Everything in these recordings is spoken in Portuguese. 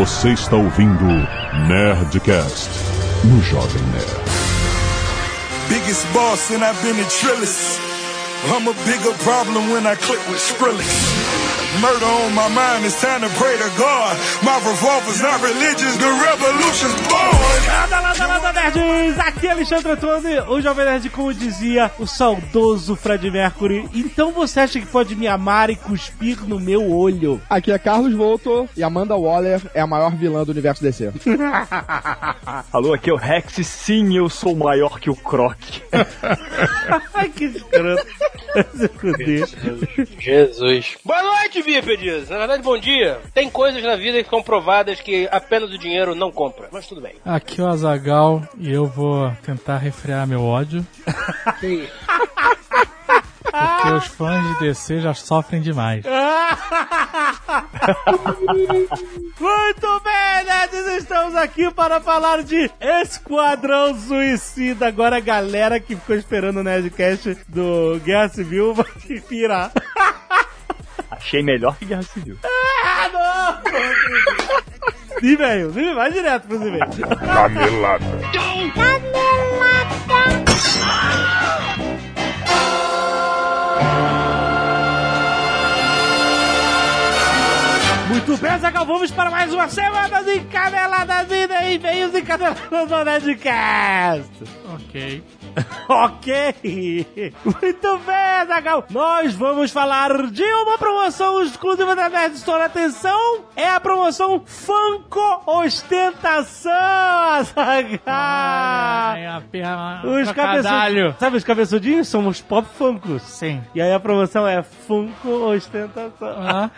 Você está ouvindo Nerdcast no Jovem Nerd. Biggest boss and I've been Trillis. I'm a bigger problem when I click with. Murder on my mind, it's time to pray to God. My revolver's not religious, the revolution's born. Lada, lada, lada, nerds! Aqui é Alexandre Antônio, o Jovem Nerd, como dizia o saudoso Fred Mercury. Então você acha que pode me amar e cuspir no meu olho? Aqui é Carlos Volto e Amanda Waller é a maior vilã do universo DC. Alô, aqui é o Rex. Sim, eu sou maior que o Croc. Ai, que escroto. Fuder. Jesus. Boa noite, bípedes. Na verdade, bom dia. Tem coisas na vida que são provadas que apenas o dinheiro não compra. Mas tudo bem. Aqui é o Azagal e eu vou tentar refrear meu ódio. Porque os fãs de DC já sofrem demais. Muito bem, nerds! Estamos aqui para falar de Esquadrão Suicida. Agora a galera que ficou esperando o Nerdcast do Guerra Civil vai pirar. Achei melhor que Guerra Civil. Ah, não! Sim, velho. Sim, vai direto pro e Canelada. Muito bem, Zagal, vamos para mais uma semana de caneladas e e-mails e caneladas do Nerdcast. Ok. ok. Muito bem, Zagal. Nós vamos falar de uma promoção exclusiva da Nerd Store. Atenção, é a promoção Funko Ostentação, Zagal. Os cabeçudinhos. Sabe os cabeçudinhos? São os pop funkos. Sim. E aí a promoção é Funko Ostentação.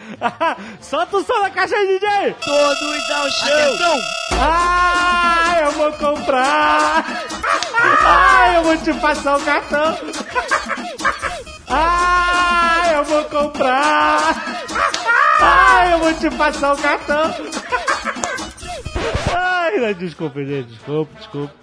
Solta o som da caixa aí, DJ! Todos ao chão. Ah, eu vou comprar! Ah, eu vou te passar o cartão! Ah, eu vou comprar! Ah, eu vou te passar o cartão! Ai, desculpa, gente, desculpa, desculpa.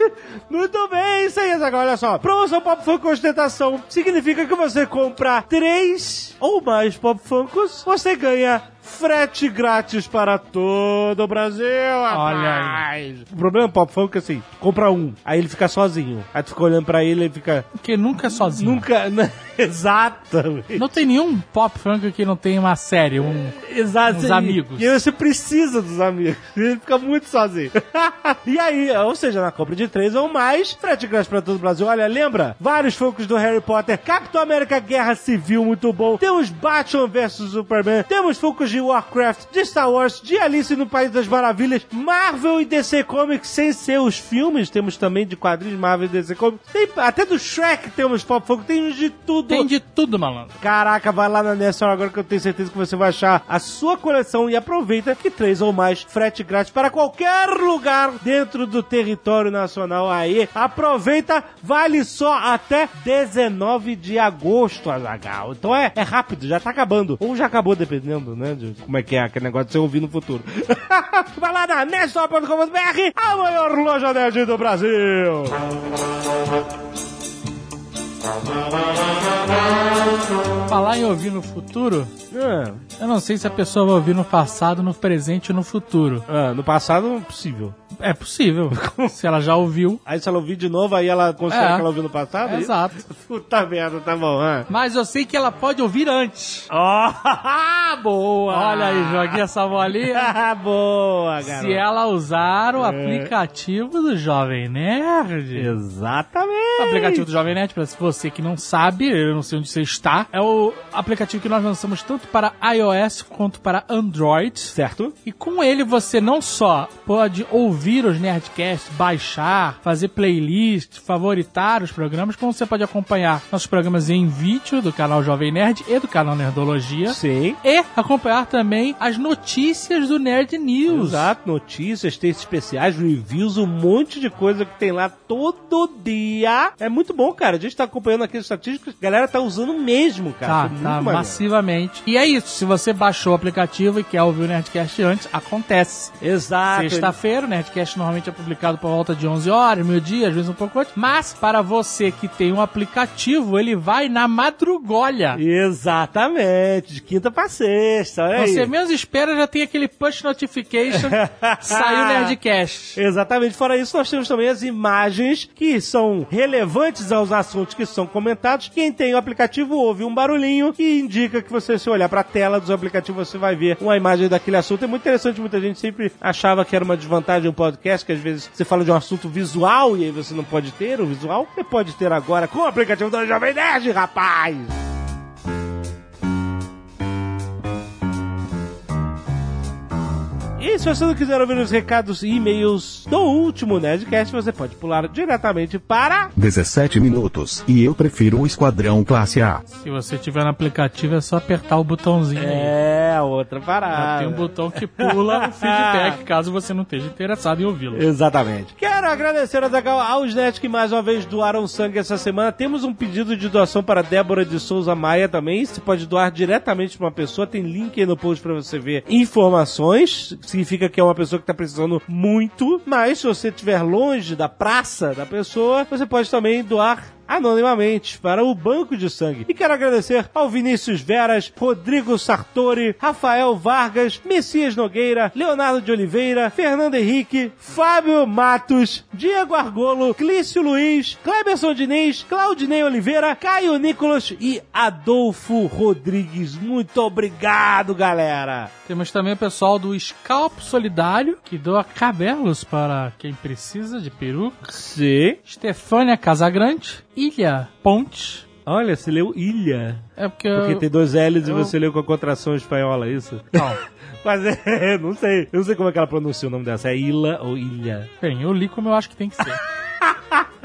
Muito bem, isso aí, agora olha só. Promoção Pop Funko Ostentação significa que você comprar três ou mais Pop Funkos, você ganha frete grátis para todo o Brasil, Olha rapaz. O problema do Pop Funko é assim, compra um, aí ele fica sozinho. Aí tu fica olhando pra ele e fica... Porque nunca é sozinho. Nunca... né? Exatamente. Não tem nenhum pop funk que não tenha uma série, um. Exato. Uns amigos. E aí você precisa dos amigos. Ele fica muito sozinho. e aí, ou seja, na compra de três ou mais, frete grátis pra todo o Brasil. Olha, lembra? Vários focos do Harry Potter, Capitão América Guerra Civil, muito bom. Temos Batman vs Superman, temos focos de Warcraft, de Star Wars, de Alice no País das Maravilhas, Marvel e DC Comics, sem ser os filmes, temos também de quadrinhos Marvel e DC Comics. Tem, até do Shrek temos Pop Funko, tem de tudo. Tem de tudo, malandro. Caraca, vai lá na Nessa agora que eu tenho certeza que você vai achar a sua coleção e aproveita que três ou mais frete grátis para qualquer lugar dentro do território nacional aí. Aproveita, vale só até 19 de agosto, Azagal. Então é, é rápido, já tá acabando. Ou já acabou, dependendo, né, como é que é aquele negócio de você ouvir no futuro. vai lá na nessa.com.br, a maior loja nerd do Brasil. Falar em ouvir no futuro, Ah, eu não sei se a pessoa vai ouvir no passado, no presente ou no futuro. ah, no passado, possível. É possível. se ela já ouviu. Aí se ela ouvir de novo, aí ela considera É. que ela ouviu no passado? é? Exato. Puta merda, tá bom. Ah. Mas eu sei que ela pode ouvir antes. Oh, boa! Olha aí, joguei essa bolinha. Boa, garoto. Se ela usar o aplicativo do Jovem Nerd. Exatamente. O aplicativo do Jovem Nerd, para você que não sabe, eu não sei onde você está, é o aplicativo que nós lançamos tanto para iOS quanto para Android. Certo? E com ele você não só pode ouvir os Nerdcasts, baixar, fazer playlist, favoritar os programas, como você pode acompanhar nossos programas em vídeo do canal Jovem Nerd e do canal Nerdologia. Sim. E acompanhar também as notícias do Nerd News. Exato, notícias, textos especiais, reviews, um monte de coisa que tem lá todo dia. É muito bom, cara. A gente tá acompanhando aqui as estatísticas, a galera tá usando mesmo, cara. Tá, tá, massivamente. E é isso, se você baixou o aplicativo e quer ouvir o Nerdcast antes, acontece. Exato. Sexta-feira, o Nerdcast Nerdcast normalmente é publicado por volta de 11 horas, meio-dia, às vezes um pouco antes. Mas para você que tem um aplicativo, ele vai na madrugolha. Exatamente, de quinta pra sexta, olha aí. Você menos espera, já tem aquele push notification, saiu Nerdcast. Exatamente. Fora isso, nós temos também as imagens que são relevantes aos assuntos que são comentados. Quem tem o aplicativo ouve um barulhinho que indica que você, se olhar para a tela dos aplicativos, você vai ver uma imagem daquele assunto. É muito interessante, muita gente sempre achava que era uma desvantagem um podcast, que às vezes você fala de um assunto visual e aí você não pode ter o visual. Você pode ter agora com o aplicativo da Jovem Nerd, rapaz! E se você não quiser ouvir os recados e e-mails do último Nerdcast, você pode pular diretamente para 17 minutos. E eu prefiro o Esquadrão Classe A. Se você tiver no aplicativo, é só apertar o botãozinho aí. É, outra Já parada. Tem um botão que pula o feedback, caso você não esteja interessado em ouvi-lo. Exatamente. Quero agradecer aos nerds que mais uma vez doaram sangue essa semana. Temos um pedido de doação para Débora de Souza Maia também. Você pode doar diretamente para uma pessoa. Tem link aí no post para você ver informações. Significa que é uma pessoa que está precisando muito. Mas se você estiver longe da praça da pessoa, você pode também doar anonimamente para o banco de sangue. E quero agradecer ao Vinícius Veras, Rodrigo Sartori, Rafael Vargas, Messias Nogueira, Leonardo de Oliveira, Fernando Henrique, Fábio Matos, Diego Argolo, Clício Luiz, Cleberson Diniz, Claudinei Oliveira, Caio Nicolas e Adolfo Rodrigues. Muito obrigado, galera! Temos também o pessoal do Scalp Solidário, que doa cabelos para quem precisa de peruca. Sim. Stefânia Casagrande, Ilha Ponte. Olha, você leu Ilha. É porque, Porque eu... tem dois L's e eu- você leu com a contração espanhola, é isso? Não. Mas é, não sei. Eu não sei como é que ela pronuncia o nome dessa. É Ila ou Ilha? Bem, eu li como eu acho que tem que ser.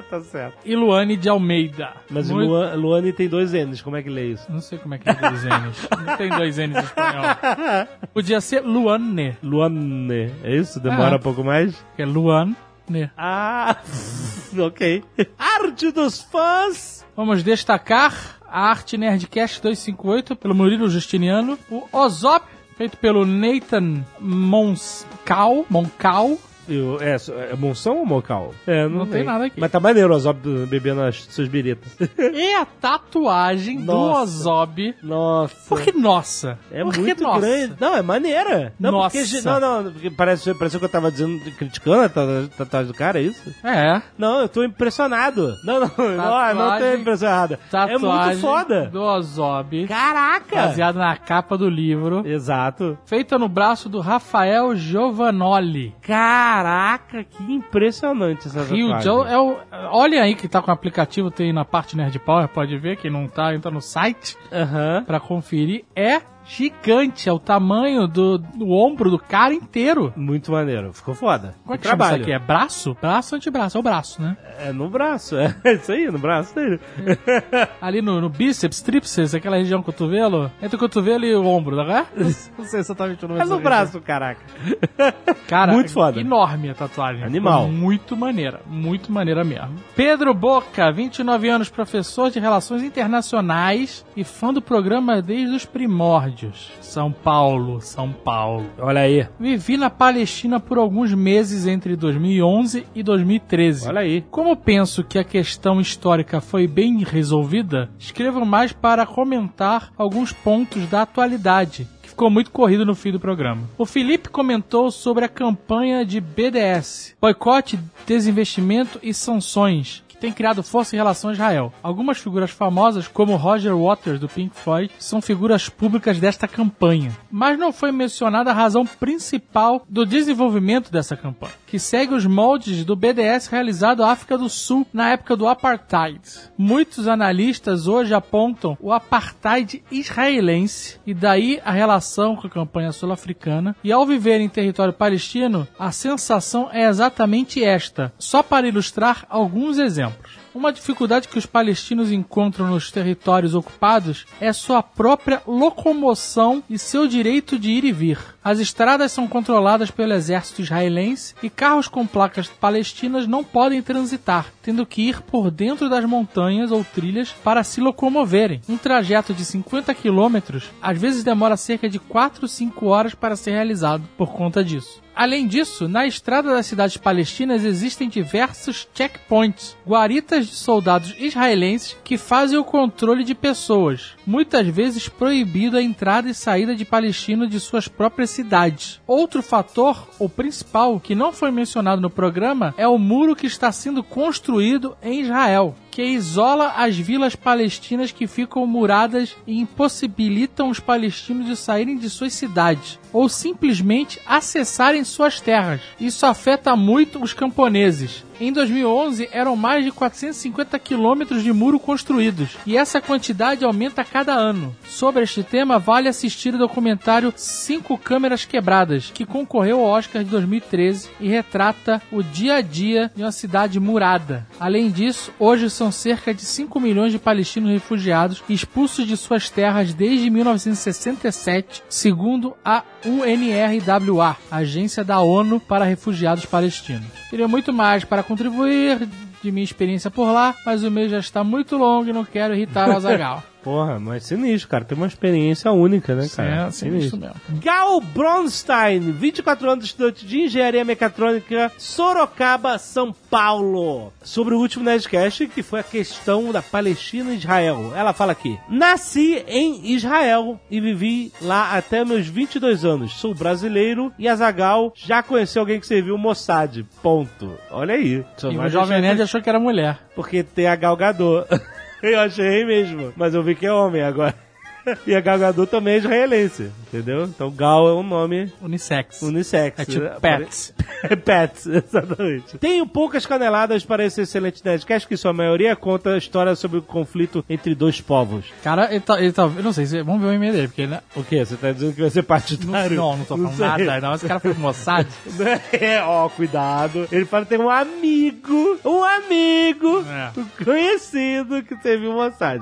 Tá certo. E Luane de Almeida. Mas Muito- Luan, Luane tem dois N's, como é que lê isso? Não sei como é que é dois N's. Não tem dois N's em espanhol. Podia ser Luane, Luane, é isso? Demora Ah. um pouco mais? é Luane. Ah, ok. Arte dos fãs! Vamos destacar a arte Nerdcast 258 pelo Murilo Justiniano. O Ozop, feito pelo Nathan Moncal. Moncal. É, é Monção ou Mocal? É, não, Não tem nada aqui. Mas tá maneiro o Ozob bebendo as suas biritas. E a tatuagem do Nossa. Ozob. Nossa. Por que nossa? É Por que muito nossa? grande. Não, é maneira. Não, Nossa. porque. Não, não, porque parece, parece que eu tava dizendo, criticando a tatu- tatuagem do cara, é isso? É. Não, eu tô impressionado. Não, não, não, não tô Tatuagem- impressionado. É Tatuagem muito foda. do Ozob. Caraca! Baseado na capa do livro. Exato. Feita no braço do Rafael Giovanoli. Caraca, que impressionante essa Rio. Joe é o. Olha aí que tá com o aplicativo, tem na parte Nerd Power, pode ver. Quem não tá, entra no site Aham. pra conferir. É gigante, é o tamanho do, do ombro do cara inteiro. Muito maneiro. Ficou foda. É que chama isso trabalho. aqui? É braço? Braço ou antebraço? É o braço, né? É no braço, é isso aí, no braço dele. Ali no, no bíceps, tríceps, aquela região cotovelo. Entre o cotovelo e o ombro, não é? Não sei exatamente o nome É no braço, caraca. Cara, Muito foda. Enorme a tatuagem. Animal. Ficou Muito maneira. Muito maneira mesmo. Pedro Boca, 29 anos, professor de Relações Internacionais e fã do programa desde os primórdios. São Paulo, São Paulo. Olha aí. Vivi na Palestina por alguns meses entre 2011 e 2013. Olha aí. Como penso que a questão histórica foi bem resolvida, escrevo mais para comentar alguns pontos da atualidade, que ficou muito corrido no fim do programa. O Felipe comentou sobre a campanha de BDS, boicote, desinvestimento e sanções, tem criado força em relação a Israel. Algumas figuras famosas, como Roger Waters do Pink Floyd, são figuras públicas desta campanha. Mas não foi mencionada a razão principal do desenvolvimento dessa campanha, que segue os moldes do BDS realizado na África do Sul na época do Apartheid. Muitos analistas hoje apontam o Apartheid israelense e daí a relação com a campanha sul-africana. E ao viver em território palestino, a sensação é exatamente esta, só para ilustrar alguns exemplos. Uma dificuldade que os palestinos encontram nos territórios ocupados é sua própria locomoção e seu direito de ir e vir. As estradas são controladas pelo exército israelense e carros com placas palestinas não podem transitar, tendo que ir por dentro das montanhas ou trilhas para se locomoverem. Um trajeto de 50 quilômetros às vezes demora cerca de 4 ou 5 horas para ser realizado por conta disso. Além disso, na estrada das cidades palestinas existem diversos checkpoints, guaritas de soldados israelenses que fazem o controle de pessoas, muitas vezes proibido a entrada e saída de palestinos de suas próprias cidades. Outro fator, o principal, que não foi mencionado no programa, é o muro que está sendo construído em Israel isola as vilas palestinas que ficam muradas e impossibilitam os palestinos de saírem de suas cidades ou simplesmente acessarem suas terras. Isso afeta muito os camponeses. Em 2011, eram mais de 450 quilômetros de muro construídos, e essa quantidade aumenta a cada ano. Sobre este tema, vale assistir o documentário Cinco Câmeras Quebradas, que concorreu ao Oscar de 2013 e retrata o dia a dia de uma cidade murada. Além disso, hoje são cerca de 5 milhões de palestinos refugiados expulsos de suas terras desde 1967, segundo a UNRWA, Agência da ONU para Refugiados Palestinos. Teria muito mais para contribuir de minha experiência por lá, mas o mês já está muito longo e não quero irritar o Azagal. Porra, mas sinistro, cara. Tem uma experiência única, né, cara? É, sinistro mesmo. Gal Bronstein, 24 anos, estudante de engenharia mecatrônica, Sorocaba, São Paulo. Sobre o último Nerdcast, que foi a questão da Palestina e Israel. Ela fala aqui: Nasci em Israel e vivi lá até meus 22 anos. Sou brasileiro e Azagal já conheceu alguém que serviu o Mossad. Ponto. Olha aí. E o Jovem Nerd achou que era mulher. Porque tem a Galgador. Eu achei mesmo, mas eu vi que é homem agora. E a Galgador também é israelense, entendeu? Então Gal é um nome Unissex. unissex. É tipo né? Pets. Pets, exatamente. Tenho poucas caneladas para esse excelente Nerdcast, que sua maioria conta a história sobre o conflito entre dois povos. Cara, ele tá, ele tá. Eu não sei, se- vamos ver o e-mail dele, porque ele. não- O quê? Você tá dizendo que vai ser partidário? Não, não tô falando sei. nada. Não, esse cara foi pro Mossad. É, ó, cuidado. Ele fala que tem um amigo, um amigo É. conhecido que teve um Mossad.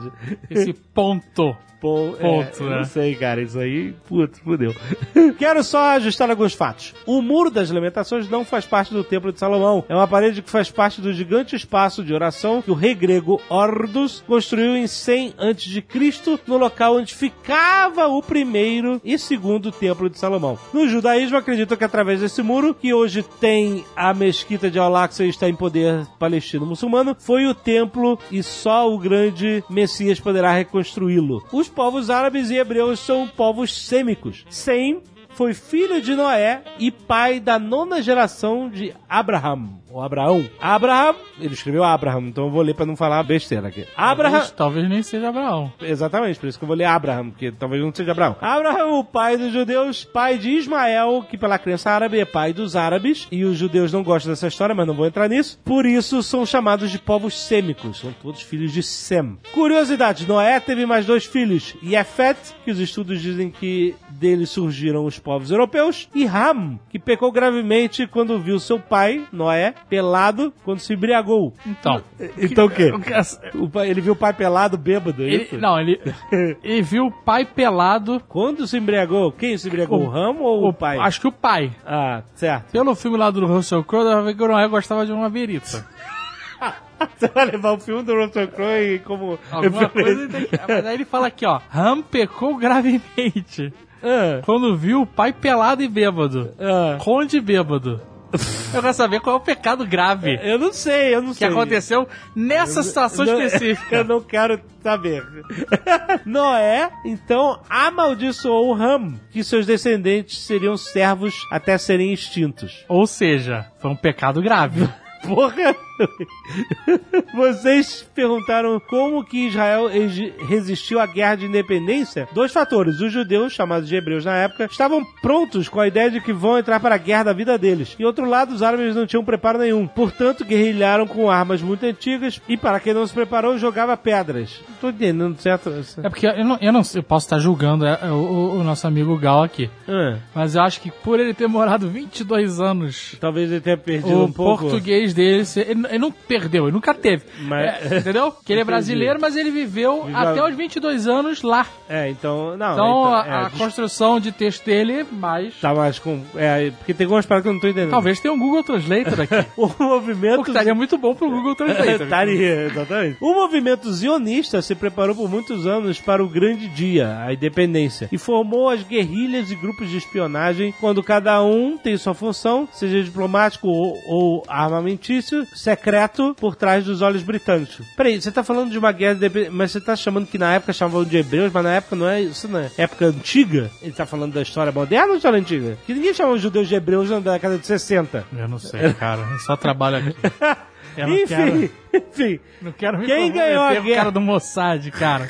Esse ponto. Pô, Ponto, é, né? Não sei, cara. Isso aí, putz, fudeu. Quero só ajustar alguns fatos. O Muro das Lamentações não faz parte do Templo de Salomão. É uma parede que faz parte do gigante espaço de oração que o rei grego Ordus construiu em 100 a.C. no local onde ficava o primeiro e segundo Templo de Salomão. No judaísmo, acreditam que através desse muro, que hoje tem a mesquita de Al-Aqsa e está em poder palestino-muçulmano, foi o templo e só o grande Messias poderá reconstruí-lo. Os povos árabes e hebreus são povos sêmicos. Sem foi filho de Noé e pai da nona geração de Abraham. Ou Abraão. Abraham, ele escreveu Abraham, então eu vou ler pra não falar besteira aqui. Abraham, Talvez, talvez nem seja Abraão. Exatamente, por isso que eu vou ler Abraham, porque talvez não seja Abraão. Abraham, o pai dos judeus, pai de Ismael, que pela crença árabe é pai dos árabes, e os judeus não gostam dessa história, mas não vou entrar nisso. Por isso são chamados de povos sêmicos, são todos filhos de Sem. Curiosidade, Noé teve mais dois filhos, Yefet, que os estudos dizem que dele surgiram os povos europeus, e Ham, que pecou gravemente quando viu seu pai, Noé, pelado quando se embriagou. Então. Então o quê? o que- O pai- ele viu o pai pelado, bêbado, é Ele, isso? não, ele, ele viu o pai pelado. Quando se embriagou? Quem se embriagou? O, Ramo ou o, pai? Acho que o pai. Ah, certo. Pelo filme lá do Russell Crowe, dava pra ver que o Noé gostava de uma verita. Você vai levar o filme do Russell Crowe como Alguma coisa ele tem que... Mas aí ele fala aqui, ó. Ram pecou gravemente. Ah, Quando viu o pai pelado e bêbado. ah. Conde bêbado. Eu quero saber qual é o pecado grave Eu não sei, eu não que sei. aconteceu nessa situação Não- específica. Eu não quero saber. Noé, então, amaldiçoou Ram, que seus descendentes seriam servos até serem extintos. Ou seja, foi um pecado grave. Porra! Vocês perguntaram como que Israel resistiu à guerra de independência? Dois fatores. Os judeus, chamados de hebreus na época, estavam prontos com a ideia de que vão entrar para a guerra da vida deles. E outro lado, os árabes não tinham preparo nenhum. Portanto, guerrilharam com armas muito antigas e para quem não se preparou, jogava pedras. Não tô entendendo, certo? É porque eu não, eu não eu posso estar julgando é, o, o- o nosso amigo Gal aqui. Ah, Mas eu acho que por ele ter morado 22 anos, talvez ele tenha perdido o um pouco. português dele. ele- ele não perdeu, ele nunca teve. Mas- É, entendeu? Que ele é brasileiro, mas ele viveu Viveu- até os 22 anos lá. É, então. Não, Então, a, é, a construção de texto dele, mais. Tá mais com. É, porque tem algumas paradas que eu não tô entendendo. Talvez tenha um Google Translator aqui. O movimento. o que estaria muito bom pro Google Translator. Estaria, exatamente. O movimento zionista se preparou por muitos anos para o grande dia, a independência, e formou as guerrilhas e grupos de espionagem, quando cada um tem sua função, seja diplomático ou, ou armamentício, secreto, por trás dos olhos britânicos. Peraí, você tá falando de uma guerra de mas você tá chamando que na época chamavam de hebreus, mas na época não é isso, não é época antiga? Ele tá falando da história moderna ou da história antiga? Que ninguém chamava os judeus de hebreus na década de 60. Eu não sei, cara. Eu só trabalho aqui. Eu não enfim, quero, enfim. não quero me Quem ganhou a com o guerra? cara do Mossad, cara.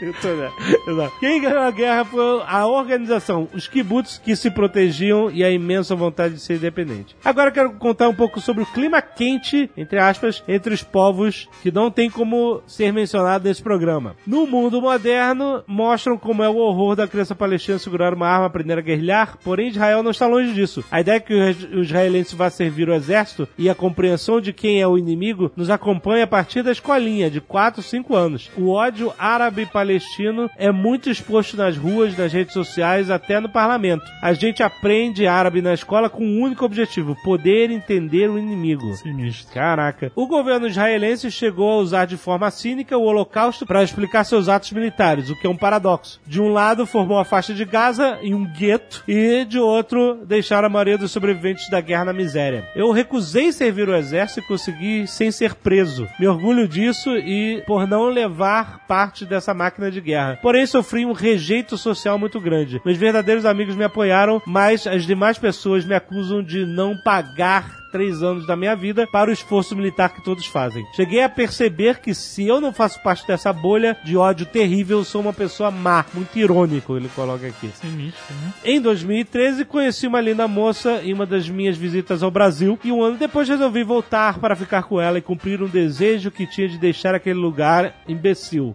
Né? Quem ganhou a guerra foi a organização, os kibbutz que se protegiam e a imensa vontade de ser independente. Agora quero contar um pouco sobre o clima quente, entre aspas, entre os povos que não tem como ser mencionado nesse programa. No mundo moderno, mostram como é o horror da criança palestina segurar uma arma, aprender a guerrilhar, porém Israel não está longe disso. A ideia é que o israelense vá servir o exército e a compreensão de quem é o inimigo nos acompanha a partir da escolinha, de 4, 5 anos. O ódio árabe-palestino é muito exposto nas ruas, nas redes sociais, até no parlamento. A gente aprende árabe na escola com um único objetivo: poder entender o inimigo. Sinistro. Caraca. O governo israelense chegou a usar de forma cínica o Holocausto para explicar seus atos militares, o que é um paradoxo. De um lado, formou a faixa de Gaza em um gueto, e de outro, deixar a maioria dos sobreviventes da guerra na miséria. Eu recusei servir o exército e consegui sem ser preso. Me orgulho disso e por não levar parte dessa máquina de guerra. Porém, sofri um rejeito social muito grande. Meus verdadeiros amigos me apoiaram, mas as demais pessoas me acusam de não pagar três anos da minha vida para o esforço militar que todos fazem. Cheguei a perceber que se eu não faço parte dessa bolha de ódio terrível, eu sou uma pessoa má. Muito irônico, ele coloca aqui. Sinistro, né? Em 2013, conheci uma linda moça em uma das minhas visitas ao Brasil e um ano depois resolvi voltar para ficar com ela e cumprir um desejo que tinha de deixar aquele lugar imbecil.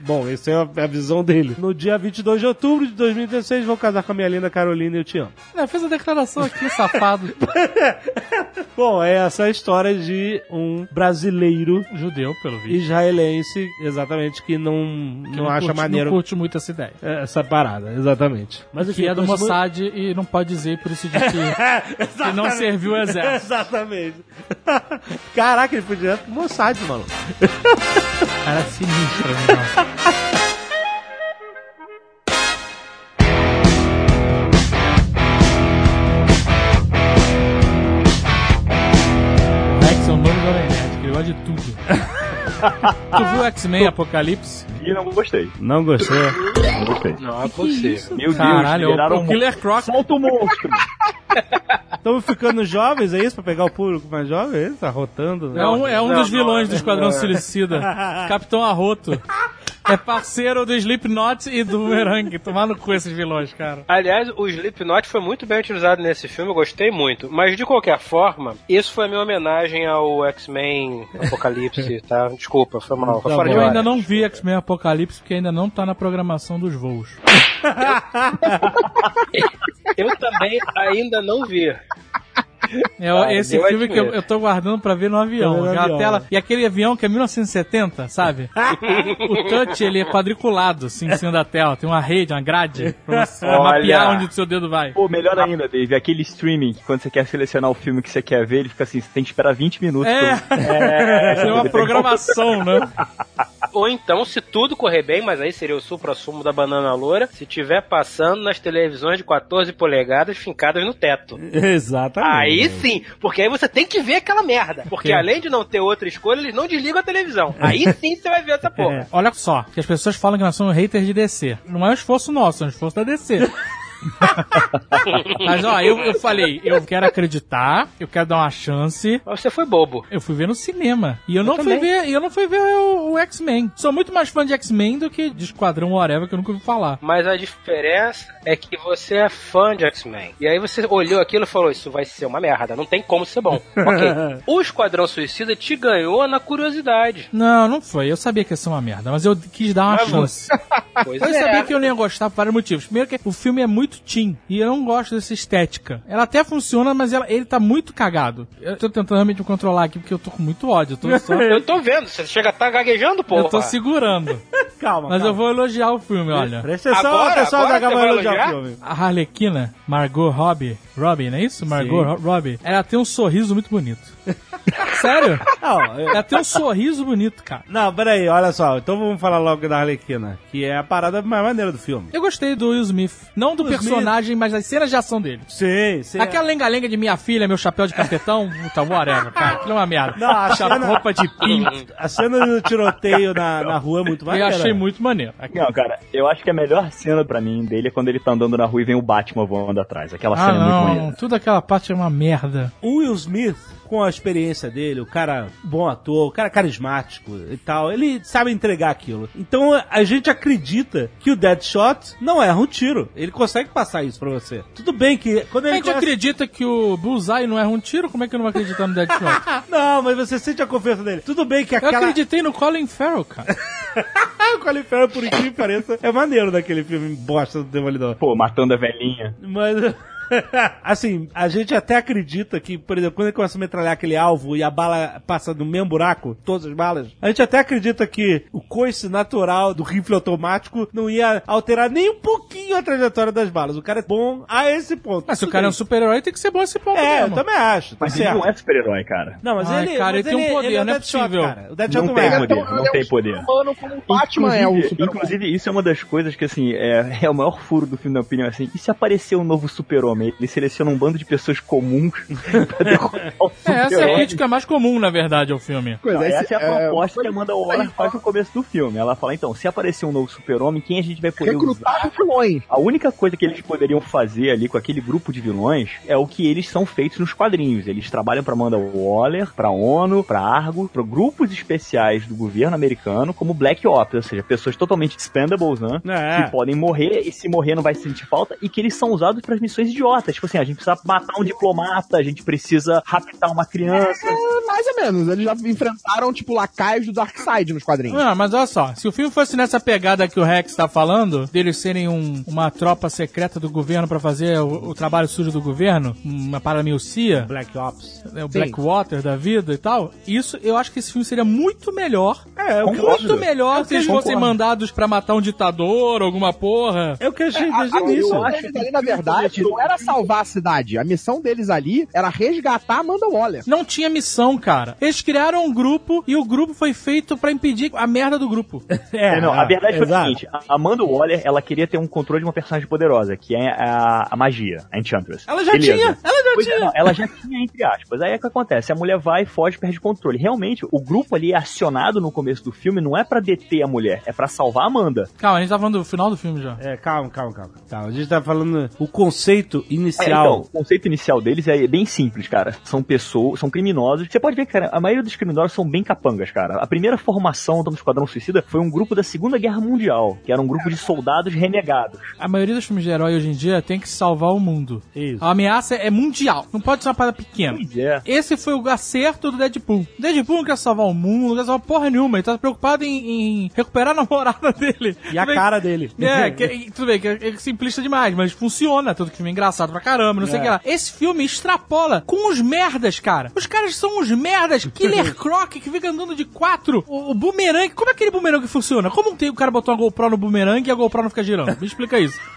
Bom, essa é a visão dele. No dia 22 de outubro de 2016, vou casar com a minha linda Carolina e eu te amo. É, fez a declaração aqui, safado. Bom, é essa a história de um brasileiro Judeu, pelo visto. israelense, exatamente, que não, Que não, acha curte, maneiro Não curte muito essa ideia. essa parada, exatamente. Mas Que é do Mossad e não pode dizer, por isso de que, que não serviu o exército. Exatamente. Caraca, ele foi direto pro Mossad, maluco. Cara sinistro, meu é Jovem Nerd, que ele gosta de tudo. tu viu X-Men Apocalipse? E não gostei. Não gostei. Não gostei. Não é possível. Meu Caralho, Deus, liberaram o, o Killer Croc. Solta o monstro. Estamos ficando jovens, é isso? Pra pegar o público mais jovem? É isso? Tá rotando? É um, é um Não, dos não, vilões do é- Esquadrão é. Suicida. Capitão Arroto. É parceiro do Slipknot e do Boomerang. Tomar no cu esses vilões, cara. Aliás, o Slipknot foi muito bem utilizado nesse filme, eu gostei muito. Mas de qualquer forma, isso foi a minha homenagem ao X-Men Apocalipse, tá? Desculpa, foi mal. Foi Tá fora Eu ainda não vi X-Men Apocalipse porque ainda não tá na programação dos voos. Eu também ainda não vi. É Ah, esse filme que eu, eu tô guardando pra ver no avião. No avião, tela, né? e aquele avião que é 1970, sabe? o touch, ele é quadriculado, assim, em cima da tela. Tem uma rede, uma grade, pra você Olha. mapear onde o seu dedo vai. Pô, melhor ainda, Dave, aquele streaming que quando você quer selecionar o filme que você quer ver, ele fica assim, você tem que esperar 20 minutos. É, pra- é uma programação, né? Ou então, se tudo correr bem, mas aí seria o supra-sumo da banana loura, se tiver passando nas televisões de 14 polegadas fincadas no teto. Exatamente. Aí sim, porque aí você tem que ver aquela merda. Porque Sim. além de não ter outra escolha, eles não desligam a televisão. Aí sim você vai ver essa porra. É, olha só, que as pessoas falam que nós somos haters de DC. Não é um esforço nosso, é um esforço da DC. Mas ó, eu, eu falei, eu quero acreditar, eu quero dar uma chance. Mas você foi bobo. Eu fui ver no cinema. E eu, não fui ver, e eu não fui ver o, o X-Men. Sou muito mais fã de X-Men do que de Esquadrão Whatever, que eu nunca ouvi falar. Mas a diferença é que você é fã de X-Men. E aí você olhou aquilo e falou: Isso vai ser uma merda, não tem como ser bom. ok. O Esquadrão Suicida te ganhou na curiosidade. Não, não foi. Eu sabia que ia ser uma merda, mas eu quis dar uma Mas chance. Pois Eu é. sabia que eu não ia gostar por vários motivos. Primeiro que o filme é muito muito teen. E eu não gosto dessa estética. Ela até funciona, mas ela- ele tá muito cagado. Eu tô tentando realmente me controlar aqui, porque eu tô com muito ódio. Eu tô, só, Eu tô vendo, você chega a tá gaguejando, pô. eu tô segurando. Calma, Mas calma. eu vou elogiar o filme, olha. Presta atenção, Agora? pessoal Agora da vai elogiar o filme. A Harlequina, Margot Robbie, Robbie, não é isso? Margot Ro- Robbie. Ela tem um sorriso muito bonito. Sério? Não, eu- Ela tem um sorriso bonito, cara. não, peraí, olha só. Então vamos falar logo da Arlequina, que é a parada mais maneira do filme. Eu gostei do Will Smith. Não do Will personagem, mas das cenas de ação dele. Sim, sim. Aquela lenga-lenga de minha filha, meu chapéu de capetão, puta, whatever, cara. Aquilo é uma merda. Não, a cena- roupa de pinto. A cena do tiroteio na, na rua é muito Eu maneira. achei muito maneiro. Não, cara, eu acho que a melhor cena pra mim dele é quando ele tá andando na rua e vem o Batman voando atrás. Aquela Ah, cena é muito não. maneira. Tudo aquela parte é uma merda. O Will Smith, com a experiência dele, o cara bom ator, o cara carismático e tal, ele sabe entregar aquilo. Então a gente acredita que o Deadshot não erra um tiro. Ele consegue passar isso pra você. Tudo bem que quando A ele gente começa- acredita que o Bullseye não erra um tiro, como é que eu não vou acreditar no Deadshot? Não, mas você sente a confiança dele. Tudo bem que Eu aquela... acreditei no Colin Farrell, cara. o Colin Farrell, por incrível que pareça, é maneiro daquele filme bosta do Demolidor. Pô, matando a velhinha. Mas. assim, a gente até acredita que, por exemplo, quando ele começa a metralhar aquele alvo e a bala passa no mesmo buraco, todas as balas, a gente até acredita que o coice natural do rifle automático não ia alterar nem um pouquinho a trajetória das balas. O cara é bom a esse ponto. Mas se o cara é um super-herói, tem que ser bom esse ponto É, eu mesmo. também acho. Tá Mas ele certo. não é super-herói, cara. Não, mas Ai, ele, cara, mas ele tem um poder, é o não é possível. cara. O Deadshot Não não, tem é. poder. Não ele é tem um poder. humano como o Batman é o Inclusive, super inclusive, isso é uma das coisas que, assim, é, é o maior furo do filme, na minha opinião, assim. E se aparecer um novo super-homem? Ele seleciona um bando de pessoas comuns pra derrotar o É, essa é a crítica mais comum, na verdade, ao filme. coisa. Não, Esse- essa é a proposta que a Amanda Waller faz no começo do filme. Ela fala, então, se aparecer um novo super-homem, quem a gente vai poder recrutar usar? vilões. A única coisa que eles poderiam fazer ali com aquele grupo de vilões é o que eles são feitos nos quadrinhos. Eles trabalham pra Amanda Waller, pra ONU, pra Argo, pra grupos especiais do governo americano, como Black Ops, ou seja, pessoas totalmente expendables, né? É. Que podem morrer e se morrer não vai sentir falta e que eles são usados para missões idiotas. Tipo assim, a gente precisa matar um diplomata, a gente precisa raptar uma criança. É, mais ou menos. Eles já enfrentaram, tipo, lacaios do Darkseid nos quadrinhos. Não, mas olha só, se o filme fosse nessa pegada que o Rex tá falando, deles serem um- uma tropa secreta do governo pra fazer o, o trabalho sujo do governo, uma parada meio CIA, Black Ops. né, o Sim. Blackwater da vida e tal, isso eu acho que esse filme seria muito melhor. É, eu Muito melhor se eles fossem mandados pra matar um ditador, alguma porra. É o que eu achei desde A, o início. missão deles ali, na verdade, não era salvar a cidade. A missão deles ali era resgatar a Amanda Waller. Não tinha missão, cara. Eles criaram um grupo e o grupo foi feito pra impedir a merda do grupo. É, não, a verdade foi o seguinte, a Amanda Waller, ela queria ter um controle de uma personagem poderosa, que é a, a magia, a Enchantress. Ela já Beleza. tinha, ela já Pois é, tinha. não, ela já tinha, entre aspas. Aí é o que acontece, a mulher vai, foge, perde controle. Realmente, o grupo ali é acionado no começo do filme não é pra deter a mulher, é pra salvar a Amanda. Calma, a gente tá falando do final do filme já. É, calma, calma, calma. Tá, a gente tá falando o conceito É, inicial. então, o conceito inicial deles é bem simples, cara. São pessoas, são criminosos. Você pode ver que, cara, a maioria dos criminosos são bem capangas, cara. A primeira formação do Esquadrão Suicida foi um grupo da Segunda Guerra Mundial, que era um grupo de soldados renegados. A maioria dos filmes de herói hoje em dia tem que salvar o mundo. Isso. A ameaça é mundial, não pode ser uma parada pequena. Pois é. Esse foi o acerto do Deadpool. O Deadpool não quer salvar o mundo, não quer salvar porra nenhuma. Ele tá preocupado em, em recuperar a namorada dele. E a cara dele. É, que, tudo bem, que é, é simplista demais, mas funciona. Tudo que filme é engraçado pra caramba, não sei o É. que lá. Esse filme extrapola com os merdas, cara. Os caras são os merdas. Killer Croc que fica andando de quatro. O, o boomerang, como é aquele boomerang que funciona? Como tem, o cara botou uma GoPro no boomerang e a GoPro não fica girando? Me explica isso.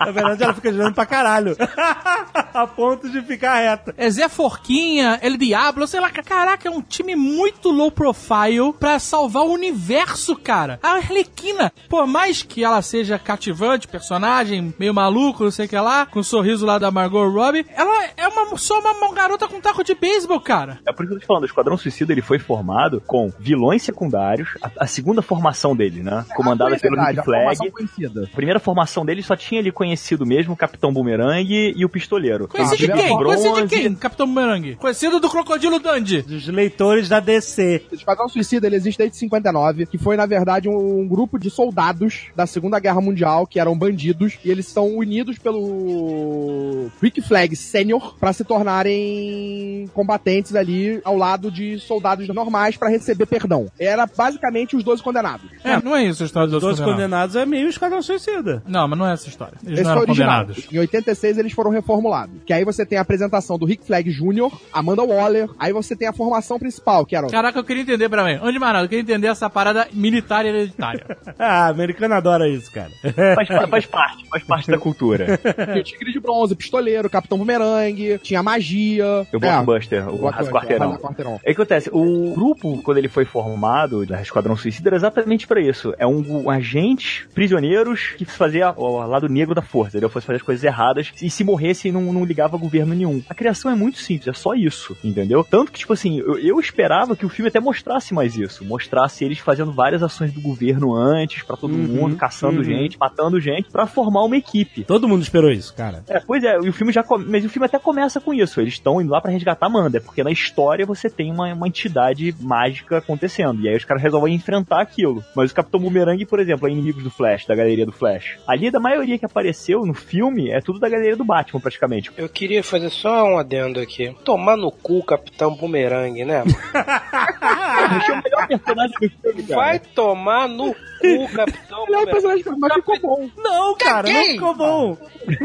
Na verdade, ela fica girando pra caralho. a ponto de ficar reta. É Zé Forquinha, El Diablo, sei lá. Caraca, é um time muito low profile pra salvar o universo, cara. A Arlequina, por mais que ela seja cativante, personagem meio maluco, não sei o que lá, com o sorriso lá da Margot Robbie, ela é uma, só uma, uma garota com taco de beisebol, cara. É por isso que eu tô te falando, o Esquadrão Suicida ele foi formado com vilões secundários, a, a segunda formação dele, né? Comandada Ah, pelo verdade, Nick Flag. A primeira formação dele só tinha ali conhecido mesmo, o Capitão Boomerang e o Pistoleiro. Conhecido de primeira quem? bronze. Conhecido de quem? Capitão Bumerangue. Conhecido do Crocodilo Dundee. Dos leitores da DC. O Esquadrão Suicida ele existe desde 59, que foi, na verdade, um, um grupo de soldados da Segunda Guerra Mundial, que eram bandidos, e eles são unidos pelo Rick Flag Senior pra se tornarem combatentes ali ao lado de soldados normais pra receber perdão. Era basicamente os 12 condenados. É, não é isso a história dos Dois condenados. condenados é meio esquadrão suicida. Não, mas não é essa história. Eles Esse não eram original. condenados. Em 86 eles foram reformulados. Que aí você tem a apresentação do Rick Flag Jr., Amanda Waller, aí você tem a formação principal, que eram Caraca, eu queria entender pra mim. Antes de mais nada, eu queria entender essa parada militar e hereditária. Ah, americano adora isso, cara. Faz, faz parte, faz parte da cultura. Tinha o Tigre de Bronze, Pistoleiro, Capitão Bumerangue, tinha Magia. É, Buster, o Blockbuster, Raso Quarteirão. Raso Quarteirão. É o que acontece, o grupo, quando ele foi formado, da Esquadrão Suicida, era exatamente pra isso. É um, um agentes prisioneiros que fazia o lado negro da força, entendeu? Fosse fazer as coisas erradas e se morresse não, não ligava a governo nenhum. A criação é muito simples, é só isso, entendeu? Tanto que, tipo assim, eu, eu esperava que o filme até mostrasse mais isso. Mostrasse eles fazendo várias ações do governo antes, pra todo Uhum, mundo, caçando uhum. gente, matando gente, pra formar uma equipe. Todo mundo esperou isso, cara. É, pois é, e o filme já come- mas o filme até começa com isso. Eles estão indo lá pra resgatar a Amanda, porque na história você tem uma, uma entidade mágica acontecendo. E aí os caras resolvem enfrentar aquilo. Mas o Capitão Boomerang, por exemplo, é inimigos do Flash, da galeria do Flash. Ali, da maioria que apareceu no filme, é tudo da galeria do Batman, praticamente. Eu queria fazer só um adendo aqui. Tomar no cu, Capitão Boomerang, né? É o melhor personagem do filme, cara. Vai tomar no cu, Capitão Ele é um personagem mas ficou bom. Não, cara, não Caguei! ficou bom.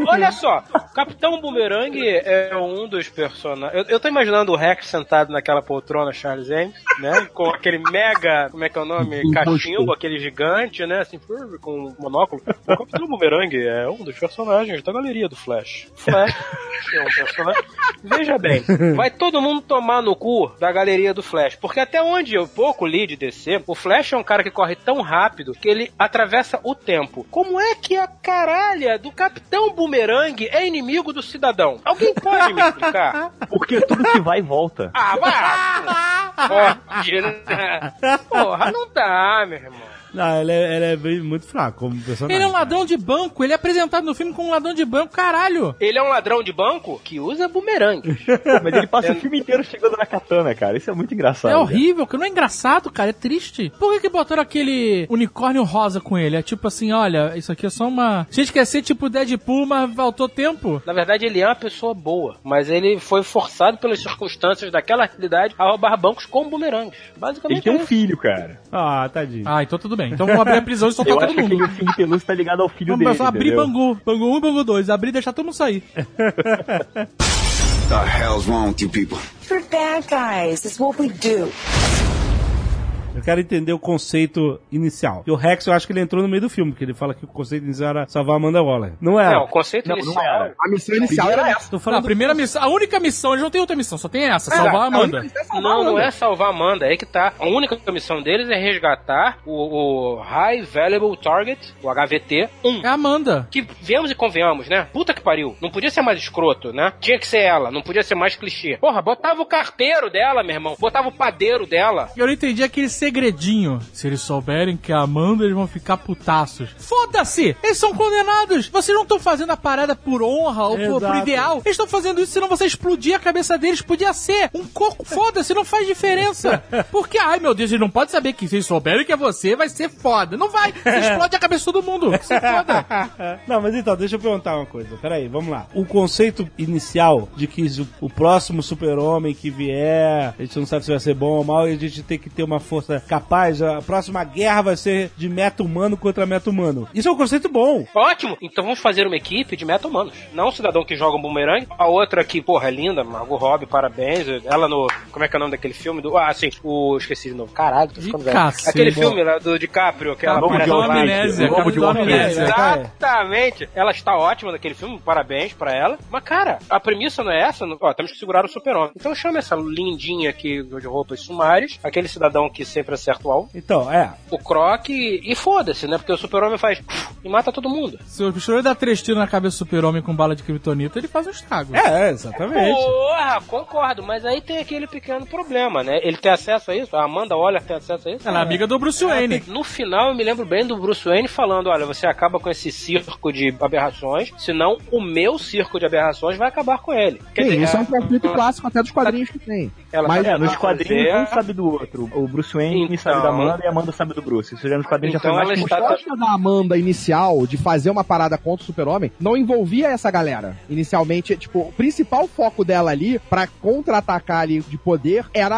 Olha só, Capitão Boomerang é um dos personagens. Eu, eu tô imaginando o Rex sentado naquela poltrona Charles Ames, né? Com aquele mega, como é que é o nome? Cachimbo, aquele gigante, né? Assim, com um monóculo. O Capitão Boomerang é um dos personagens da galeria do Flash. Flash é um personagem. Veja bem, vai todo mundo tomar no cu da galeria do Flash. Porque até onde eu pouco li de DC, o Flash é um cara que corre tão rápido que ele atravessa o tempo. Como é que a caralha do Capitão Boomerang é inimigo do cidadão? Alguém pode me explicar? Porque tudo que vai e volta. Ah, vai! Porra, não dá, meu irmão. Não, ele é, ele é bem- muito fraco como personagem. Ele é um cara. ladrão de banco, ele é apresentado no filme como um ladrão de banco, caralho. Ele é um ladrão de banco que usa bumerangue. Mas ele passa o filme inteiro chegando na katana, cara. Isso é muito engraçado. É cara. horrível, que não é engraçado, cara, é triste. Por que que botaram aquele unicórnio rosa com ele? É tipo assim, olha, isso aqui é só uma... A gente quer ser tipo Deadpool, mas faltou tempo. Na verdade, ele é uma pessoa boa, mas ele foi forçado pelas circunstâncias daquela realidade a roubar bancos com bumerangues. Basicamente Ele tem é um filho, cara. Ah, tadinho. Ah, então tudo bem. Então vamos abrir a prisão e soltar Eu todo acho que mundo. aquele ursinho de pelúcia tá ligado ao filho Vamos dele. pessoal, abrir entendeu? Bangu. Bangu 1 e Bangu 2. Abrir e deixar todo mundo sair. the hell's wrong with you people? We're bad guys. It's what we do. Eu quero entender o conceito inicial. E o Rex, eu acho que ele entrou no meio do filme, porque ele fala que o conceito inicial era salvar a Amanda Waller. Não era. Não, o conceito Não, não inicial. era. A missão inicial era essa. Tô Não, falando a primeira missão, a única missão, eles não têm outra missão, só tem essa, salvar a Amanda. Não, não é salvar a Amanda, é aí que tá. A única missão deles é resgatar o, o High Valuable Target, o HVT 1. É a Amanda. Que viemos e convenhamos, né? Puta que pariu. Não podia ser mais escroto, né? Tinha que ser ela, não podia ser mais clichê. Porra, botava o carteiro dela, meu irmão. Botava o padeiro dela. Eu não entendi aquele segredinho. Se eles souberem que a Amanda, eles vão ficar putaços. Foda-se! Eles são condenados! Vocês não estão fazendo a parada por honra ou por, por ideal. Eles estão fazendo isso senão você explodir a cabeça deles. Podia ser um coco. Foda-se, não faz diferença. Porque, ai meu Deus, eles não podem saber que se eles souberem que é você, vai ser foda. Não vai! Você explode a cabeça de todo mundo. Você é foda. Não, mas então, deixa eu perguntar uma coisa. Peraí, vamos lá. O conceito inicial de que o, o próximo super-homem que vier, a gente não sabe se vai ser bom ou mal, e a gente tem que ter uma força capaz, a próxima guerra vai ser de meta-humano contra meta-humano. Isso é um conceito bom. Ótimo! Então vamos fazer uma equipe de meta-humanos. Não um cidadão que joga um bumerangue. A outra que, porra, é linda, Margot Robbie, parabéns. Ela no. Como é que é o nome daquele filme? Do, ah, sim, o. Esqueci de novo. Caralho, tô ficando velho. Aquele filme lá do DiCaprio, que ela. Knight. amnésia, acaba de amnésia. Exatamente. Ela está ótima naquele filme, parabéns pra ela. Mas, cara, a premissa não é essa. não- Ó, temos que segurar o super-homem. Então chama essa lindinha aqui de roupas sumárias, aquele cidadão que se sempre acerta o alvo. Então, é. O Croc e, e foda-se, né? Porque o super-homem faz e mata todo mundo. Se o pistoleiro dá três tiros na cabeça do super-homem com bala de kryptonita, ele faz um estrago. É, exatamente. Porra, concordo, mas aí tem aquele pequeno problema, né? Ele tem acesso a isso? A Amanda Waller tem acesso a isso? Ela é amiga do Bruce Wayne. No final, eu me lembro bem do Bruce Wayne falando: olha, você acaba com esse circo de aberrações, senão o meu circo de aberrações vai acabar com ele. Quer Sim, dizer, isso é um conflito clássico até dos quadrinhos que tem. ela Mas- É, nos quadrinhos fazer- um sabe do outro. O Bruce Wayne Então- sabe da Amanda e a Amanda sabe do Bruce. Isso já nos quadrinhos Então já foi mais ela A está- proposta da Amanda inicial de fazer uma parada contra o Super-Homem não envolvia essa galera. Inicialmente, tipo, o principal foco dela ali pra contra-atacar ali de poder era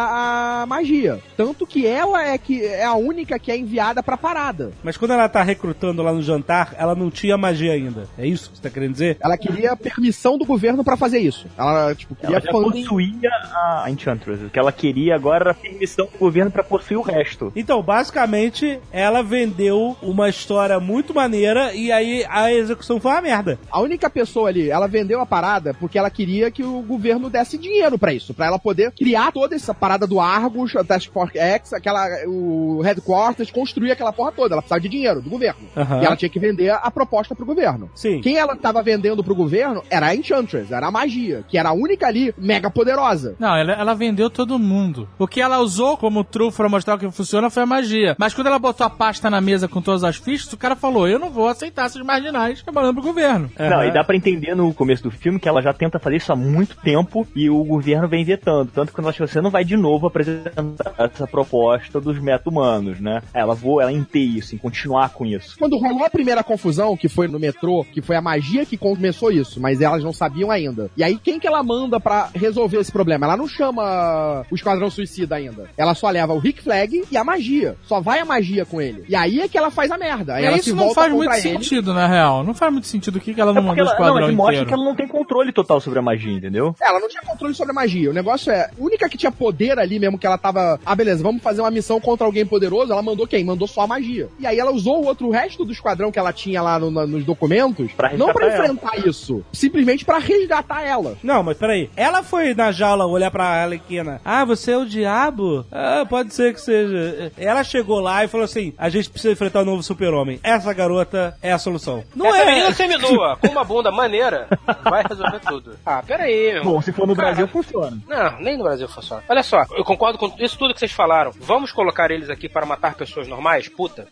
a magia. Tanto que ela é que é a única que é enviada pra parada. Mas quando ela tá recrutando lá no jantar, ela não tinha magia ainda. É isso que você tá querendo dizer? Ela queria permissão do governo pra fazer isso. Ela, tipo, queria Ela possuía a Enchantress. O que ela queria agora era a permissão do governo pra possuir o resto. Então, basicamente, ela vendeu uma história muito maneira e aí a execução foi uma merda. A única pessoa ali, ela vendeu a parada porque ela queria que o governo desse dinheiro pra isso, pra ela poder criar toda essa parada do Argus, a Task Force X, aquela o headquarters, construir aquela porra toda. Ela precisava de dinheiro do governo. Aham. E ela tinha que vender a proposta pro governo. Sim. Quem ela tava vendendo pro governo era a Enchantress, era a magia, que era a única ali mega poderosa. Não, ela, ela vendeu todo mundo. O que ela usou como truque pra mostrar o que funciona foi a magia. Mas quando ela botou a pasta na mesa com todas as fichas, o cara falou: Eu não vou aceitar esses marginais trabalhando pro governo. Não, e dá pra entender no começo do filme que ela já tenta fazer isso há muito tempo e o governo vem vetando. Tanto que ela acha que você não vai de novo apresentar essa proposta dos meta-humanos, né? Ela vou, ela em ter isso, em continuar com isso. Quando rolou a primeira confusão, que foi no metrô, que foi a magia que começou isso, mas elas não sabiam ainda. E aí, quem que ela manda pra resolver esse problema? Ela não chama o Esquadrão Suicida ainda. Ela só leva o Rick Flag e a magia. Só vai a magia com ele. E aí é que ela faz a merda. Aí E ela isso se não volta faz muito ele. sentido, na real. Não faz muito sentido o que que ela É não porque mandou o ela, não, esquadrão ele mostra inteiro. que ela não tem controle total sobre a magia, entendeu? Ela não tinha controle sobre a magia. O negócio é, a única que tinha poder ali mesmo, que ela tava. Ah, beleza, vamos fazer uma missão contra alguém poderoso. Ela mandou quem? Mandou só a magia. E aí ela usou o outro o resto do esquadrão que ela tinha lá no- na- nos documentos. Pra não pra resgatar ela. enfrentar isso. Simplesmente pra resgatar ela. Não, mas peraí. Ela foi na jaula olhar pra Arlequina. Ah, você é o diabo? Ah, pode ser que seja. Ela chegou lá e falou assim: a gente precisa enfrentar o novo super-homem. Essa garota é a solução. Não Essa é. menina seminua, com uma bunda maneira, vai resolver tudo. Ah, pera aí, meu irmão. Bom, se for no Cara, Brasil, funciona. Não, nem no Brasil funciona. Olha só, eu concordo com isso tudo que vocês falaram. Vamos colocar eles aqui para matar pessoas normais? Puta.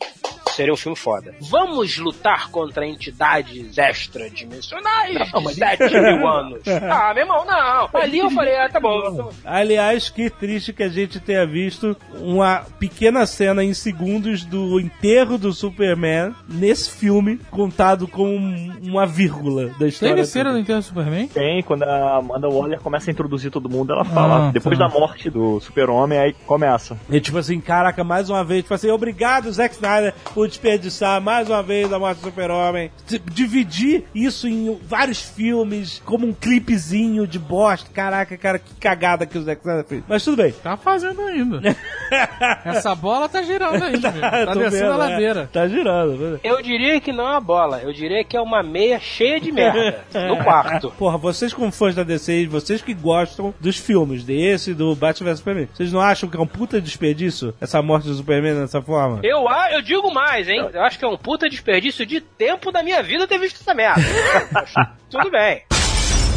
Seria um filme foda. Vamos lutar contra entidades extradimensionais Não, de mas- 7 mil anos. Ah, meu irmão, não. Ali eu falei, ah, tá bom. Aliás, que triste que a gente tenha visto uma pequena cena em segundos do enterro do Superman nesse filme, contado com um- uma vírgula da história. Teve cena do Enterro do Superman? Tem, quando a Amanda Waller começa a introduzir todo mundo, ela fala, Ah, depois tá. da morte do super-homem, aí começa. E tipo assim, caraca, mais uma vez, tipo assim, obrigado, Zack Snyder, por desperdiçar mais uma vez a morte do super-homem. D- Dividir isso em vários filmes, como um clipezinho de bosta. Caraca, cara, que cagada que o Zack Snyder fez. Mas tudo bem. Tá fazendo ainda. Essa bola tá girando meu. Tá Tô descendo a vendo, é. ladeira. Tá girando. Eu diria que não é uma bola, eu diria que é uma meia cheia de merda no quarto. Porra, vocês como fãs da DC, vocês que gostam dos filmes, desse, do Batman vs Superman, vocês não acham que é um puta desperdício essa morte do Superman dessa forma? Eu, eu digo mais, hein? Eu acho que é um puta desperdício de tempo da minha vida ter visto essa merda. Tudo bem.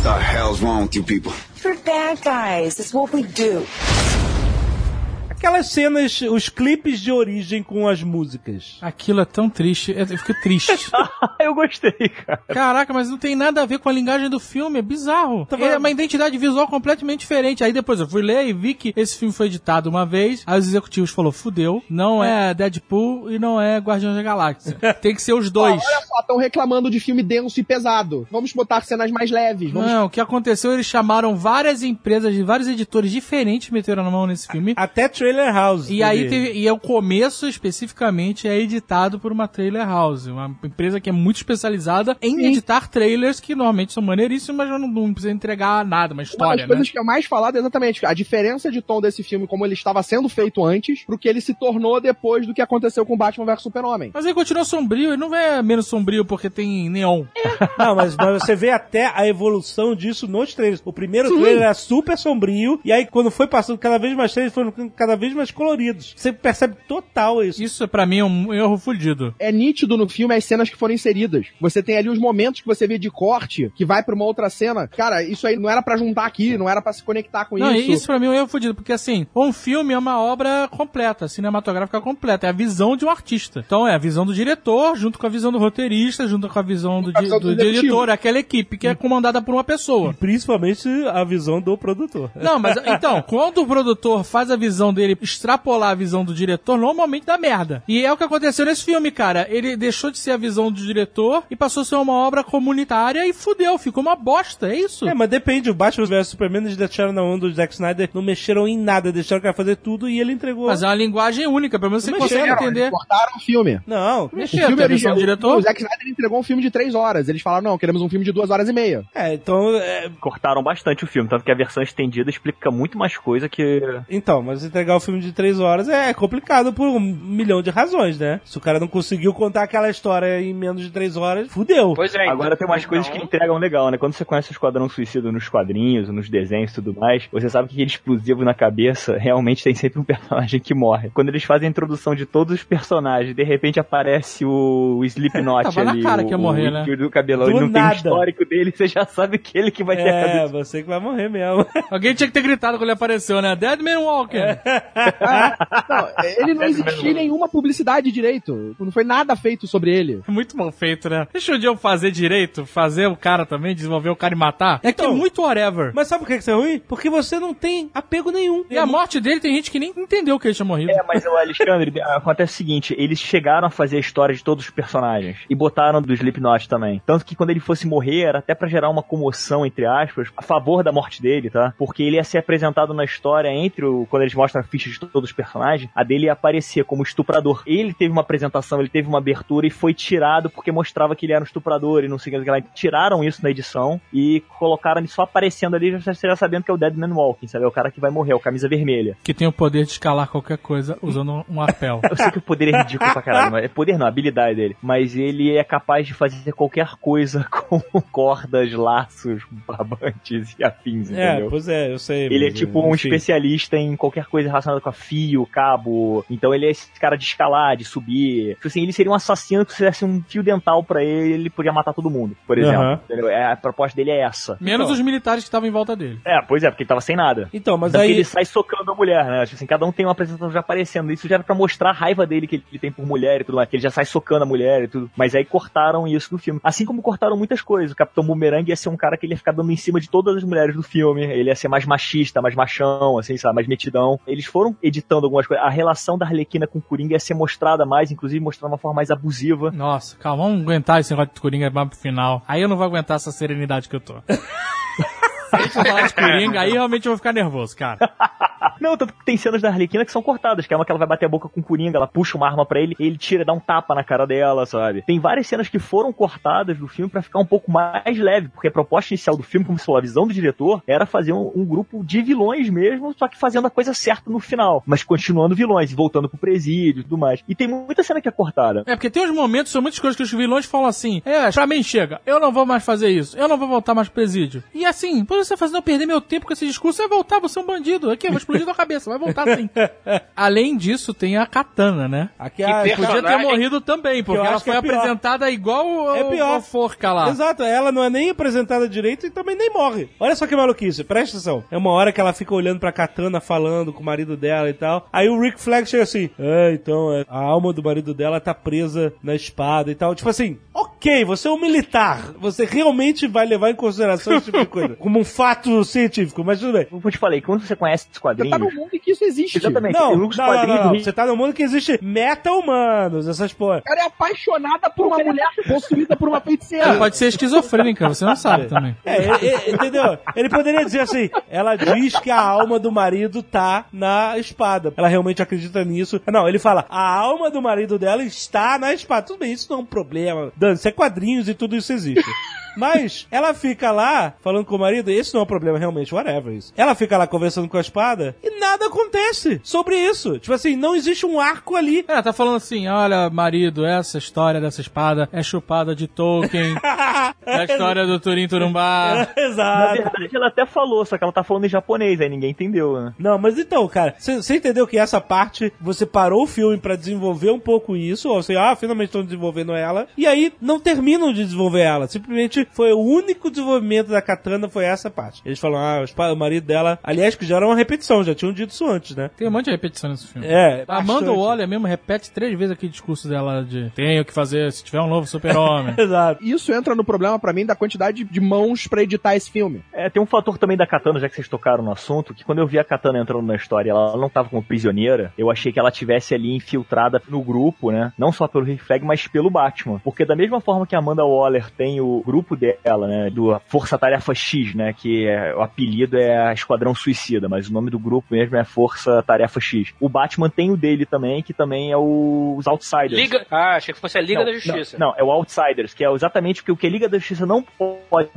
the hell's wrong with you people? We're bad guys. It's what we do. Aquelas cenas, os clipes de origem com as músicas. Aquilo é tão triste. Eu fico triste. eu gostei, cara. Caraca, mas não tem nada a ver com a linguagem do filme, é bizarro. Tá É uma identidade visual completamente diferente. Aí depois eu fui ler e vi que esse filme foi editado uma vez. Aí os executivos falaram, fudeu, não é Deadpool e não é Guardiões da Galáxia. Tem que ser os dois. Olha só, estão reclamando de filme denso e pesado. Vamos botar cenas mais leves. Vamos... Não, o que aconteceu, eles chamaram várias empresas, de vários editores diferentes meteram na mão nesse filme. Até Trailer House. E aí teve, e é o começo especificamente é editado por uma trailer house, uma empresa que é muito especializada em editar trailers que normalmente são maneiríssimos, mas não, não precisa entregar nada, uma Uma história, das coisas né? que é mais falada é exatamente a diferença de tom desse filme, como ele estava sendo feito antes, pro que ele se tornou depois do que aconteceu com Batman vs Super-Homem. Mas ele continua sombrio, ele não é menos sombrio porque tem neon. Não, mas, mas você vê até a evolução disso nos trailers. O primeiro trailer era super sombrio, e aí quando foi passando cada vez mais trailers, foram cada vez mais coloridos. Você percebe total isso. Isso pra mim é um erro fudido. É nítido no filme as cenas que foram inseridas. Você tem ali os momentos que você vê de corte, que vai pra uma outra cena. Cara, isso aí não era pra juntar aqui, não era pra se conectar com Não, isso. isso pra mim é um erro fudido, porque assim, um filme é uma obra completa, cinematográfica completa, é a visão de um artista. Então é a visão do diretor, junto com a visão do roteirista, junto com a visão do, a visão do do diretor, aquela equipe que é comandada por uma pessoa. Principalmente a visão do produtor. Não, mas então, quando o produtor faz a visão dele extrapolar a visão do diretor, normalmente dá merda. E é o que aconteceu nesse filme, cara. Ele deixou de ser a visão do diretor e passou a ser uma obra comunitária e fudeu, ficou uma bosta, é isso? É, mas depende. O Batman vs Superman eles deixaram na onda do Zack Snyder, não mexeram em nada, deixaram o cara fazer tudo e ele entregou. Mas é uma linguagem única, pelo menos você Não consegue mexeram, entender. Eles cortaram o filme. Não. O Mexer, filme tem a visão original, do diretor. o Zack Snyder entregou um filme de três horas. Eles falaram, não, queremos um filme de duas horas e meia. É, então. é, Cortaram bastante o filme, tanto que a versão estendida explica muito mais coisa que. Então, mas entregar o filme de três horas é complicado por um milhão de razões, né? Se o cara não conseguiu contar aquela história em menos de três horas, fudeu. Pois é. Agora tem umas então- coisas que entregam legal, né? Quando você conhece o Esquadrão Suicida nos quadrinhos, nos desenhos e tudo mais, você sabe que aquele explosivo na cabeça realmente tem sempre um personagem que morre. Quando eles fazem a introdução de todos os personagens, de repente aparece o, o Slipknot Tava na cara o, que ia morrer, o, né? do cabelão, Do ele não tem nada. o histórico dele, você já sabe que ele que vai ter a É, cabeça. você que vai morrer mesmo. Alguém tinha que ter gritado quando ele apareceu, né? Dead Man Walking. Não, ele não existia nenhuma publicidade direito. Não foi nada feito sobre ele. Muito mal feito, né? Deixa o eu fazer direito, fazer o cara também, desenvolver o cara e matar. É que é Então, muito whatever. Mas sabe por que que isso é ruim? Porque você não tem apego nenhum. E a morte dele tem gente que nem entendeu que ele tinha morrido. É, mas o Alexandre, acontece o seguinte, eles chegaram a fazer a história de todos os personagens e botaram do Slipknot também. Tanto que quando ele fosse morrer, era até pra gerar uma comoção, entre aspas, a favor da morte dele, tá? Porque ele ia ser apresentado na história entre o... quando eles mostram a ficha de todos os personagens, a dele ia aparecer como estuprador. Ele teve uma apresentação, ele teve uma abertura e foi tirado porque mostrava que ele era um estuprador e não sei o que lá. Tiraram isso na edição e colocaram ele só aparecendo ali, já já sabendo que é o Dead Man Walking, sabe? É o cara que vai morrer, é o camisa vermelha. Que tem o poder de escalar qualquer coisa usando um arpel. Eu sei que o poder é ridículo pra caralho, mas é poder não, a habilidade dele. Mas ele é capaz de fazer qualquer coisa com cordas, laços, barbantes e afins, É, entendeu? pois é, eu sei. Ele é tipo um enfim. especialista em qualquer coisa relacionada com a fio, cabo. Então ele é esse cara de escalar, de subir. Tipo assim, ele seria um assassino que se desse um fio dental pra ele, ele podia matar todo mundo, por exemplo. É, a proposta dele é essa. Menos Então. os militares que estavam em volta dele. É, pois é, porque ele tava sem nada. Então, mas que aí. ele sai socando a mulher, né? Tipo assim, cada um tem uma apresentação já aparecendo. Isso já era pra mostrar a raiva dele que ele tem por mulher e tudo mais. Que ele já sai socando a mulher e tudo. Mas aí cortaram isso do filme. Assim como cortaram muitas coisas. O Capitão Boomerang ia ser um cara que ele ia ficar dando em cima de todas as mulheres do filme. Ele ia ser mais machista, mais machão, assim, sabe? Mais metidão. Eles foram editando algumas coisas. A relação da Arlequina com o Coringa ia ser mostrada mais, inclusive mostrada de uma forma mais abusiva. Nossa, calma, vamos aguentar esse negócio de Coringa mais pro final. Aí eu não vou aguentar essa serenidade que eu tô. Se a gente falar de Coringa, aí realmente eu vou ficar nervoso, cara. Não, tanto que tem cenas da Arlequina que são cortadas, que é uma que ela vai bater a boca com o Coringa, ela puxa uma arma pra ele, ele tira, dá um tapa na cara dela, sabe? Tem várias cenas que foram cortadas do filme pra ficar um pouco mais leve, porque a proposta inicial do filme, como se a visão do diretor, era fazer um, um grupo de vilões mesmo, só que fazendo a coisa certa no final, mas continuando vilões, voltando pro presídio e tudo mais. E tem muita cena que é cortada. É, porque tem uns momentos, são muitas coisas que os vilões falam assim, é, pra mim chega, eu não vou mais fazer isso, eu não vou voltar mais pro presídio. E assim, por você fazendo eu perder meu tempo com esse discurso, vai voltar, você é um bandido. Aqui, eu vou explodir tua cabeça, vai voltar sim. Além disso, tem a katana, né? Aqui a, Que Podia ter Personagem- morrido também, porque ela foi é apresentada igual É pior. a forca lá. Exato, ela não é nem apresentada direito e também nem morre. Olha só que maluquice, presta atenção. É uma hora que ela fica olhando pra Katana, falando com o marido dela e tal. Aí o Rick Flag chega assim: É, então, é, a alma do marido dela tá presa na espada e tal. Tipo assim, ok, você é um militar. Você realmente vai levar em consideração esse tipo de coisa. Como um fato científico, mas tudo bem. Como eu te falei, quando você conhece os Você quadrinhos. tá no mundo em que isso existe. Exatamente, Não, não, não, não, Você tá no mundo que existe meta-humanos, essas porra. O cara é apaixonada por uma mulher possuída por uma feiticeira. Ela pode ser esquizofrênica, você não sabe também. É, ele- ele- entendeu? Ele poderia dizer assim: ela diz que a alma do marido tá na espada. Ela realmente acredita nisso. Não, ele fala: a alma do marido dela está na espada. Tudo bem, isso não é um problema. Dan, isso é quadrinhos e tudo isso existe. Mas ela fica lá falando com o marido, esse não é um problema realmente, whatever isso. Ela fica lá conversando com a espada e nada acontece sobre isso. Tipo assim, não existe um arco ali. É, tá falando assim, olha, marido, essa história dessa espada é chupada de Tolkien, é a história do Turim Turumbá. Na Exato. verdade, ela até falou, só que ela tá falando em japonês, aí ninguém entendeu, né? Não, mas então, cara, você entendeu que essa parte você parou o filme pra desenvolver um pouco isso, ou seja, ah, finalmente estão desenvolvendo ela, e aí não terminam de desenvolver ela. Simplesmente foi o único desenvolvimento da Katana foi essa parte. Eles falam, ah, o marido dela, aliás, que já era uma repetição, já tinham dito isso antes, né? Tem um monte de repetição nesse filme. É, A Amanda. Waller mesmo repete três vezes aquele discurso dela de tenho que fazer se tiver um novo super-homem. Exato. Isso entra no problema pra mim da quantidade de mãos pra editar esse filme. É, tem um fator também da Katana, já que vocês tocaram no assunto, que quando eu vi a Katana entrando na história, ela não tava como prisioneira, eu achei que ela tivesse ali infiltrada no grupo, né? Não só pelo Rick Flag, mas pelo Batman. Porque da mesma forma que a Amanda Waller tem o grupo dela, né? Do Força Tarefa X, né? Que é, o apelido é Esquadrão Suicida, mas o nome do grupo mesmo é Força Tarefa X. O Batman tem o dele também, que também é o- os Outsiders. Liga. Ah, achei que fosse a Liga Não, da Justiça. Não, não, é o Outsiders, que é exatamente o que o que a Liga da Justiça não pode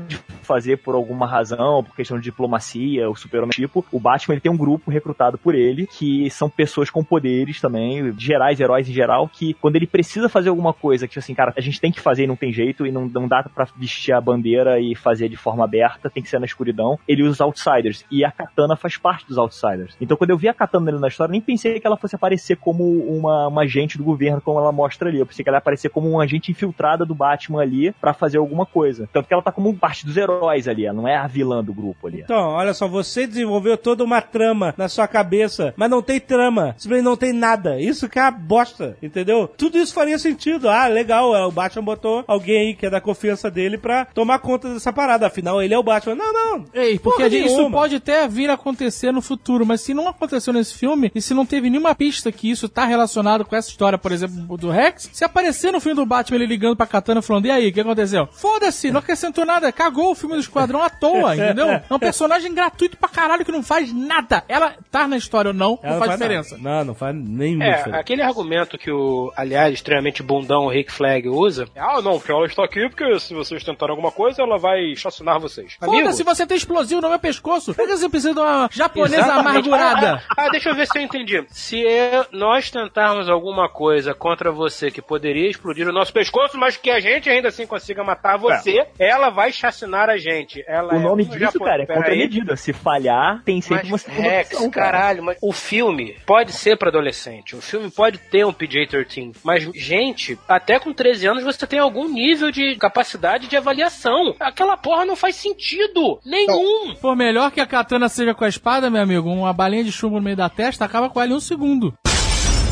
fazer por alguma razão, por questão de diplomacia, o super-homem tipo. O Batman ele tem um grupo recrutado por ele, que são pessoas com poderes também, gerais, heróis em geral, que quando ele precisa fazer alguma coisa, que assim, cara, a gente tem que fazer e não tem jeito, e não, não dá pra vestir a bandeira e fazer de forma aberta, tem que ser na escuridão, ele usa os Outsiders. E a Katana faz parte dos Outsiders. Então quando eu vi a Katana ali na história, nem pensei que ela fosse aparecer como uma, uma agente do governo, como ela mostra ali. Eu pensei que ela ia aparecer como um agente infiltrada do Batman ali pra fazer alguma coisa. Tanto que ela tá como parte dos heróis ali, ela não é a vilã do grupo ali. Então, olha só, você desenvolveu toda uma trama na sua cabeça, mas não tem trama, simplesmente não tem nada. Isso que é a bosta, entendeu? Tudo isso faria sentido. Ah, legal, é, o Batman botou alguém que é da confiança dele pra tomar conta dessa parada. Afinal, ele é o Batman. Não, não. Ei, porque gente- isso pode até vir a acontecer no futuro, mas se não aconteceu nesse filme, e se não teve nenhuma pista que isso tá relacionado com essa história, por exemplo, do Rex, se aparecer no filme do Batman ele ligando pra Katana falando, e aí, o que aconteceu? Foda-se, não acrescentou nada, cagou o filme do Esquadrão à toa, entendeu? É um personagem gratuito pra caralho que não faz nada. Ela tá na história ou não, Ela não faz diferença. nada. Não, não faz nenhuma É, diferença. aquele argumento que o, aliás, extremamente bundão o Rick Flag usa. Ah, não, porque ela está aqui porque se vocês tentarem alguma coisa, ela vai chacinar vocês. Amigo, Foda-se, você tem explosivo no meu pescoço. Por que você precisa de uma japonesa Exatamente. amargurada? Ah, ah, deixa eu ver se eu entendi. Se eu- nós tentarmos alguma coisa contra você que poderia explodir o nosso pescoço, mas que a gente ainda assim consiga matar você, ela vai chacinar a gente. Ela O é nome um disso, cara, é contramedida. Se falhar, tem sempre uma Mas, segunda Rex, opção, cara. caralho, mas o filme pode ser pra adolescente, o filme pode ter um PJ-13, mas, gente, até com 13 anos você tem algum nível de capacidade de avaliação. Aquela porra não faz sentido nenhum. Por melhor que a katana seja com a espada, meu amigo, uma balinha de chumbo no meio da testa acaba com ela em um segundo.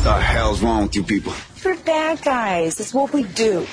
The hell's wrong with you people? We're bad guys. It's what we do.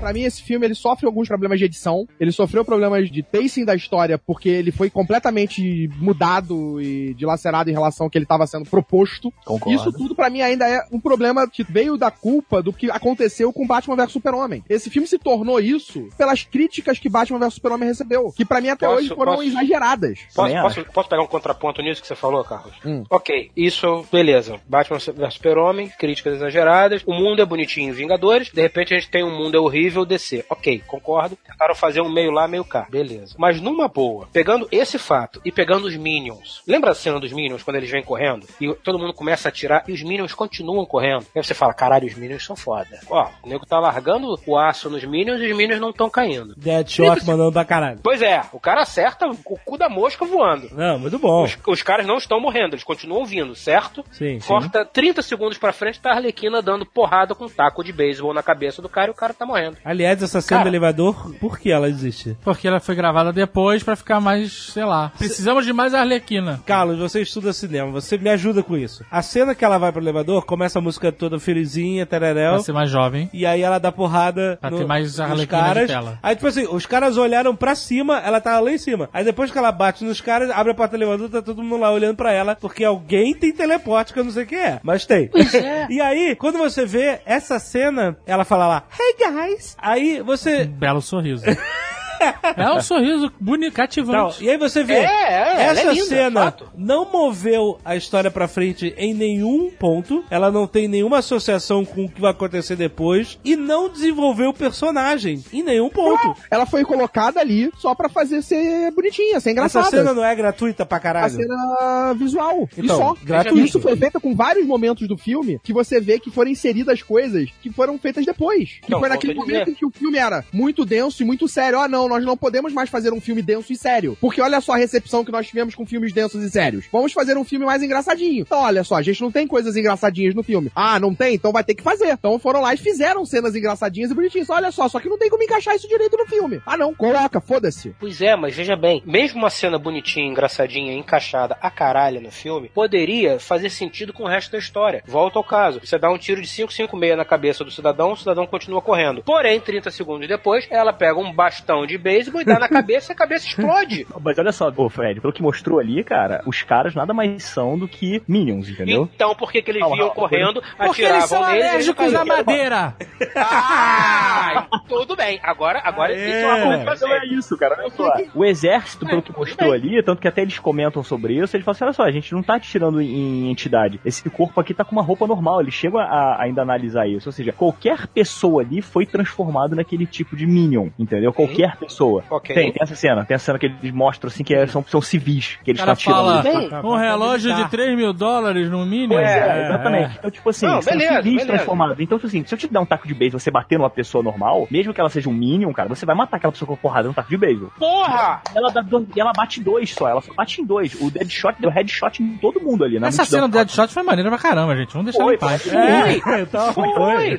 Pra mim, esse filme ele sofre alguns problemas de edição. Ele sofreu problemas de pacing da história, porque ele foi completamente mudado e dilacerado em relação ao que ele estava sendo proposto. Concordo. Isso tudo, pra mim, ainda é um problema que veio da culpa do que aconteceu com Batman vs Super-Homem. Esse filme se tornou isso pelas críticas que Batman vs Super-Homem recebeu, que pra mim até Posso- hoje foram posso- exageradas. Posso, posso, posso pegar um contraponto nisso que você falou, Carlos? Hum. Ok, isso, beleza. Batman vs Super-Homem, críticas exageradas. O mundo é bonitinho em Vingadores. De repente a gente tem um mundo é horrível DC. Ok, concordo. Tentaram fazer um meio lá, meio cá. Beleza. Mas numa boa, pegando esse fato e pegando os Minions. Lembra a cena dos Minions quando eles vêm correndo? E todo mundo começa a atirar e os Minions continuam correndo. Aí você fala, caralho, os Minions são foda. Ó, o nego tá largando o aço nos Minions e os Minions não estão caindo. Deadshot mandando pra caralho. Pois é, o cara acerta o cu da mosca voando. Não, muito bom. Os, os caras não estão morrendo, eles continuam vindo, certo? Sim, sim. Corta 30 segundos pra frente, tá a Arlequina dando porrada com um taco de beisebol na cabeça do cara e o cara tá morrendo. Aliás, essa cena Cara. do elevador, por que ela existe? Porque ela foi gravada depois pra ficar mais, sei lá. Precisamos de mais Arlequina. Carlos, você estuda cinema, você me ajuda com isso. A cena que ela vai pro elevador, começa a música toda felizinha, tereréu. Pra ser mais jovem. E aí ela dá porrada Pra no, ter mais Arlequina de caras. tela. Aí, tipo assim, os caras olharam pra cima, ela tá lá em cima. Aí depois que ela bate nos caras, abre a porta do elevador, tá todo mundo lá olhando pra ela, porque alguém tem teleporte que eu não sei quem é. Mas tem. e aí, quando você vê essa cena, ela fala lá, Hey guys! Aí você. Belo sorriso. É um sorriso bonito, Então, cativante. e aí você vê, É, é, ela essa é linda, cena não moveu a história pra frente em nenhum ponto, ela não tem nenhuma associação com o que vai acontecer depois, e não desenvolveu o personagem em nenhum ponto. Ela foi colocada ali só pra fazer ser bonitinha, ser engraçada. Essa cena não é gratuita pra a caralho? cena visual. e Então, só. gratuito. Isso foi feito com vários momentos do filme que você vê que foram inseridas coisas que foram feitas depois. Que Não, foi naquele a momento dizer. em que o filme era muito denso e muito sério. Ah, não, nós não podemos mais fazer um filme denso e sério. Porque olha só a recepção que nós tivemos com filmes densos e sérios. Vamos fazer um filme mais engraçadinho. Então, olha só, a gente não tem coisas engraçadinhas no filme. Ah, não tem? Então vai ter que fazer. Então foram lá e fizeram cenas engraçadinhas e bonitinhas. Olha só, só que não tem como encaixar isso direito no filme. Ah, não, coloca, foda-se. Pois é, mas veja bem, mesmo uma cena bonitinha, engraçadinha, encaixada a caralho no filme, poderia fazer sentido com o resto da história. Volta ao caso. Você dá um tiro de 556 na cabeça do cidadão, o cidadão continua correndo. Porém, 30 segundos depois, ela pega um bastão de beisebol e dá na cabeça e a cabeça explode. Mas olha só, ô Fred, pelo que mostrou ali, cara, os caras nada mais são do que Minions, entendeu? Então, por que, que eles vinham calma, correndo, Porque eles atiravam são neles eles alérgicos à madeira. Ah, tudo bem. Agora, agora É. isso é uma coisa Mas não é isso, cara. Olha só. O exército, pelo que mostrou ali, tanto que até eles comentam sobre isso, eles falam assim: olha só, a gente não tá tirando em entidade. Esse corpo aqui tá com uma roupa normal. Eles chegam a, a ainda analisar isso. Ou seja, qualquer pessoa ali foi transformado naquele tipo de Minion, entendeu? Qualquer pessoa. Ok. Tem, tem essa cena. Tem a cena que eles mostram assim que é- são, são civis que eles cara estão atirando. fala um relógio de 3 mil dólares no mínimo. Pois é, exatamente. Então, tipo assim, Não, são beleza, civis beleza. transformados. Então, tipo assim, se eu te dar um taco de beisebol e você bater numa pessoa normal, mesmo que ela seja um Minion, cara, você vai matar aquela pessoa com a porrada num taco de beisebol. Porra! Ela, dá ela bate dois só, ela só bate em dois. O Deadshot deu headshot em todo mundo ali, né? Essa cena do Deadshot foi maneira pra caramba, gente. Vamos deixar Foi, em paz. foi. É, então, Foi, foi.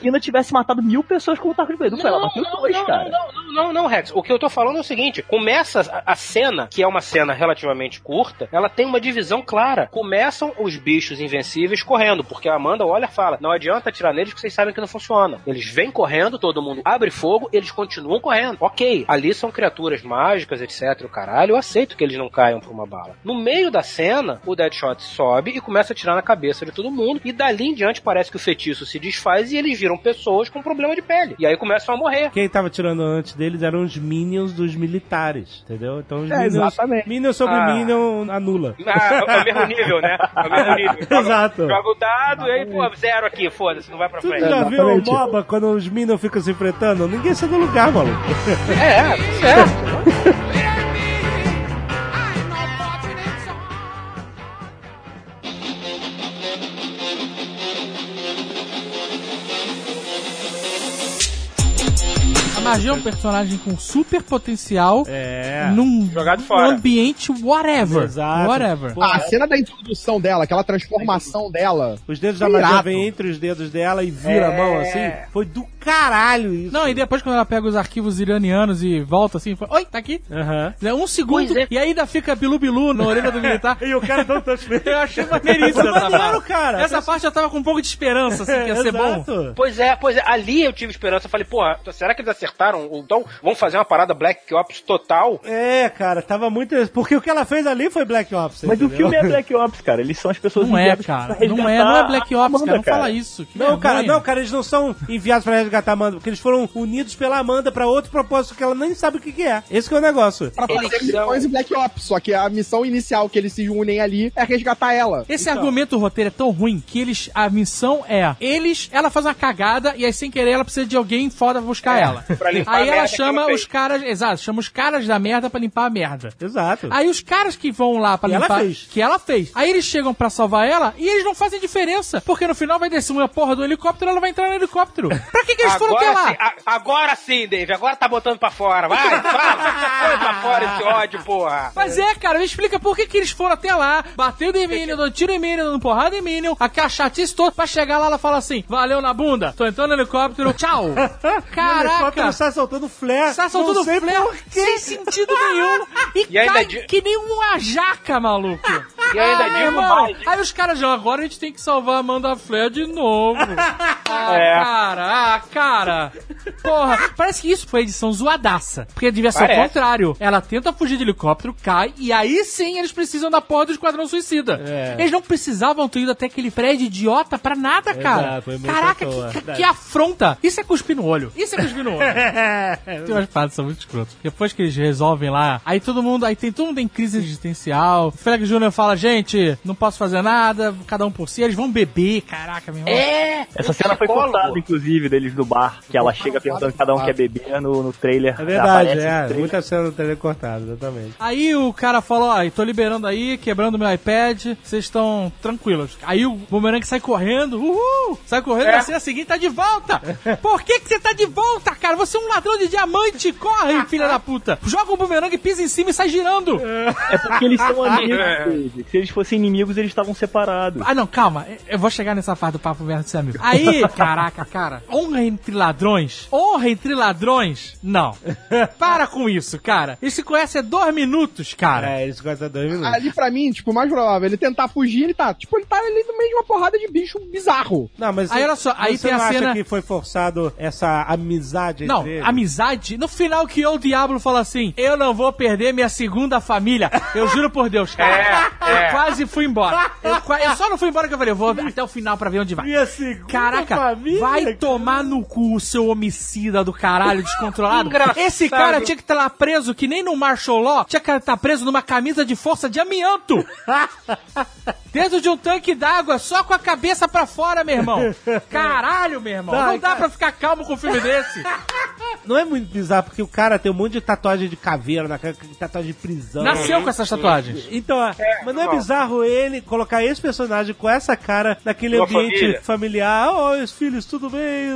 Se a tivesse matado mil pessoas com o taco de beisebol, ela bateu dois, não, cara. Não, não, não, não, Rex. O que eu tô falando é o seguinte: começa a, a cena, que é uma cena relativamente curta, ela tem uma divisão clara. Começam os bichos invencíveis correndo, porque a Amanda olha e fala: não adianta atirar neles porque vocês sabem que não funciona. Eles vêm correndo, todo mundo abre fogo, eles continuam correndo. Ok, ali são criaturas mágicas, etc. O caralho, eu aceito que eles não caiam por uma bala. No meio da cena, o Deadshot sobe e começa a atirar na cabeça de todo mundo, e dali em diante parece que o feitiço se desfaz e eles viram pessoas com problema de pele. E aí começam a morrer. Quem tava tirando antes deles eram os minions dos militares, entendeu? Então os É, minions, exatamente. minions sobre Ah. minion anula. Ah, é o mesmo nível, né? É o mesmo nível. Joga, Exato. Joga o dado e aí, pô, zero aqui, foda-se, não vai pra Tu frente. já viu o. MOBA quando os minions ficam se enfrentando? Ninguém sai do lugar, maluco. É, tá certo. A magia é um personagem com super potencial É. num Jogado fora. ambiente whatever. Exato. Whatever. Ah, a cena da introdução dela, aquela transformação dela. Os dedos da magia vêm entre os dedos dela e vira a mão assim. Foi do caralho isso. Não, e depois quando ela pega os arquivos iranianos e volta assim, fala, oi, tá aqui. Aham. É Um segundo, é. e aí ainda fica bilu-bilu na orelha do militar. E o cara dando touch Eu achei maneiríssimo essa maneiro, parte. cara. Essa parte eu tava com um pouco de esperança, assim, que ia ser bom. Exato. Pois é, pois é, ali eu tive esperança. Eu falei, porra, será que eles acertaram? Então, vão fazer uma parada Black Ops total? É, cara, tava muito. Porque o que ela fez ali foi Black Ops. Mas o entendeu? filme é Black Ops, cara. Eles são as pessoas Não é, cara. Não é, não é Black Ops, Amanda, cara. Não fala isso. Que Não, cara, não, cara, eles não são enviados pra resgatar a Amanda, porque eles foram unidos pela Amanda pra outro propósito que ela nem sabe o que, que é. Esse que é o negócio. Pra fazer Eles missões em Black Ops. Só que a missão inicial que eles se unem ali é resgatar ela. Esse argumento do roteiro é tão ruim que eles. A missão é. Eles. Ela faz uma cagada e aí, sem querer, ela precisa de alguém foda pra buscar ela. pra limpar a aí ela chama ela os caras. Exato, chama os caras da merda pra limpar a merda. Exato. Aí os caras que vão lá pra Que ela limpar. fez. Que ela fez. Aí eles chegam pra salvar ela e eles não fazem diferença. Porque no final vai descer uma porra do helicóptero e ela vai entrar no helicóptero. Pra que, que eles foram até Agora lá? sim, a- agora sim, Dave. Agora tá botando pra fora. Vai, fala. Põe pra fora esse ódio, porra. Mas é, cara, me explica por que, que eles foram até lá, bateu em Minion, dando tiro em Minion, dando porrada em Minion, aquela chatice toda, pra chegar lá ela fala assim, valeu na bunda, tô entrando no helicóptero, tchau. O helicóptero Caraca. está soltando flare. Tá soltando flare por quê. sem sentido nenhum. E, E cai que nem uma jaca, maluco. E ainda Ah, digo mais. Aí os caras já, agora a gente tem que salvar a Amanda Flare de novo. Ah, É. cara, ah, cara. Porra, parece que isso foi edição zoadaça. Porque devia ser o contrário. Ela tenta fugir de helicóptero, cai, e aí sim eles precisam da porra do Esquadrão Suicida. É. Eles não precisavam ter ido até aquele prédio idiota pra nada, cara. Exato, Caraca, que, que, que afronta. Isso é cuspir no olho. Isso é cuspir no olho. tem umas que são muito escrotas. Depois que eles resolvem lá, aí todo mundo, aí tem todo mundo em crise existencial. O Flex Jr. fala, gente, não posso fazer nada, cada um por si, eles vão beber, caraca, meu irmão. É! Essa cena foi cortada, inclusive, deles do bar, que ela chega perguntando cada um quer beber no, no trailer. É verdade, é. trailer. Muita cena do trailer cortada, exatamente. Aí o cara falou, ó, tô liberando aí, quebrando meu iPad, vocês estão tranquilos. Aí o bumerangue sai correndo, uhul! Sai correndo É. na cena seguinte, tá de volta! Por que que você tá de volta, cara? Você é um ladrão de diamante, corre, filha da puta! Joga o bumerangue, pisa em cima e sai girando! É porque eles são amigos, É. Se eles fossem inimigos, eles estavam separados. Ah, não, calma. Eu vou chegar nessa parte do papo merda de ser amigo. Aí, caraca, cara. Honra entre ladrões? Honra entre ladrões? Não. Para com isso, cara. Eles se conhecem há dois minutos, cara. É, eles gostam dois minutos. Ali pra mim, tipo, o mais provável, ele tentar fugir, ele tá, tipo, ele tá ali no meio de uma porrada de bicho bizarro. Não, mas Aí, olha só, aí você tem a cena- que foi forçado essa amizade Não, entre eles? amizade. No final que o Diablo fala assim: Eu não vou perder minha segunda família. Eu juro por Deus, cara. É, é. Eu quase fui embora. Eu, qua- eu só não fui embora que eu falei, eu vou até o final pra ver onde vai. Caraca, família, vai cara. tomar no cu, seu homicida do caralho descontrolado. Engraçado. Esse cara tinha que estar lá preso, que nem no Martial Law, tinha que estar preso numa camisa de força de amianto. Dentro de um tanque d'água, só com a cabeça pra fora, meu irmão. Caralho, meu irmão. Vai, Não dá cara. pra ficar calmo com um filme desse. Não é muito bizarro, porque o cara tem um monte de tatuagem de caveira na cara, tatuagem de prisão. Nasceu com essas tatuagens. Então, mas não é normal. bizarro ele colocar esse personagem com essa cara naquele Uma ambiente família. familiar. Oh, os filhos, tudo bem?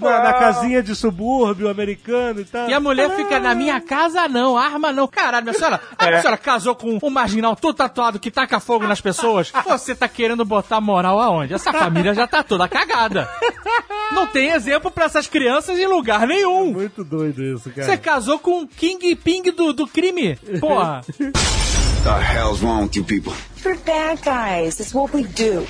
Na, Ah. na casinha de subúrbio americano e tal. E a mulher fica na minha casa, não, arma não. Caralho, minha senhora, a senhora casou com um marginal todo tatuado que taca fogo nas pessoas? Você tá querendo botar moral aonde? Essa família já tá toda cagada. Não tem exemplo pra essas crianças em lugar nenhum. Muito doido isso, cara. Você casou com o King Ping do, do crime. Porra. The hell's wrong with you people? We're bad guys. It's what we do.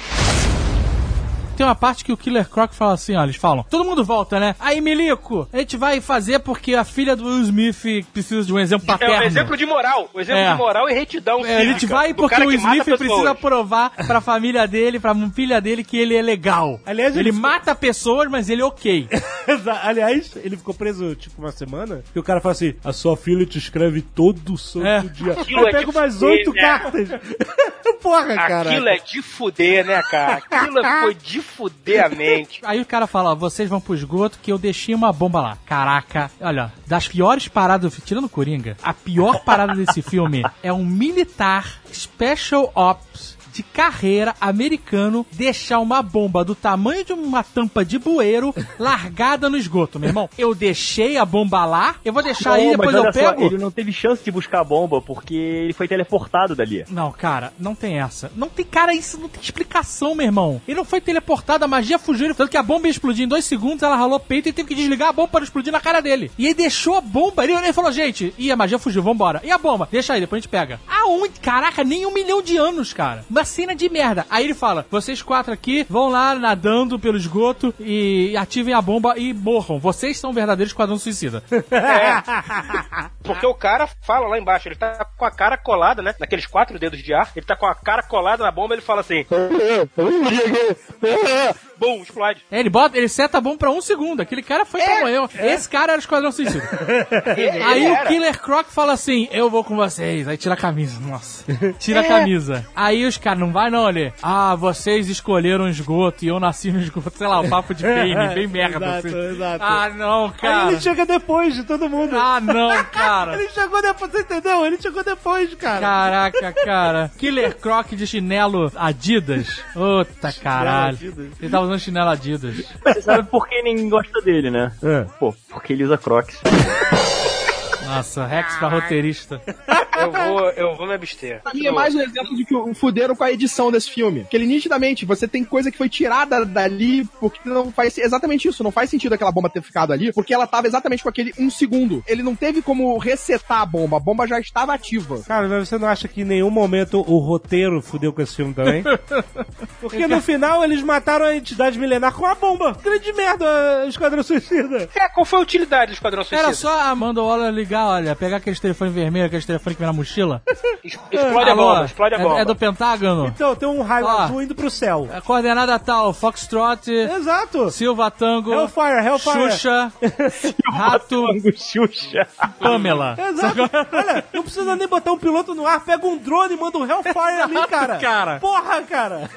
Tem uma parte que o Killer Croc fala assim, ó, eles falam, todo mundo volta, né? Aí, Milico, a gente vai fazer porque a filha do Will Smith precisa de um exemplo É paterno. um exemplo de moral. Um exemplo É. de moral e retidão É, a gente vai porque o Smith precisa provar pra família dele, pra filha dele, que ele é legal. Aliás, ele ele- mata pessoas, mas ele é ok. Aliás, ele ficou preso tipo uma semana. E o cara fala assim: a sua filha te escreve todo santo É. dia. Aquilo Eu é pego mais oito né? cartas. Porra, cara. Aquilo é de fuder, né, cara? Aquilo foi de fuder a mente. Aí o cara fala, vocês vão pro esgoto que eu deixei uma bomba lá. Caraca, olha, das piores paradas, tirando Coringa, a pior parada desse filme é um militar Special Ops de carreira americano deixar uma bomba do tamanho de uma tampa de bueiro largada no esgoto, meu irmão. Eu deixei a bomba lá, eu vou deixar aí, Não, depois mas eu olha só, pego. ele não teve chance de buscar a bomba porque ele foi teleportado dali. Não, cara, não tem essa. Não tem, cara, isso não tem explicação, meu irmão. Ele não foi teleportado, a magia fugiu. Ele falou que a bomba ia explodir em dois segundos, ela ralou o peito e teve que desligar a bomba para explodir na cara dele. E ele deixou a bomba, ele, ele falou, gente, e a magia fugiu, vambora. E a bomba? Deixa aí, depois a gente pega. Aonde? Caraca, nem um milhão de anos, cara. Uma cena de merda. Aí ele fala, vocês quatro aqui vão lá nadando pelo esgoto e ativem a bomba e morram. Vocês são verdadeiros esquadrão suicida. Porque o cara fala lá embaixo, ele tá com a cara colada, né? Naqueles quatro dedos de ar, ele tá com a cara colada na bomba, ele fala assim. Bum, explode. É, ele bota, ele seta a bomba pra um segundo. Aquele cara foi pra morrer. Esse cara era o Esquadrão Suicida. Aí o. Killer Croc fala assim: Eu vou com vocês. Aí tira a camisa. Nossa. Tira a camisa. Aí os caras, não vai não, Lê. Ah, vocês escolheram esgoto e eu nasci no esgoto. Sei lá, o papo de Bane, bem merda. Exato, assim. exato. Ah, não, Aí cara. ele chega depois de todo mundo. Ah, não, cara. Ele chegou depois, você entendeu? Ele chegou depois, cara. Caraca, cara. Killer Croc de chinelo Adidas. Puta caralho. Adidas. Ele tava usando chinelo Adidas. Você sabe por que ninguém gosta dele, né? É. Pô, porque ele usa crocs. Nossa, Rex pra roteirista. Eu vou, eu vou me abster. Pra mim é mais um exemplo de que o fuderam com a edição desse filme. Que ele nitidamente, você tem coisa que foi tirada dali porque não faz exatamente isso. Não faz sentido aquela bomba ter ficado ali, porque ela tava exatamente com aquele um segundo. Ele não teve como resetar a bomba, a bomba já estava ativa. Cara, mas você não acha que em nenhum momento o roteiro fudeu com esse filme também? Porque no final eles mataram a entidade milenar com uma bomba. Grande merda, Esquadrão Suicida. É, qual foi a utilidade do Esquadrão Suicida? Era só a Amanda Waller ligar, olha, pegar aqueles telefones vermelhos, aqueles telefones que vem na mochila. Explode a bomba, explode a é- bomba. É, do Pentágono? Então, tem um raio Ó. azul indo pro céu. A coordenada tal, Foxtrot, Exato. Silva Tango, Hellfire, Hellfire. Xuxa, Rato, Xuxa. Pamela. Exato. Olha, não precisa nem botar um piloto no ar, pega um drone e manda um Hellfire ali, cara. Cara. Porra, cara.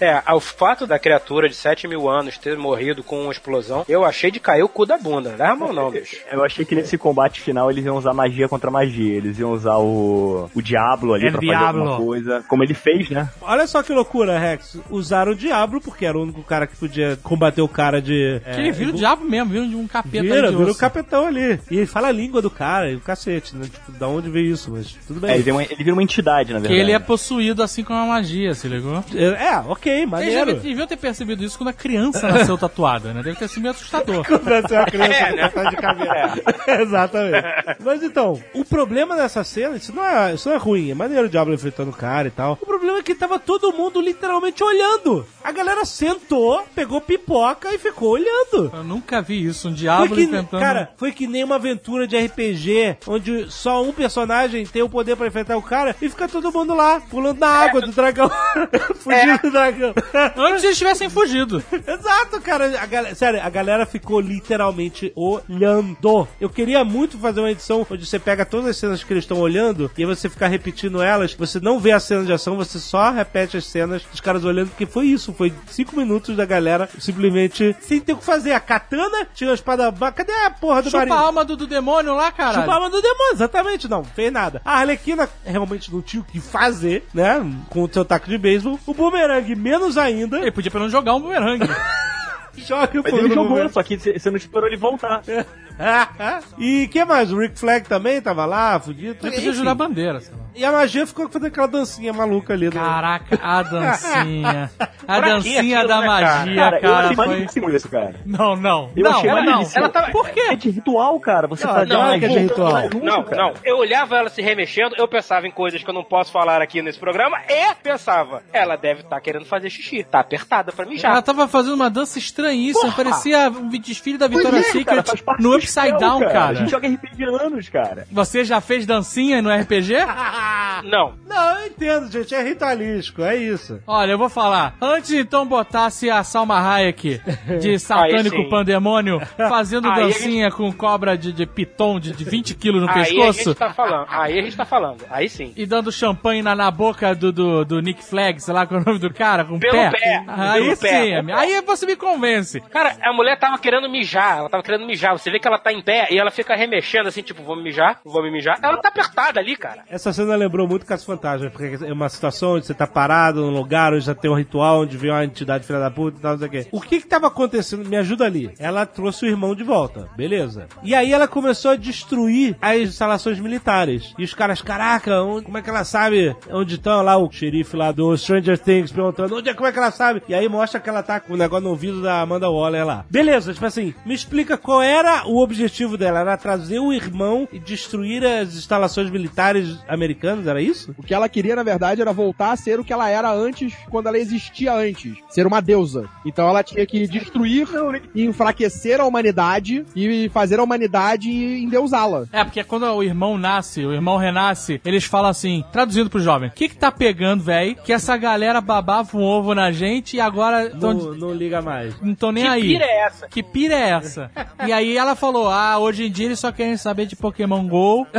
É, o fato da criatura de 7 mil anos ter morrido com uma explosão, eu achei de cair o cu da bunda. Não leva a mão não, bicho. Eu achei que nesse combate final eles iam usar magia contra magia. Eles iam usar o, o Diablo ali El pra Diablo. fazer alguma coisa. Como ele fez, né? Olha só que loucura, Rex. Usaram o Diablo, porque era o único cara que podia combater o cara de... Que ele vira o diabo mesmo, vira um capeta Vira, de vira o capetão ali. E ele fala a língua do cara, e o cacete, né? Tipo, da onde veio isso, mas tudo É, bem. ele, vira uma, ele vira uma entidade, na Que verdade. ele é possuído assim como a magia, se ligou? É, ok, Vocês maneiro. devem- deviam ter percebido isso quando a criança nasceu tatuada, né? Deve ter sido meio assustador. Quando é uma criança É, né? tá de cabelo. Exatamente. Mas então, o problema dessa cena, isso não é, isso não é ruim, é maneiro o Diablo enfrentando o cara e tal. O problema é que tava todo mundo literalmente olhando. A galera sentou, pegou pipoca e ficou olhando. Eu nunca vi isso, um Foi que, enfrentando... cara, foi que nem uma aventura de RPG, onde só um personagem tem o poder pra enfrentar o cara e fica todo mundo lá, pulando na água do dragão, fugindo do dragão. Antes eles tivessem fugido. Exato, cara. A galera, sério, a galera ficou literalmente olhando. Eu queria muito fazer uma edição onde você pega todas as cenas que eles estão olhando e você fica repetindo elas. Você não vê a cena de ação, você só repete as cenas dos caras olhando, porque foi isso. Foi cinco minutos da galera simplesmente sem ter o que fazer. A katana tinha a espada. Cadê a porra do Chupa marido? a alma do, do demônio lá, cara. Chupa a alma do demônio, exatamente, não, fez nada. A Arlequina realmente não tinha o que fazer, né? Com o seu taco de beisebol. O bumerangue, menos ainda. Ele podia pelo menos jogar um bumerangue. Joga o Mas fogo ele no jogou, bumerangue. só que você não esperou ele voltar. e que mais? O Rick Flag também tava lá, fudido. Ele podia Enfim. jurar bandeira, sei lá. E a magia ficou fazendo aquela dancinha maluca ali. né? Caraca, a dancinha. A dancinha aquilo, da né, cara? magia, Cara, eu cara. achei foi... isso, cara. Não, não. Eu não, achei não. maneiríssimo. Ela tava- Por quê? É de ritual, cara. Você Não, faz não uma é que é de magia ritual. Não, cara. não. Eu olhava ela se remexendo, eu pensava em coisas que eu não posso falar aqui nesse programa e pensava, ela deve estar querendo fazer xixi. Tá apertada pra mijar. Ela tava fazendo uma dança estranhíssima, Porra! parecia um desfile da Victoria's é, Secret cara, no Upside Down, A cara. gente joga RPG anos, cara. Você já fez dancinha no RPG? Não. Não, eu entendo, gente. É ritualístico, é isso. Olha, eu vou falar. Antes então botasse a Salma Hayek de satânico Aí pandemônio fazendo Aí a dancinha com cobra de, de piton de, de 20 quilos no Aí a pescoço. gente tá falando. Aí a gente tá falando. Aí sim. E dando champanhe na, na boca do, do, do Nick Flag, sei lá qual é o nome do cara, com o Pelo pé. pé, Aí pelo sim, pé. aí você me convence. Cara, a mulher tava querendo mijar, ela tava querendo mijar. Você vê que ela tá em pé e ela fica remexendo assim, tipo, vou me mijar, vou me mijar. Ela tá apertada ali, cara. Essa cena lembrou muito Caso Fantasma, porque é uma situação onde você tá parado num lugar onde já tem um ritual, onde vem uma entidade filha da puta e tal, não sei o quê. O que que tava acontecendo? Me ajuda ali. Ela trouxe o irmão de volta, beleza. E aí ela começou a destruir as instalações militares. E os caras, caraca, onde- como é que ela sabe onde estão lá o xerife lá do Stranger Things perguntando, onde é, como é que ela sabe? E aí mostra que ela tá com o negócio no ouvido da Amanda Waller lá. Beleza, tipo assim, me explica qual era o objetivo dela. Era trazer o irmão e destruir as instalações militares americanas, era isso? O que ela queria, na verdade, era voltar a ser o que ela era antes, quando ela existia antes. Ser uma deusa. Então ela tinha que destruir e enfraquecer a humanidade e fazer a humanidade endeusá-la. É, porque quando o irmão nasce, o irmão renasce, eles falam assim, traduzindo pro jovem, o que que tá pegando, velho? Que essa galera babava um ovo na gente e agora tão, Não, não liga mais. não tão nem que aí. pira é essa? Que pira é essa? e aí ela falou, ah, hoje em dia eles só querem saber de Pokémon GO,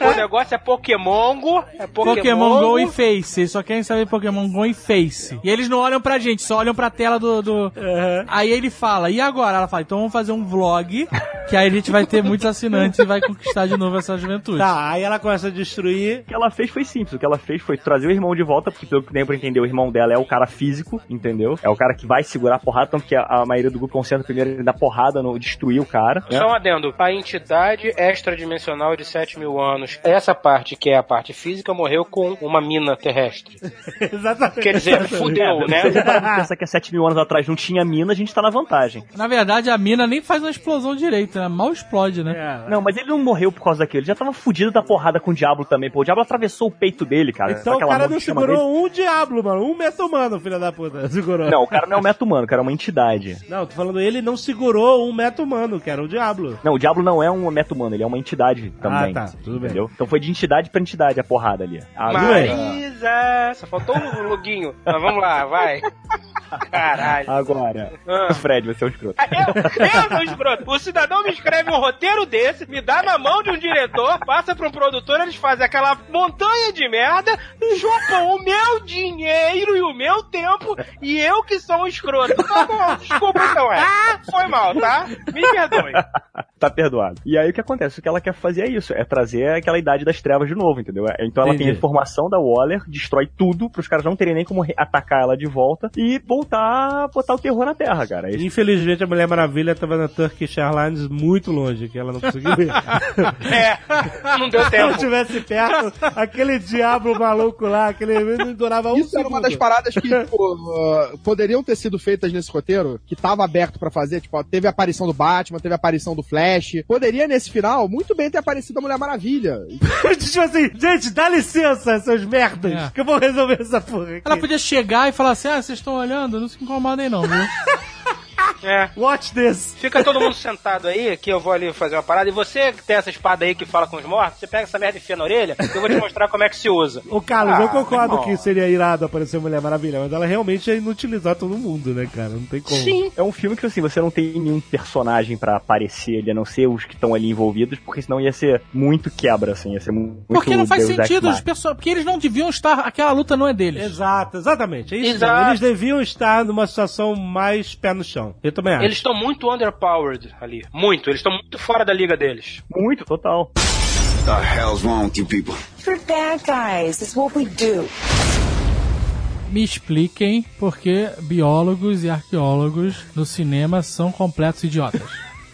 O negócio é Pokémon Go, é Pokémon, Pokémon GO e Face. Eles só querem saber Pokémon GO e Face. E eles não olham pra gente, só olham pra tela do... do... Aí ele fala, e agora? Ela fala, então vamos fazer um vlog, que aí a gente vai ter muitos assinantes e vai conquistar de novo essa juventude. Tá, aí ela começa a destruir. O que ela fez foi simples. O que ela fez foi trazer o irmão de volta, porque pelo que deu pra entender, o irmão dela é o cara físico, entendeu? É o cara que vai segurar a porrada, tanto que a, a maioria do grupo concentra primeiro dar porrada no destruir o cara. né? Só um adendo. A entidade extradimensional de 7 mil anos menos essa parte, que é a parte física, morreu com uma mina terrestre. Exatamente. Quer dizer, fudeu, né? Se você pensar que há 7 mil anos atrás não tinha mina, a gente tá na vantagem. Na verdade, a mina nem faz uma explosão direito, né? Mal explode, né? É. Não, mas ele não morreu por causa daquilo. Ele já tava fudido da porrada com o Diablo também. Pô, o Diablo atravessou o peito dele, cara. Então o Aquela cara não segurou um diablo, mano. Um meta humano, filho da puta. Segurou. dele. Não, o cara não é um meta humano, o cara é uma entidade. Não, tô falando, ele não segurou um meta humano, que era o diablo. Não, o Diablo não é um meta humano, ele é uma entidade também. tá, tudo bem. Entendeu? Então foi de entidade pra entidade a porrada ali. A Marisa! Só faltou um loguinho. Mas vamos lá, vai. Caralho. Agora, Ah. Fred, você é um escroto. Eu, eu sou escroto. O cidadão me escreve um roteiro desse, me dá na mão de um diretor, passa pra um produtor, eles fazem aquela montanha de merda, chupam o meu dinheiro e o meu tempo, e eu que sou um escroto. Tá bom, desculpa então, é. Foi mal, tá? Me perdoe. Tá perdoado. E aí o que acontece? O que ela quer fazer é isso, é trazer aquela idade das trevas de novo, entendeu? Então ela tem a informação da Waller, destrói tudo, pros caras não terem nem como atacar ela de volta e voltar a botar o terror na Terra, cara. É isso. Infelizmente a Mulher Maravilha tava na Turkish Airlines muito longe, que ela não conseguiu ir. É, não deu Se ela tempo. estivesse perto, aquele diabo maluco lá, aquele não durava um Isso era uma segundo. das paradas que tipo, uh, poderiam ter sido feitas nesse roteiro, que tava aberto pra fazer. Tipo, ó, teve a aparição do Batman, teve a aparição do Flash. Poderia, nesse final, muito bem ter aparecido a Mulher Maravilha. tipo assim, gente, dá licença, seus merdas, É. que eu vou resolver essa porra aqui. Ela podia chegar e falar assim: ah, vocês estão olhando? Não se incomodem, não, viu? É. Watch this. Fica todo mundo sentado aí, que eu vou ali fazer uma parada. E você que tem essa espada aí que fala com os mortos, você pega essa merda e enfia na orelha, que eu vou te mostrar como é que se usa. Ô, Carlos, Ah, eu concordo irmão. que seria irado aparecer Mulher Maravilha, mas ela realmente é inutilizar todo mundo, né, cara? Não tem como. Sim. É um filme que assim, você não tem nenhum personagem pra aparecer ali, a não ser os que estão ali envolvidos, porque senão ia ser muito quebra, assim, ia ser mu- muito Porque não faz Deus sentido, os Machina. perso- porque eles não deviam estar. Aquela luta não é deles. Exato, exatamente. É isso Exato. Eles deviam estar numa situação mais pé no chão. Eu também acho. Eles estão muito underpowered ali. Muito. Eles estão muito fora da liga deles. Muito, total. The hell's wrong with you people? We're bad guys. It's what we do. Me expliquem por que biólogos e arqueólogos no cinema são completos idiotas.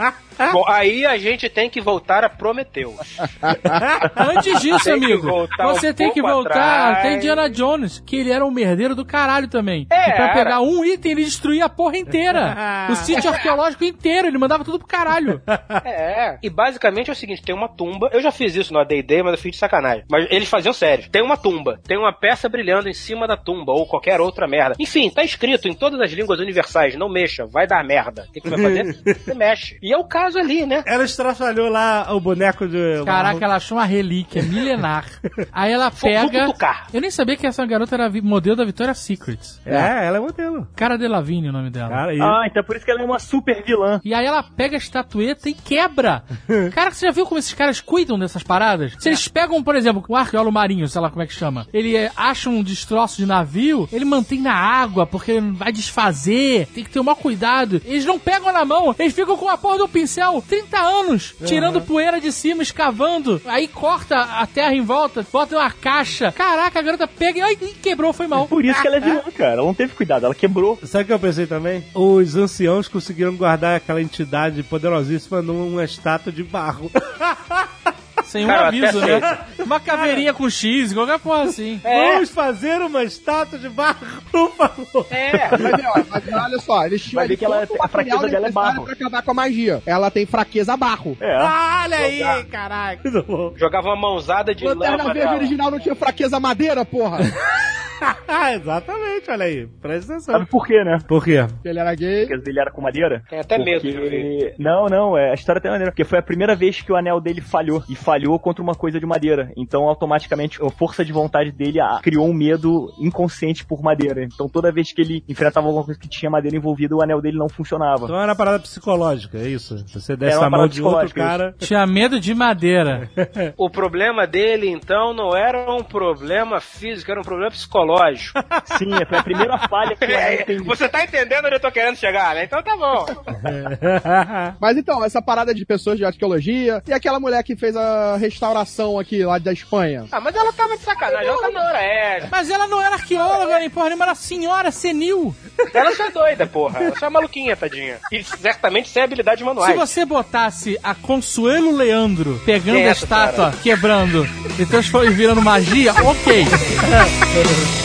Bom, aí a gente tem que voltar a Prometeu. Antes disso, Tem amigo, você um tem que voltar atrás. até Indiana Jones, que ele era um merdeiro do caralho também. É, e pra era. pegar um item, ele destruía a porra inteira. o sítio arqueológico inteiro, ele mandava tudo pro caralho. É. E basicamente é o seguinte: tem uma tumba. Eu já fiz isso no ADD, mas eu fiz de sacanagem. Mas eles faziam sério. Tem uma tumba, tem uma peça brilhando em cima da tumba, ou qualquer outra merda. Enfim, tá escrito em todas as línguas universais: não mexa, vai dar merda. O que, que você vai fazer? Você mexe. E é o caso ali, né? Ela estraçalhou lá o boneco de. Caraca, ela achou uma relíquia milenar. Aí ela pega. Eu nem sabia que essa garota era modelo da Victoria's Secrets. É, ela é modelo. Cara de Lavigne o nome dela. Cara, e... Ah, então é por isso que ela é uma super vilã. E aí ela pega a estatueta e quebra. Cara, você já viu como esses caras cuidam dessas paradas? Se eles pegam, por exemplo, um arqueólogo marinho, sei lá como é que chama, ele é, acha um destroço de navio, ele mantém na água, porque vai desfazer, tem que ter o maior cuidado. Eles não pegam na mão, eles ficam com a porra do pincel 30 anos, tirando poeira de cima, escavando, aí corta a terra em volta, bota uma caixa. Caraca, a garota pega e ai, quebrou, foi mal. Por isso que ela é vilã, cara. Ela não teve cuidado, ela quebrou. Sabe o que eu pensei também? Os anciãos conseguiram guardar aquela entidade poderosíssima numa estátua de barro. Sem um Cara, eu aviso, né? Uma caveirinha com X, qualquer porra assim. É. Vamos fazer uma estátua de barro, por favor. É. Mas, ó, mas olha só, eles tinham ali que ela- o a fraqueza dela é barro. pra acabar com a magia. Ela tem fraqueza barro. É. Olha aí, caralho. Jogava uma mãozada de Lanterna lama Verde nela. original não tinha fraqueza madeira, porra. Exatamente, olha aí. Presta atenção. Sabe por quê, né? Por quê? Ele era gay. Porque ele era com madeira? Tem até medo Porque- de ver. Não, não, é, a história tem maneira. Porque foi a primeira vez que o anel dele falhou. E falhou contra uma coisa de madeira. Então, automaticamente, a força de vontade dele ah, criou um medo inconsciente por madeira. Então, toda vez que ele enfrentava alguma coisa que tinha madeira envolvida, o anel dele não funcionava. Então era uma parada psicológica, é isso? Se você desse Era uma a mão parada de outro psicológica, cara. Tinha medo de madeira. O problema dele, então, não era um problema físico, era um problema psicológico. Relógio. Sim, foi a primeira falha que eu É, entendi. você tá entendendo onde eu tô querendo chegar, né? Então tá bom. Mas então, essa parada de pessoas de arqueologia e aquela mulher que fez a restauração aqui lá da Espanha. Ah, mas ela tava de sacanagem, ela tá na hora essa. Mas ela não era arqueóloga nem porra nenhuma, era senhora senil. Ela só é doida, porra. Ela só é maluquinha, tadinha. E certamente sem habilidade Se manuais. você botasse a Consuelo Leandro pegando a estátua, quebrando e transformando e virando magia, ok.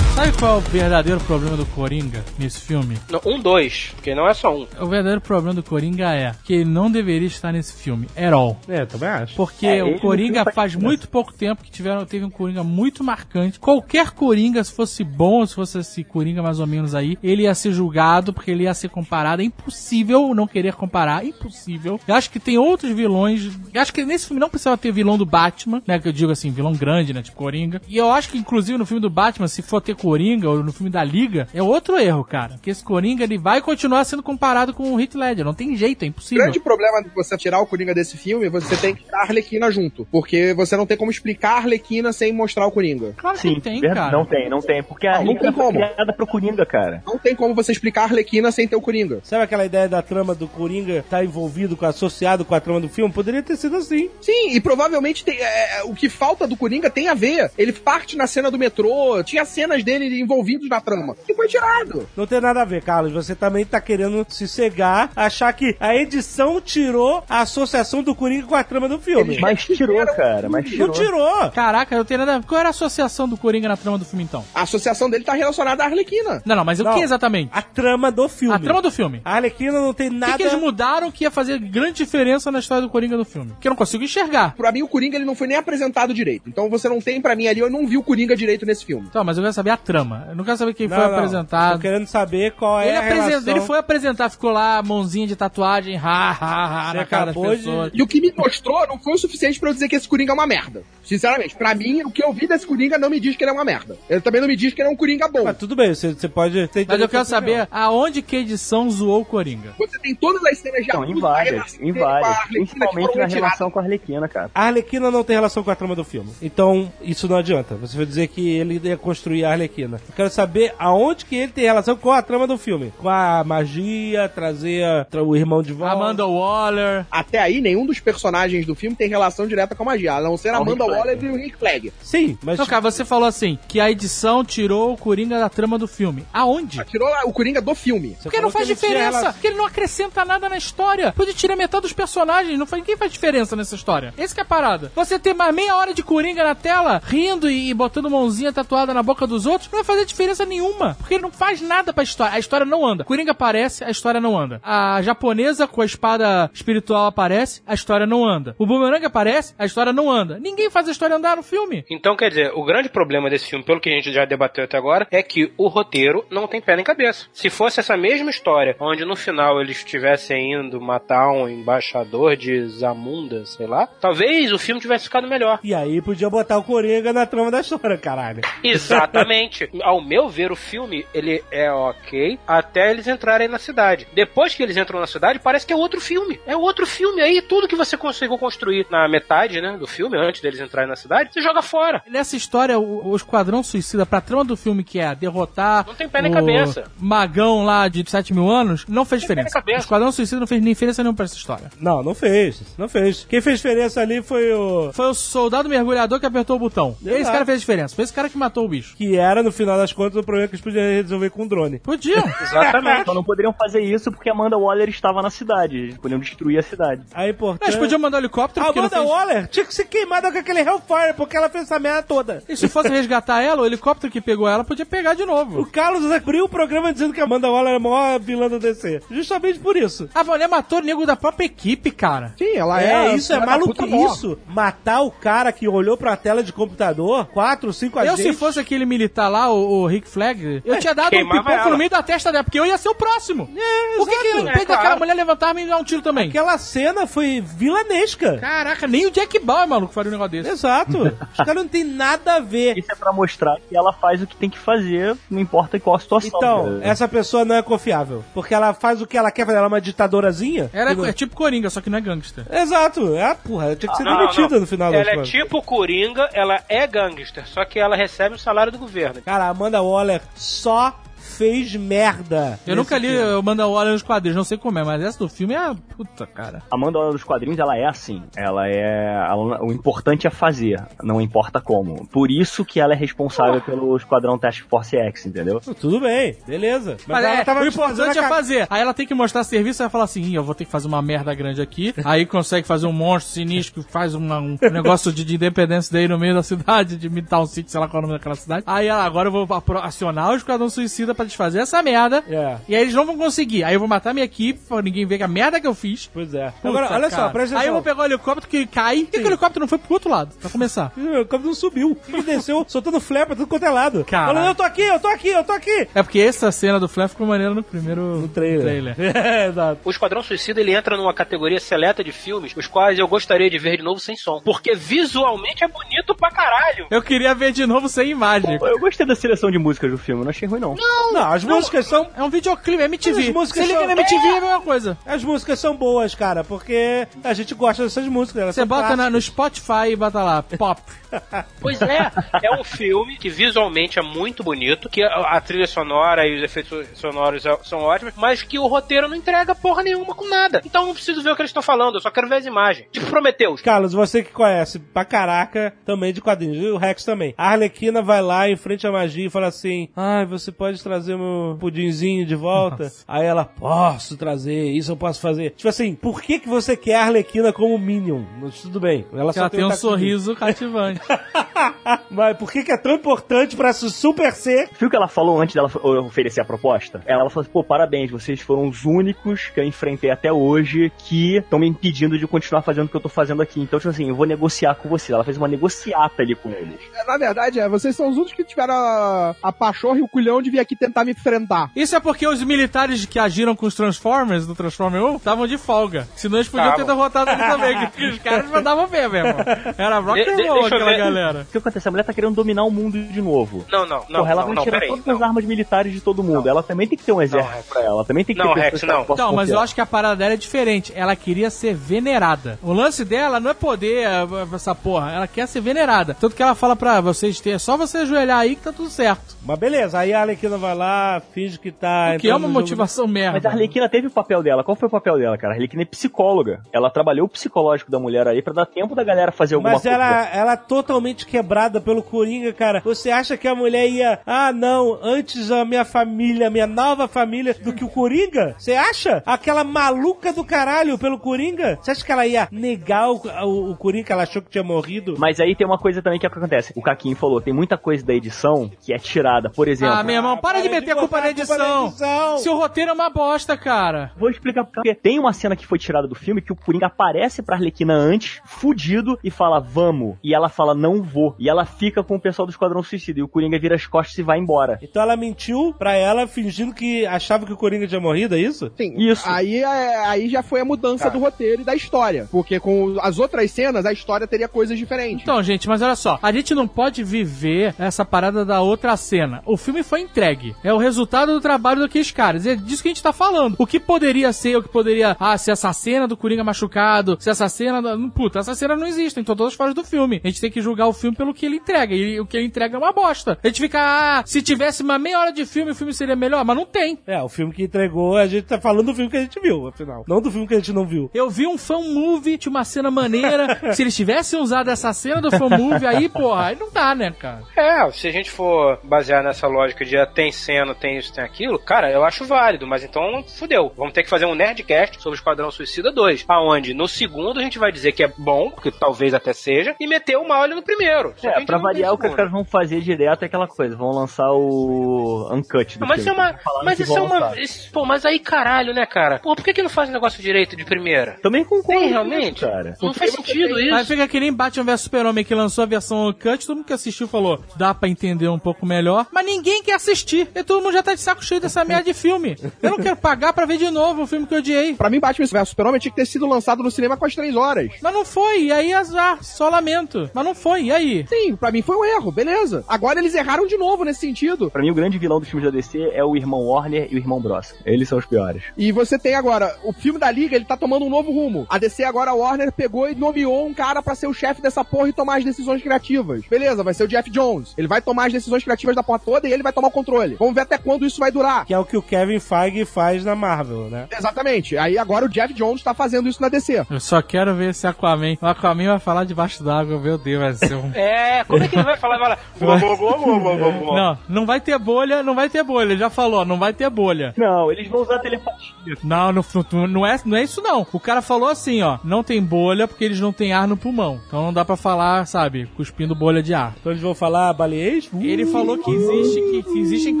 qual é o verdadeiro problema do Coringa nesse filme? Não, um, dois, porque não é só um. O verdadeiro problema do Coringa é que ele não deveria estar nesse filme, at all. É, eu também acho. Porque É, o Coringa faz muito pouco tempo que tiveram, teve um Coringa muito marcante. Qualquer Coringa, se fosse bom, se fosse esse Coringa mais ou menos aí, ele ia ser julgado porque ele ia ser comparado. É impossível não querer comparar, impossível. Eu acho que tem outros vilões. Eu acho que nesse filme não precisava ter vilão do Batman, né? Que eu digo assim, vilão grande, né? Tipo Coringa. E eu acho que, inclusive, no filme do Batman, se for ter Coringa, ou no filme da Liga, é outro erro, cara. Que esse Coringa, ele vai continuar sendo comparado com o Heath Ledger. Não tem jeito, é O impossível. grande problema de você tirar o Coringa desse filme, você tem que tirar a Arlequina junto. Porque você não tem como explicar a Arlequina sem mostrar o Coringa. Claro que Sim, tem, verdade, cara. não tem, não tem. Porque a Não, não Liga tem criada pro Coringa, cara. Não tem como você explicar a Arlequina sem ter o Coringa. Sabe aquela ideia da trama do Coringa estar envolvido, com, associado com a trama do filme? Poderia ter sido assim. Sim, e provavelmente tem- é, é, o que falta do Coringa tem a ver. Ele parte na cena do metrô, tinha cenas dele envolvidos na trama. E foi tirado. Não tem nada a ver, Carlos. Você também tá querendo se cegar, achar que a edição tirou a associação do Coringa com a trama do filme. Mas tirou, cara, mas tirou. Não tirou. Caraca, eu tenho nada. Qual era a associação do Coringa na trama do filme então? A associação dele tá relacionada à Arlequina. Não, não, mas o Não. que exatamente? A trama do filme. A trama do filme. A Arlequina não tem O nada... que, que eles mudaram que ia fazer grande diferença na história do Coringa do filme? Que eu não consigo enxergar. Pra mim, o Coringa ele não foi nem apresentado direito. Então você não tem pra mim ali, eu não vi o Coringa direito nesse filme. Então, mas eu quero saber a trama. Eu não quero saber quem Não, foi não. apresentado. Tô querendo saber qual é Ele, a apresentou, relação. ele foi apresentar, ficou lá, mãozinha de tatuagem, ha, ha, ha, Você na cara das acabou de-. E o que me mostrou não foi o suficiente pra eu dizer que esse Coringa é uma merda. Sinceramente, pra mim, o que eu vi desse Coringa não me diz que ele é uma merda. Ele também não me diz que ele é um Coringa bom. Mas tudo bem, você, você pode... você Mas eu quero saber aonde que a edição zoou o Coringa. Você tem todas as cenas de Não, em a várias, em a várias. Principalmente na relação com a Arlequina, cara. A Arlequina não tem relação com a trama do filme. Então, isso não adianta. Você vai dizer que ele ia construir a Arlequina. Eu quero saber aonde que ele tem relação com a trama do filme. Com a magia, trazer o irmão de volta. Amanda Waller. Até aí, nenhum dos personagens do filme tem relação direta com a magia, a não ser a Amanda Waller e o Rick Flag. Sim, mas... Então, cara, você falou assim, que a edição tirou o Coringa da trama do filme. Aonde? Tirou lá o Coringa do filme. Você Porque não faz diferença, rela- porque ele não acrescenta nada na história. Pode tirar metade dos personagens, não faz, ninguém faz diferença nessa história. Esse que é a parada. Você ter mais meia hora de Coringa na tela, rindo e, e botando mãozinha tatuada na boca dos outros, não vai fazer diferença nenhuma. Porque ele não faz nada pra história. A história não anda. Coringa aparece, a história não anda. A japonesa com a espada espiritual aparece, a história não anda. O boomerang aparece, a história não anda. Ninguém faz a história andar no filme. Então, quer dizer, o grande problema desse filme, pelo que a gente já debateu até agora, é que o roteiro não tem pé nem cabeça. Se fosse essa mesma história, onde no final eles estivessem indo matar um embaixador de Zamunda, sei lá, talvez o filme tivesse ficado melhor. E aí podia botar o Coringa na trama da história, caralho. Exatamente. Ao meu ver, o filme, ele é ok até eles entrarem na cidade. Depois que eles entram na cidade, parece que é outro filme. É outro filme. Aí tudo que você conseguiu construir na metade, né, do filme, antes deles entrarem na cidade, você joga fora. Nessa história, o, o Esquadrão Suicida, pra trama do filme que é derrotar. Não tem pé nem cabeça. Magão lá de 7 mil anos, não fez Não diferença. O. Esquadrão Suicida não fez nem diferença nenhuma pra essa história. Não, não fez. Não fez. Quem fez diferença ali foi o... Foi o soldado mergulhador que apertou o botão. Esse Exato. cara fez a diferença. Foi esse cara que matou o bicho. Que era, no final das contas, o problema que eles podiam resolver com o drone. Podiam. Exatamente. Só não poderiam fazer isso porque a Amanda Waller estava na cidade. Eles podiam destruir a cidade. A importante... Mas podiam mandar um helicóptero A Amanda fez... Waller tinha que ser queimada com aquele Hellfire, porque ela fez essa merda toda. E se fosse resgatar ela, o helicóptero que pegou ela podia pegar de O novo. Carlos abriu o programa dizendo que a Amanda Waller é a maior vilã do DC. Justamente por isso. A mulher matou o nego da própria equipe, cara. Sim, ela é. É, isso é maluco. Isso, matar o cara que olhou pra tela de computador, quatro, cinco Eu, agentes. se fosse aquele militar lá, o, o Rick Flag, eu tinha dado um ela. no meio da testa dela, porque eu ia ser o próximo. É, Por que, que ele pede claro. aquela mulher levantar e me dar um tiro também? Aquela cena foi vilanesca. Caraca, nem o Jack Bauer, maluco, faria um negócio desse. Exato. Os caras não tem nada a ver. Isso é pra mostrar que ela faz o que tem que fazer, não importa em qual situação. Então, cara. essa pessoa não é confiável. Porque ela faz o que ela quer fazer. Ela é uma ditadorazinha. Era, Que não- é tipo Coringa, só que não é gangster. Exato. É, porra, ela tinha que ser Não, não, demitida não. no final Ela é tipo Coringa, ela é gangster, só que ela recebe o salário do governo. Cara, a Amanda Waller só fez merda. Eu nunca li filme. o Manda Waller nos quadrinhos, não sei como é, mas essa do filme é a puta, cara. Amanda Waller dos quadrinhos, ela é assim. Ela é. ela- o importante é fazer, não importa como. Por isso que ela é responsável pelo Esquadrão Task Force X, entendeu? Tudo bem, beleza. Mas, ela é, tava o importante a é ca- fazer. Aí ela tem que mostrar serviço e ela fala assim: "Ih, eu vou ter que fazer uma merda grande aqui. Aí consegue fazer um monstro sinistro que faz uma- um negócio de, de Independence Day no meio da cidade, de Midtown City, sei lá qual é o nome daquela cidade. Aí ela, agora eu vou acionar o Esquadrão Suicida pra desfazer essa merda. É. E aí eles não vão conseguir. Aí eu vou matar minha equipe pra ninguém ver que a merda que eu fiz. Pois é. Puta, Agora, olha cara. só, presta Aí eu atenção. vou pegar o helicóptero que cai. Por que, que o helicóptero não foi pro outro lado? Pra começar. O câmbio não subiu. Ele desceu soltando flare pra tudo quanto é lado. Caralho. Falando, eu tô aqui, eu tô aqui, eu tô aqui. É porque essa cena do Flash ficou maneira no primeiro No trailer. É, exato. O Esquadrão Suicida ele entra numa categoria seleta de filmes, os quais eu gostaria de ver de novo sem som. Porque visualmente é bonito pra caralho. Eu queria ver de novo sem imagem. Eu gostei da seleção de músicas do filme, não achei ruim não. Não, as músicas são. É um videoclipe, é MTV. As músicas Você liga são- na MTV é a mesma coisa. As músicas são boas, cara, porque a gente gosta dessas músicas. elas Você são bota na- no. Spotify e bota lá, pop. Pois é, é um filme que visualmente é muito bonito, que a, a trilha sonora e os efeitos sonoros é- são ótimos, mas que o roteiro não entrega porra nenhuma com nada. Então eu não preciso ver o que eles estão falando, eu só quero ver as imagens. Tipo Prometheus. Carlos, você que conhece pra caraca também de quadrinhos, e o Rex também. A Arlequina vai lá em frente à magia e fala assim: Ai, você pode trazer meu pudinzinho de volta? Aí ela, posso trazer, isso eu posso fazer. Tipo assim, por que, que você quer a Arlequina como Minion? Mas Tudo bem, ela só ela tem um de sorriso cativante. Mas por que, que é tão importante pra su- super ser? Viu o que ela falou antes dela oferecer a proposta? Ela falou assim, pô, parabéns, vocês foram os únicos que eu enfrentei até hoje que estão me impedindo de continuar fazendo o que eu tô fazendo aqui. Então, tipo assim, eu vou negociar com você. Ela fez uma negociata ali com eles. Na verdade, é, vocês são os únicos que tiveram a, a pachorra e o culhão de vir aqui tentar me enfrentar. Isso é porque os militares que agiram com os Transformers do Transformer 1 estavam de folga. Senão eles podiam ter derrotado ele também. Que os caras mandavam ver mesmo. Era rock and roll aquela ver. galera. O que acontece? A mulher tá querendo dominar o mundo de novo. Não, não, não. Porra, ela não, vai não, tirar peraí, todas não. as armas militares de todo mundo. Ela também tem que ter um exército Rex. pra ela. Também tem que Não, ter Rex, não. Então, mas eu acho que a parada dela é diferente. Ela queria ser venerada. O lance dela não é poder, eh, essa porra. Ela quer ser venerada. Tanto que ela fala pra vocês ter, é só você ajoelhar aí que tá tudo certo. Mas beleza, aí a Arlequina vai lá, finge que tá. O que é uma no jogo- motivação merda. Mas a Arlequina teve o papel dela. Qual foi o papel dela, cara? A Arlequina é psicóloga. Ela trabalhou o psicológico da mulher aí pra dar tempo da galera fazer alguma Mas coisa. ela, ela totalmente quebrada pelo Coringa, cara. Você acha que a mulher ia. Ah, não, antes a minha família, a minha nova família, do que o Coringa? Você acha? Aquela maluca do caralho pelo Coringa? Você acha que ela ia negar o, o, o Coringa que ela achou que tinha morrido? Mas aí tem uma coisa também que acontece. O Caquinho falou, tem muita coisa da edição que é tirada. Por exemplo, Ah, meu irmão, para, para de de meter a culpa botar na a culpa na edição. edição. Se o roteiro é uma bosta, cara. Vou explicar porque tem uma cena que foi tirada do filme que o Coringa aparece pra Arlequina antes, fudido, e fala, vamos. E ela fala, não vou. E ela fica com o pessoal do Esquadrão Suicida. E o Coringa vira as costas e vai embora. Então ela mentiu pra ela, fingindo que achava que o Coringa tinha morrido, é isso? Sim, Isso. Aí, é- aí já foi a mudança do roteiro e da história. Porque com as outras cenas, a história teria coisas diferentes. Então, gente, mas olha só, a gente não pode viver essa parada da outra cena. O filme foi entregue. É o resultado do trabalho daqueles caras. É disso que a gente tá falando. O que poderia ser, o que poderia. Ah, se essa cena do Coringa machucado, se essa cena. da- Puta, essa cena não existe. Então todas fora do filme. A gente tem que julgar o filme pelo que ele entrega. E o que ele entrega é uma bosta. A gente fica, ah, se tivesse uma meia hora de filme, o filme seria melhor. Mas não tem. É, o filme que entregou, a gente tá falando do filme que a gente viu, afinal. Não do filme que a gente não viu. Eu vi um fan movie de uma cena maneira. se eles tivessem usado essa cena do fan movie aí, porra, aí não dá, né, cara? É, se a gente for basear nessa lógica de ah, tem cena, tem isso, tem aquilo, cara, eu acho válido, mas então fudeu. Vamos ter que fazer um Nerdcast sobre o Esquadrão Suicida 2, aonde no segundo a gente vai dizer que é bom, que talvez até seja, e meter o mal no primeiro. Só É, pra variar, o que os caras vão fazer direto é aquela coisa, vão lançar o Uncut do mas isso é uma. Mas isso é uma. isso- pô, mas aí caralho, né, cara? Pô, por que, que não faz o negócio direito de primeira? Também concordo Tem, com realmente? isso, cara. Não faz sentido Aí isso. fica que nem Batman vs Super-Homem que lançou a versão cut, todo mundo que assistiu falou, dá pra entender um pouco melhor, mas ninguém quer assistir. E todo mundo já tá de saco cheio dessa merda de filme. Eu não quero pagar pra ver de novo o filme que eu odiei. Pra mim, Batman vs Superman tinha que ter sido lançado no cinema com as três horas. Mas não foi, e aí azar, só lamento. Mas não foi, e aí? Sim, pra mim foi um erro, beleza. Agora eles erraram de novo nesse sentido. Pra mim, o grande vilão dos filmes da DC é o irmão Warner e o irmão Bros. Eles são os piores. E você tem agora, o filme da Liga, ele tá tomando um novo rumo. A DC agora, a Warner, pegou e nomeou um cara pra ser o chefe dessa porra e tomar as decisões criativas. Beleza, vai ser o Jeff Jones. Ele vai tomar as decisões criativas da porra toda e ele vai tomar o controle. Vamos ver até quando isso vai durar. Que é o que o Kevin Feige faz na Marvel, né? Exatamente. Aí agora o Jeff Jones tá fazendo isso na DC. Eu só quero ver esse Aquaman. O Aquaman vai falar debaixo d'água, meu Deus, vai ser um... É, como é que ele vai falar? Vai falar. Não, não vai ter bolha, não vai ter bolha. Ele já falou, não vai ter bolha. Não, eles vão usar telepatia. Não, não, não, não é, não é isso não. O cara falou assim, ó, não tem bolha porque eles não têm ar no pulmão. Então não dá pra falar, sabe, cuspindo bolha de ar. Então eles vão falar baleês? Ele falou que existe, que, que existem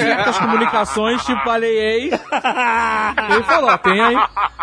certas comunicações tipo baleês. Ele falou, tem aí.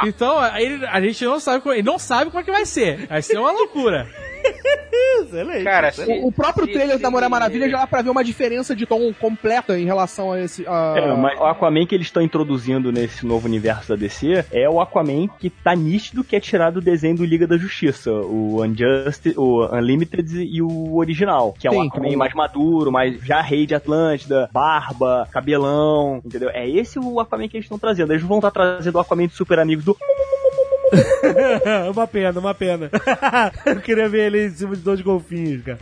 Então, ele, a gente não sabe ele não sabe como é que vai ser. Vai ser uma loucura. Excelente. Cara, se, O, próprio se- trailer se- da Mulher Maravilha já dá pra ver uma diferença de tom completa em relação a esse. a- É, mas o Aquaman que eles estão introduzindo nesse novo universo da DC é o Aquaman que tá nítido que é tirado do desenho do Liga da Justiça, o Unjustice, o Unlimited e o original, que é um Sim. Aquaman mais maduro, mais já rei de Atlântida, barba, cabelão, entendeu? É esse o Aquaman que eles estão trazendo. Eles vão estar trazendo o Aquaman dos super amigos do uma pena, uma pena. Eu queria ver ele em cima de dois golfinhos, cara.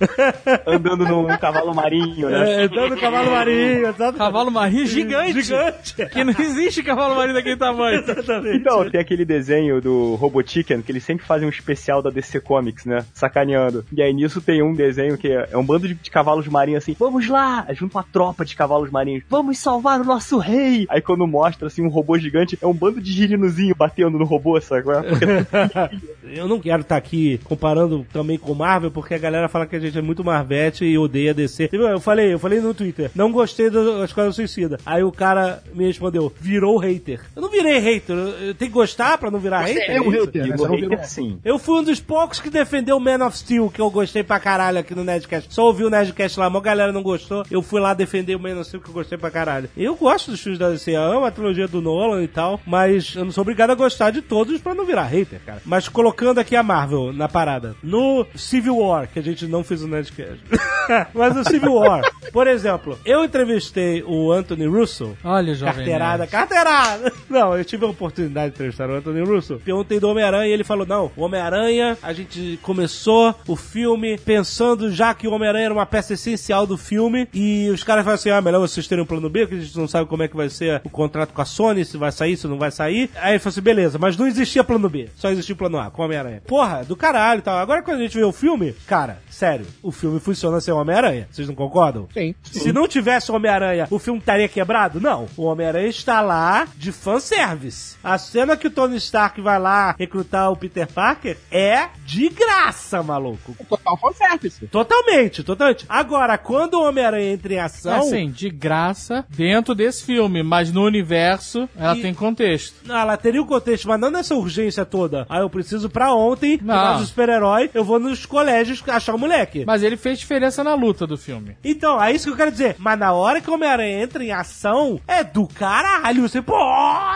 andando num cavalo marinho, né? É, dando cavalo marinho, exatamente. Cavalo marinho gigante. Gigante. Que não existe cavalo marinho daquele tamanho. Exatamente. Então, tem aquele desenho do Robot Chicken, que eles sempre fazem um especial da DC Comics, né? Sacaneando. E aí nisso tem um desenho que é, é um bando de, de cavalos marinhos assim, vamos lá! Junto uma tropa de cavalos marinhos, vamos salvar o nosso rei! Aí quando mostra assim um robô gigante, é um bando de girinozinho batendo no robô, sabe? É? Porque Eu não quero estar aqui comparando também com Marvel, porque a galera fala que a gente é muito Marvete e odeia DC. Eu falei, eu falei no Twitter, não gostei da Esquadrão Suicida. Aí o cara me respondeu, virou hater. Eu não virei hater, eu, tenho que gostar pra não virar hater? é um hater, né? Você não virou. hater sim. Eu fui um dos poucos que defendeu o Man of Steel, que eu gostei pra caralho aqui no Nerdcast. Só ouvi o Nerdcast lá, mas a galera não gostou. Eu fui lá defender o Man of Steel, que eu gostei pra caralho. Eu gosto dos filmes da DC, eu amo a trilogia do Nolan e tal, mas eu não sou obrigado a gostar de todos pra não virar hater, cara. Mas colocando aqui a Marvel na parada. No Civil War, que a gente não fez o Nerdcast. mas no Civil War, por exemplo, eu entrevistei o Anthony Russo, Olha, jovem. Carteirada, Nerd. carteirada! Não, eu tive a oportunidade de entrevistar o Anthony Russo. Perguntei do Homem-Aranha e ele falou: não, o Homem-Aranha, a gente começou o filme pensando já que o Homem-Aranha era uma peça essencial do filme. E os caras falaram assim: ah, melhor vocês terem um plano B, porque a gente não sabe como é que vai ser o contrato com a Sony, se vai sair, se não vai sair. Aí ele falou assim: beleza, mas não existia plano B, só existia o plano A com o Homem-Aranha. Porra, do caralho e tal. Agora quando a gente vê o filme, cara, sério, o filme funciona sem o Homem-Aranha. Vocês não concordam? Sim. Se não tivesse o Homem-Aranha, o filme estaria quebrado? Não. O Homem-Aranha está lá de fanservice. A cena que o Tony Stark vai lá recrutar o Peter Parker é de graça, maluco. Total fanservice. Totalmente, totalmente. Agora, quando o Homem-Aranha entra em ação. Assim, de graça dentro desse filme, mas no universo ela E- tem contexto. Ah, ela teria o contexto, mas não nessa urgência toda. Ah, eu preciso pra ontem, Não. do super-herói, eu vou nos colégios achar o moleque. Mas ele fez diferença na luta do filme. Então, é isso que eu quero dizer. Mas na hora que o Homem-Aranha entra em ação, é do caralho. Você, pô,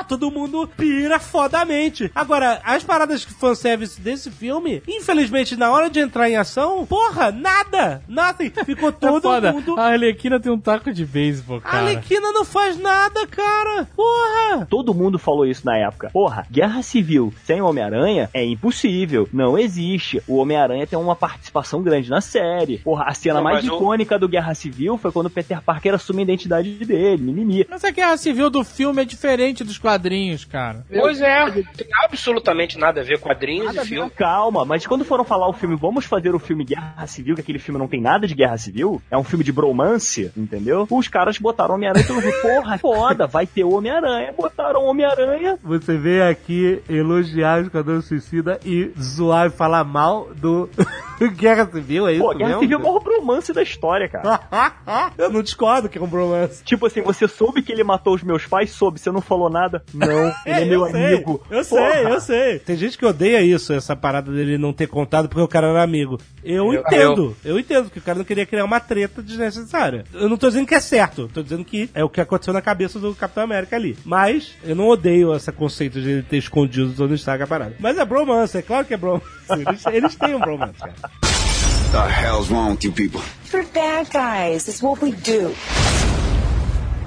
todo mundo pira fodamente. Agora, as paradas de fanservice desse filme, infelizmente, na hora de entrar em ação, porra, nada. Nada. Ficou É todo foda. mundo. A Arlequina tem um taco de beisebol, A cara. Alequina não faz nada, cara. Porra. Todo mundo falou isso na época. Porra, guerra civil sem o Homem-Aranha é impossível. Não existe. O Homem-Aranha tem uma participação grande na série. Porra, a cena Não, mais icônica do Guerra Civil foi quando o Peter Parker assume a identidade dele, mimimi. Mas a guerra civil do filme é diferente dos quadrinhos. cara. Pois é, tem absolutamente nada a ver com quadrinhos e filme. Calma, mas quando foram falar o filme, vamos fazer o filme Guerra Civil, que aquele filme não tem nada de guerra civil, é um filme de bromance, entendeu? Os caras botaram Homem-Aranha e falaram, porra, foda, vai ter Homem-Aranha. Botaram Homem-Aranha. Você veio aqui elogiar o Esquadrão Suicida e zoar e falar mal do Guerra Civil, é isso Pô, Guerra mesmo? Civil é o maior bromance da história, cara. Eu não discordo que é um bromance. tipo assim, você soube que ele matou os meus pais? Soube, você não falou nada? Não, ele é, meu eu sei, amigo. Eu Porra. sei, eu sei. Tem gente que odeia isso, essa parada dele não ter contado porque o cara era amigo. Eu, Eu- entendo, eu. entendo que o cara não queria criar uma treta desnecessária. Eu não tô dizendo que é certo, tô dizendo que é o que aconteceu na cabeça do Capitão América ali. Mas eu não odeio esse conceito de ele ter escondido Tony Stark a parada. Mas é bromance, é claro que é bromance. Eles, eles têm um bromance, cara. The hell's wrong with you people? We're bad guys. It's what we do.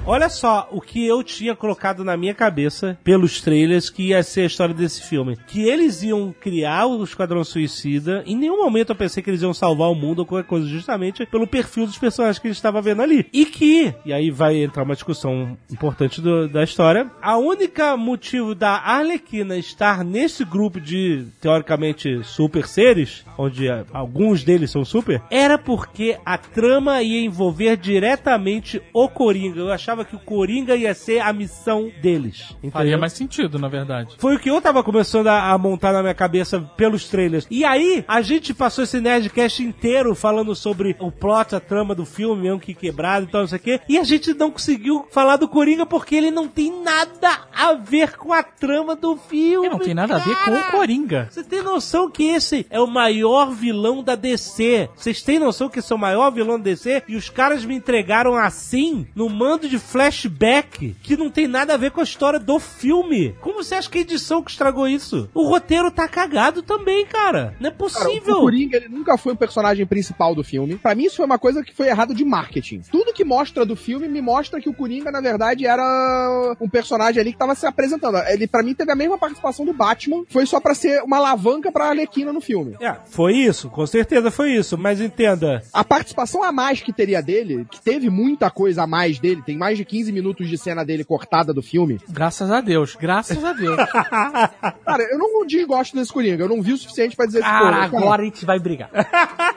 Olha só o que eu tinha colocado na minha cabeça pelos trailers que ia ser a história desse filme. Que eles iam criar o Esquadrão Suicida. Em nenhum momento eu pensei que eles iam salvar o mundo ou qualquer coisa, justamente pelo perfil dos personagens que a gente estava vendo ali. E que, e aí vai entrar uma discussão importante do- da história, a única motivo da Arlequina estar nesse grupo de, teoricamente, super seres, onde ah, alguns deles são super, era porque a trama ia envolver diretamente o Coringa. Eu achava que o Coringa ia ser a missão deles. Faria Entendeu? mais sentido, na verdade. Foi o que eu tava começando a, a montar na minha cabeça pelos trailers. E aí, a gente passou esse Nerdcast inteiro falando sobre o plot, a trama do filme, mesmo que quebrado e tal, não sei o quê. E a gente não conseguiu falar do Coringa porque ele não tem nada a ver com a trama do filme. E não tem nada a ver com o cara. Coringa. Você tem noção que esse é o maior vilão da DC? Vocês têm noção que esse é o maior vilão da DC? E os caras me entregaram assim, no mando de flashback, que não tem nada a ver com a história do filme. Como você acha que a edição que estragou isso? O roteiro tá cagado também, cara. Não é Cara, possível. o Coringa ele nunca foi o personagem principal do filme. Pra mim, isso foi uma coisa que foi errado de marketing. Tudo que mostra do filme me mostra que o Coringa, na verdade, era um personagem ali que tava se apresentando. Ele, pra mim, teve a mesma participação do Batman. Foi só pra ser uma alavanca pra Arlequina no filme. É, foi isso, com certeza foi isso. Mas entenda, A participação a mais que teria dele, que teve muita coisa a mais dele, tem mais de 15 minutos de cena dele cortada do filme. Graças a Deus, graças a Deus. Cara, eu não desgosto desse Coringa. Eu não vi o suficiente pra dizer Cara, pô, cara, agora a gente vai brigar.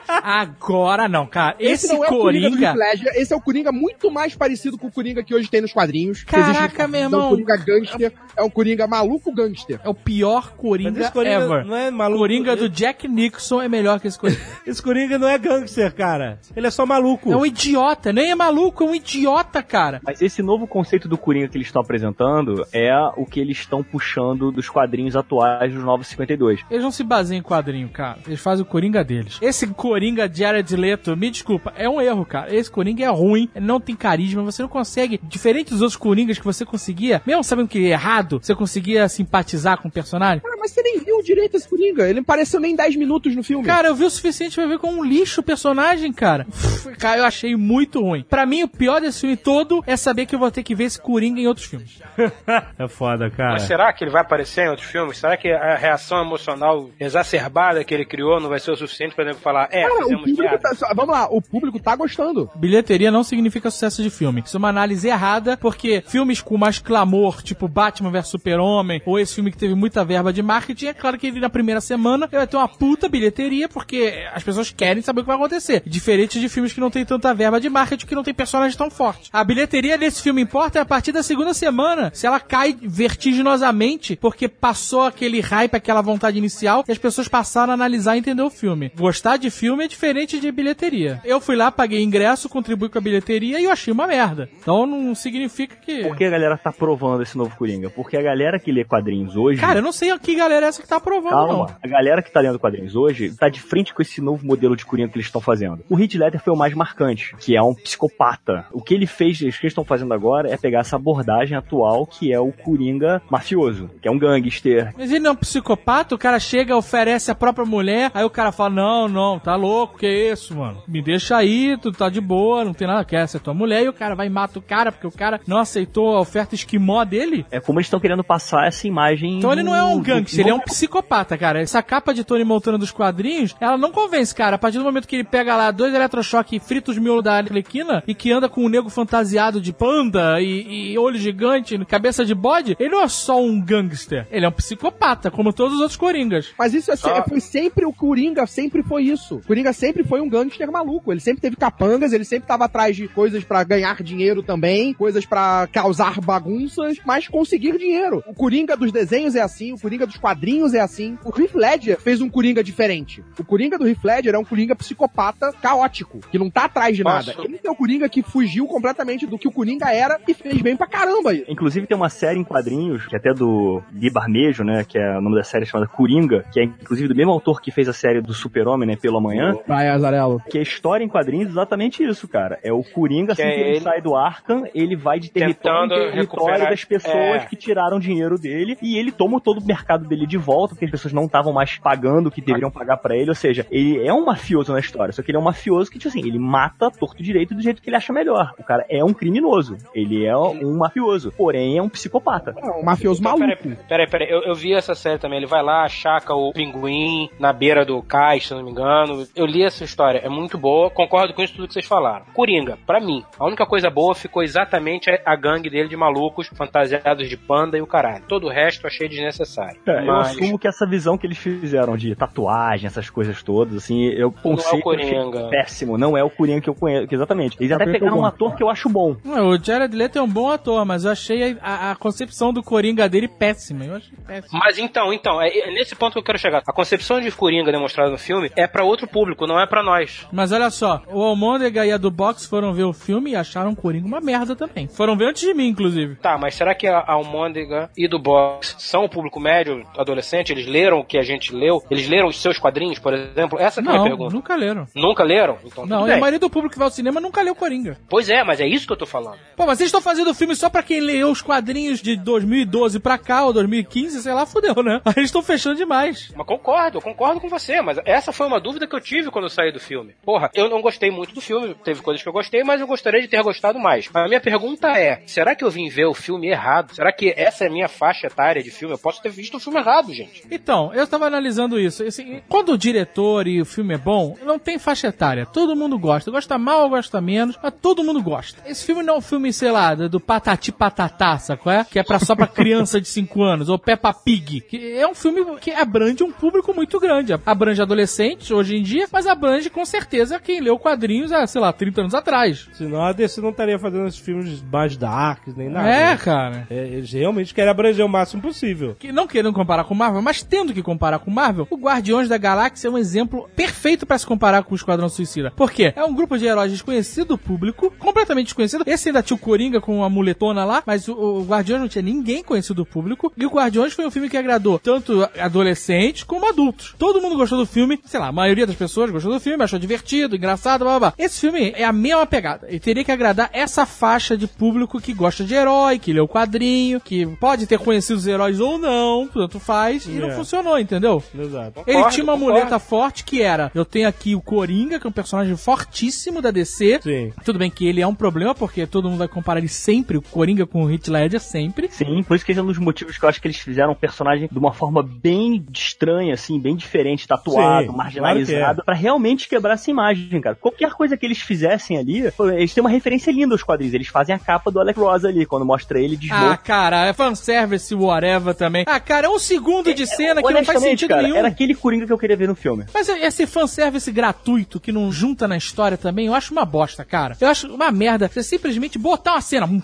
Agora não, cara. Esse, Esse, não é o Coringa do Coringa. Ledger, esse é o Coringa muito mais parecido com o Coringa que hoje tem nos quadrinhos. Caraca, meu É irmão. um Coringa gangster, é um Coringa maluco gangster. É o pior Mas Coringa esse Coringa ever. não é maluco. Coringa do Jack Nixon é melhor que esse Coringa. esse Coringa não é gangster, cara. Ele é só maluco. É um idiota, nem é maluco, é um idiota, cara. Mas esse novo conceito do Coringa que eles estão apresentando é o que eles estão puxando dos quadrinhos atuais dos Novos 52. Eles não se baseiam em quadrinho, cara. Eles fazem o Coringa deles. Esse Coringa Jared Leto, me desculpa, é um erro, cara. Esse Coringa é ruim, ele não tem carisma, você não consegue, diferente dos outros Coringas que você conseguia, mesmo sabendo que é errado, você conseguia simpatizar com o personagem. Cara, mas você nem viu direito esse Coringa. Ele não apareceu nem 10 minutos no filme. Cara, eu vi o suficiente pra ver como um lixo o personagem, cara. Uf, Cara, eu achei muito ruim. Pra mim, o pior desse filme todo é saber que eu vou ter que ver esse Coringa em outros filmes. É foda, cara. Mas será que ele vai aparecer em outros filmes? Será que a reação emocional exacerbada que ele criou não vai ser o suficiente pra ele falar, é, Cara, o fizemos tá, vamos lá, o público tá gostando. Bilheteria não significa sucesso de filme. Isso é uma análise errada, porque filmes com mais clamor, tipo Batman vs Super-Homem, ou esse filme que teve muita verba de marketing, é claro que ele na primeira semana vai ter uma puta bilheteria, porque as pessoas querem saber o que vai acontecer. Diferente de filmes que não tem tanta verba de marketing, que não tem personagem tão forte. A bilheteria desse filme importa é a partir da segunda semana. Se ela cai vertiginosamente, porque passou aquele hype, aquela vontade inicial, e as pessoas passaram a analisar e entender o filme. Gostar de filme é diferente de bilheteria. Eu fui lá, paguei ingresso, contribuí com a bilheteria e eu achei uma merda. Então não significa que. Por que a galera tá provando esse novo Coringa? Porque a galera que lê quadrinhos hoje. Cara, eu não sei que galera é essa que tá aprovando, Calma, não. a galera que tá lendo quadrinhos hoje tá de frente com esse novo modelo de Coringa que eles estão fazendo. O Heath Ledger foi o mais marcante, que é um psicopata. O que ele fez, eles estão fazendo agora é pegar essa abordagem atual que é o Coringa mafioso, que é um gangster. Mas ele não é um psicopata, o cara chega, oferece a própria mulher, aí o cara fala, não, não, tá louco, que isso, mano? Me deixa aí, tu tá de boa, não tem nada, quer ser tua mulher, e o cara vai e mata o cara, porque o cara não aceitou a oferta esquimó dele. É como eles estão querendo passar essa imagem. Então ele não é um gangster, ele é um psicopata, cara. Essa capa de Tony Montana dos quadrinhos, ela não convence, cara. A partir do momento que ele pega lá dois eletrochoques e frita os miolos da Arlequina e que anda com um nego fantasiado de panda e, e olho gigante, cabeça de bode, ele não é só um gangster. Ele é um psicopata, como todos os outros coringas. Mas isso é, Ah. foi sempre o Coringa, sempre foi isso. O Coringa sempre foi um gangster maluco. Ele sempre teve capangas, ele sempre tava atrás de coisas pra ganhar dinheiro também, coisas pra causar bagunças, mas conseguir dinheiro. O Coringa dos desenhos é assim, o Coringa dos quadrinhos é assim. O Heath Ledger fez um Coringa diferente. O Coringa do Heath Ledger é um Coringa psicopata caótico, que não tá atrás de Posso? nada. Ele é o Coringa que fugiu completamente do que o Coringa era e fez bem pra caramba isso. Inclusive tem uma série em quadrinhos, que é até do Gui Barmejo, né? Que é o nome da série chamada Coringa, que é inclusive do mesmo autor que fez a série do Super-Homem, né? Pelo Amanhã. Vai, Azarelo. Que é história em quadrinhos exatamente isso, cara. É o Coringa, assim Que que, é ele, ele sai do Arkham, ele vai de território em território das pessoas é. que tiraram dinheiro dele e ele toma todo o mercado dele de volta, porque as pessoas não estavam mais pagando o que deveriam pagar pra ele. Ou seja, ele é um mafioso na história, só que ele é um mafioso que, tipo assim, ele mata torto direito do jeito que ele acha melhor. O cara é um criminoso. Ele é um mafioso, porém é um psicopata. É um mafioso Então, maluco. peraí, peraí, peraí. Eu, eu vi essa série também. Ele vai lá, achaca o pinguim na beira do cais, se eu não me engano. Eu li essa história. É muito boa. Concordo com isso tudo que vocês falaram. Coringa, pra mim, a única coisa boa ficou exatamente a, gangue dele de malucos fantasiados de panda e o caralho. Todo o resto eu achei desnecessário. É, Eu Mas assumo que essa visão que eles fizeram de tatuagem, essas coisas todas, assim, eu conceito eu achei Coringa. péssimo. Não é o Coringa que eu conheço, exatamente. Eles até pegaram é um ator que eu acho bom. Não, o Jared Leto é um bom ator, mas eu achei a, a concepção do Coringa dele péssima. Eu achei péssima. Mas então, então, é, é nesse ponto que eu quero chegar. A concepção de Coringa demonstrada no filme é pra outro público, não é pra nós. Mas olha só, o Almôndega e a do Box foram ver o filme e acharam o Coringa uma merda também. Foram ver antes de mim, inclusive. Tá, mas será que a Almôndega e do Box são o público médio, adolescente? Eles leram o que a gente leu? Eles leram os seus quadrinhos, por exemplo? Essa que é a minha Não, pergunta. nunca leram. Nunca leram? Então Não, e a maioria do público que vai ao cinema nunca leu Coringa. Pois é, mas é isso que eu tô falando. Pô, mas vocês estão fazendo o filme só pra quem leu os quadrinhos de 2012 pra cá, ou 2015, sei lá, fudeu, né? Aí eles estão fechando demais. Mas concordo, eu concordo com você, mas essa foi uma dúvida que eu tive quando eu saí do filme. Porra, eu não gostei muito do filme, teve coisas que eu gostei, mas eu gostaria de ter gostado mais. A minha pergunta é, será que eu vim ver o filme errado? Será que essa é a minha faixa etária de filme? Eu posso ter visto o filme errado, gente. Então, eu tava analisando isso. Assim, quando o diretor e o filme é bom, não tem faixa etária. Todo mundo gosta. Gosta mal ou gosta menos, mas todo mundo gosta. Esse filme não é um filme, sei lá, do Patati Patatá? É? Que é pra, só pra criança de 5 anos, ou Peppa Pig. Que é um filme que abrange um público muito grande. Abrange adolescentes hoje em dia, mas abrange com certeza quem leu quadrinhos há, sei lá, 30 anos atrás. Senão a DC não estaria fazendo esses filmes mais darks, nem nada. É, cara. É, eles realmente querem abranger o máximo possível. que não querendo comparar com Marvel, mas tendo que comparar com Marvel, o Guardiões da Galáxia é um exemplo perfeito pra se comparar com o Esquadrão Suicida. Por quê? É um grupo de heróis desconhecido do público, completamente desconhecido. Esse ainda tinha o Coringa com a muletona lá, mas o, o Guardiões não tinha ninguém conhecido do público. E o Guardiões foi um filme que agradou tanto adolescentes como adultos. Todo mundo gostou do filme, sei lá, a maioria das pessoas gostou do filme, achou divertido, engraçado, blá blá blá. Esse filme é a mesma pegada. E teria que agradar essa faixa de público que gosta de herói, que lê o quadrinho, que pode ter conhecido os heróis ou não, tanto faz, e não É. funcionou, entendeu? Exato. Ele Concordo, tinha uma concordo. muleta forte que era: eu tenho aqui o Coringa, que é um personagem fortíssimo da DC. Sim. Tudo bem que ele é um problema, porque todo mundo vai comparar ele sempre, o Coringa com o Heath Ledger, sempre. Sim, por isso que esse é um dos motivos que eu acho que eles fizeram um personagem de uma forma bem estranha, assim, bem diferente, tatuado, Sim, marginalizado, claro é. pra realmente quebrar essa imagem, cara. Qualquer coisa que eles fizessem ali, eles têm uma referência linda aos quadrinhos. Eles fazem a capa do Alex Ross ali, quando mostra ele de Ah, cara, é fanservice, whatever também. Ah, cara, é um segundo de cena que não faz sentido cara, nenhum. era aquele Coringa que eu queria ver no filme. Mas esse fanservice gratuito que não junta na história também, eu acho uma bosta, cara. Eu acho uma merda. Você simplesmente botar uma cena. um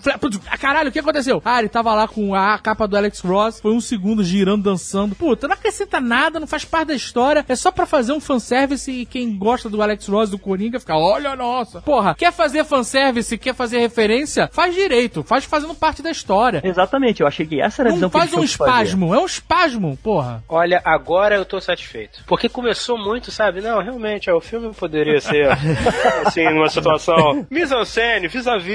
Ah, caralho, o que aconteceu? Ah, ele tava lá com a capa do Alex Ross, foi um segundo girando, dançando. Puta, não acrescenta nada, não faz parte da história. É só pra fazer um fanservice e quem gosta do Alex Ross, do Coringa, fica, olha, nossa. Porra, quer fazer fanservice, quer fazer referência? Faz direito, faz fazendo parte da história. Exatamente, eu achei que essa era a visão Não que faz um que fazer. espasmo, é um espasmo, porra. Olha, agora eu tô satisfeito. Porque começou muito, sabe? Não, realmente, é, o filme poderia ser, assim, numa situação mise-en-scène,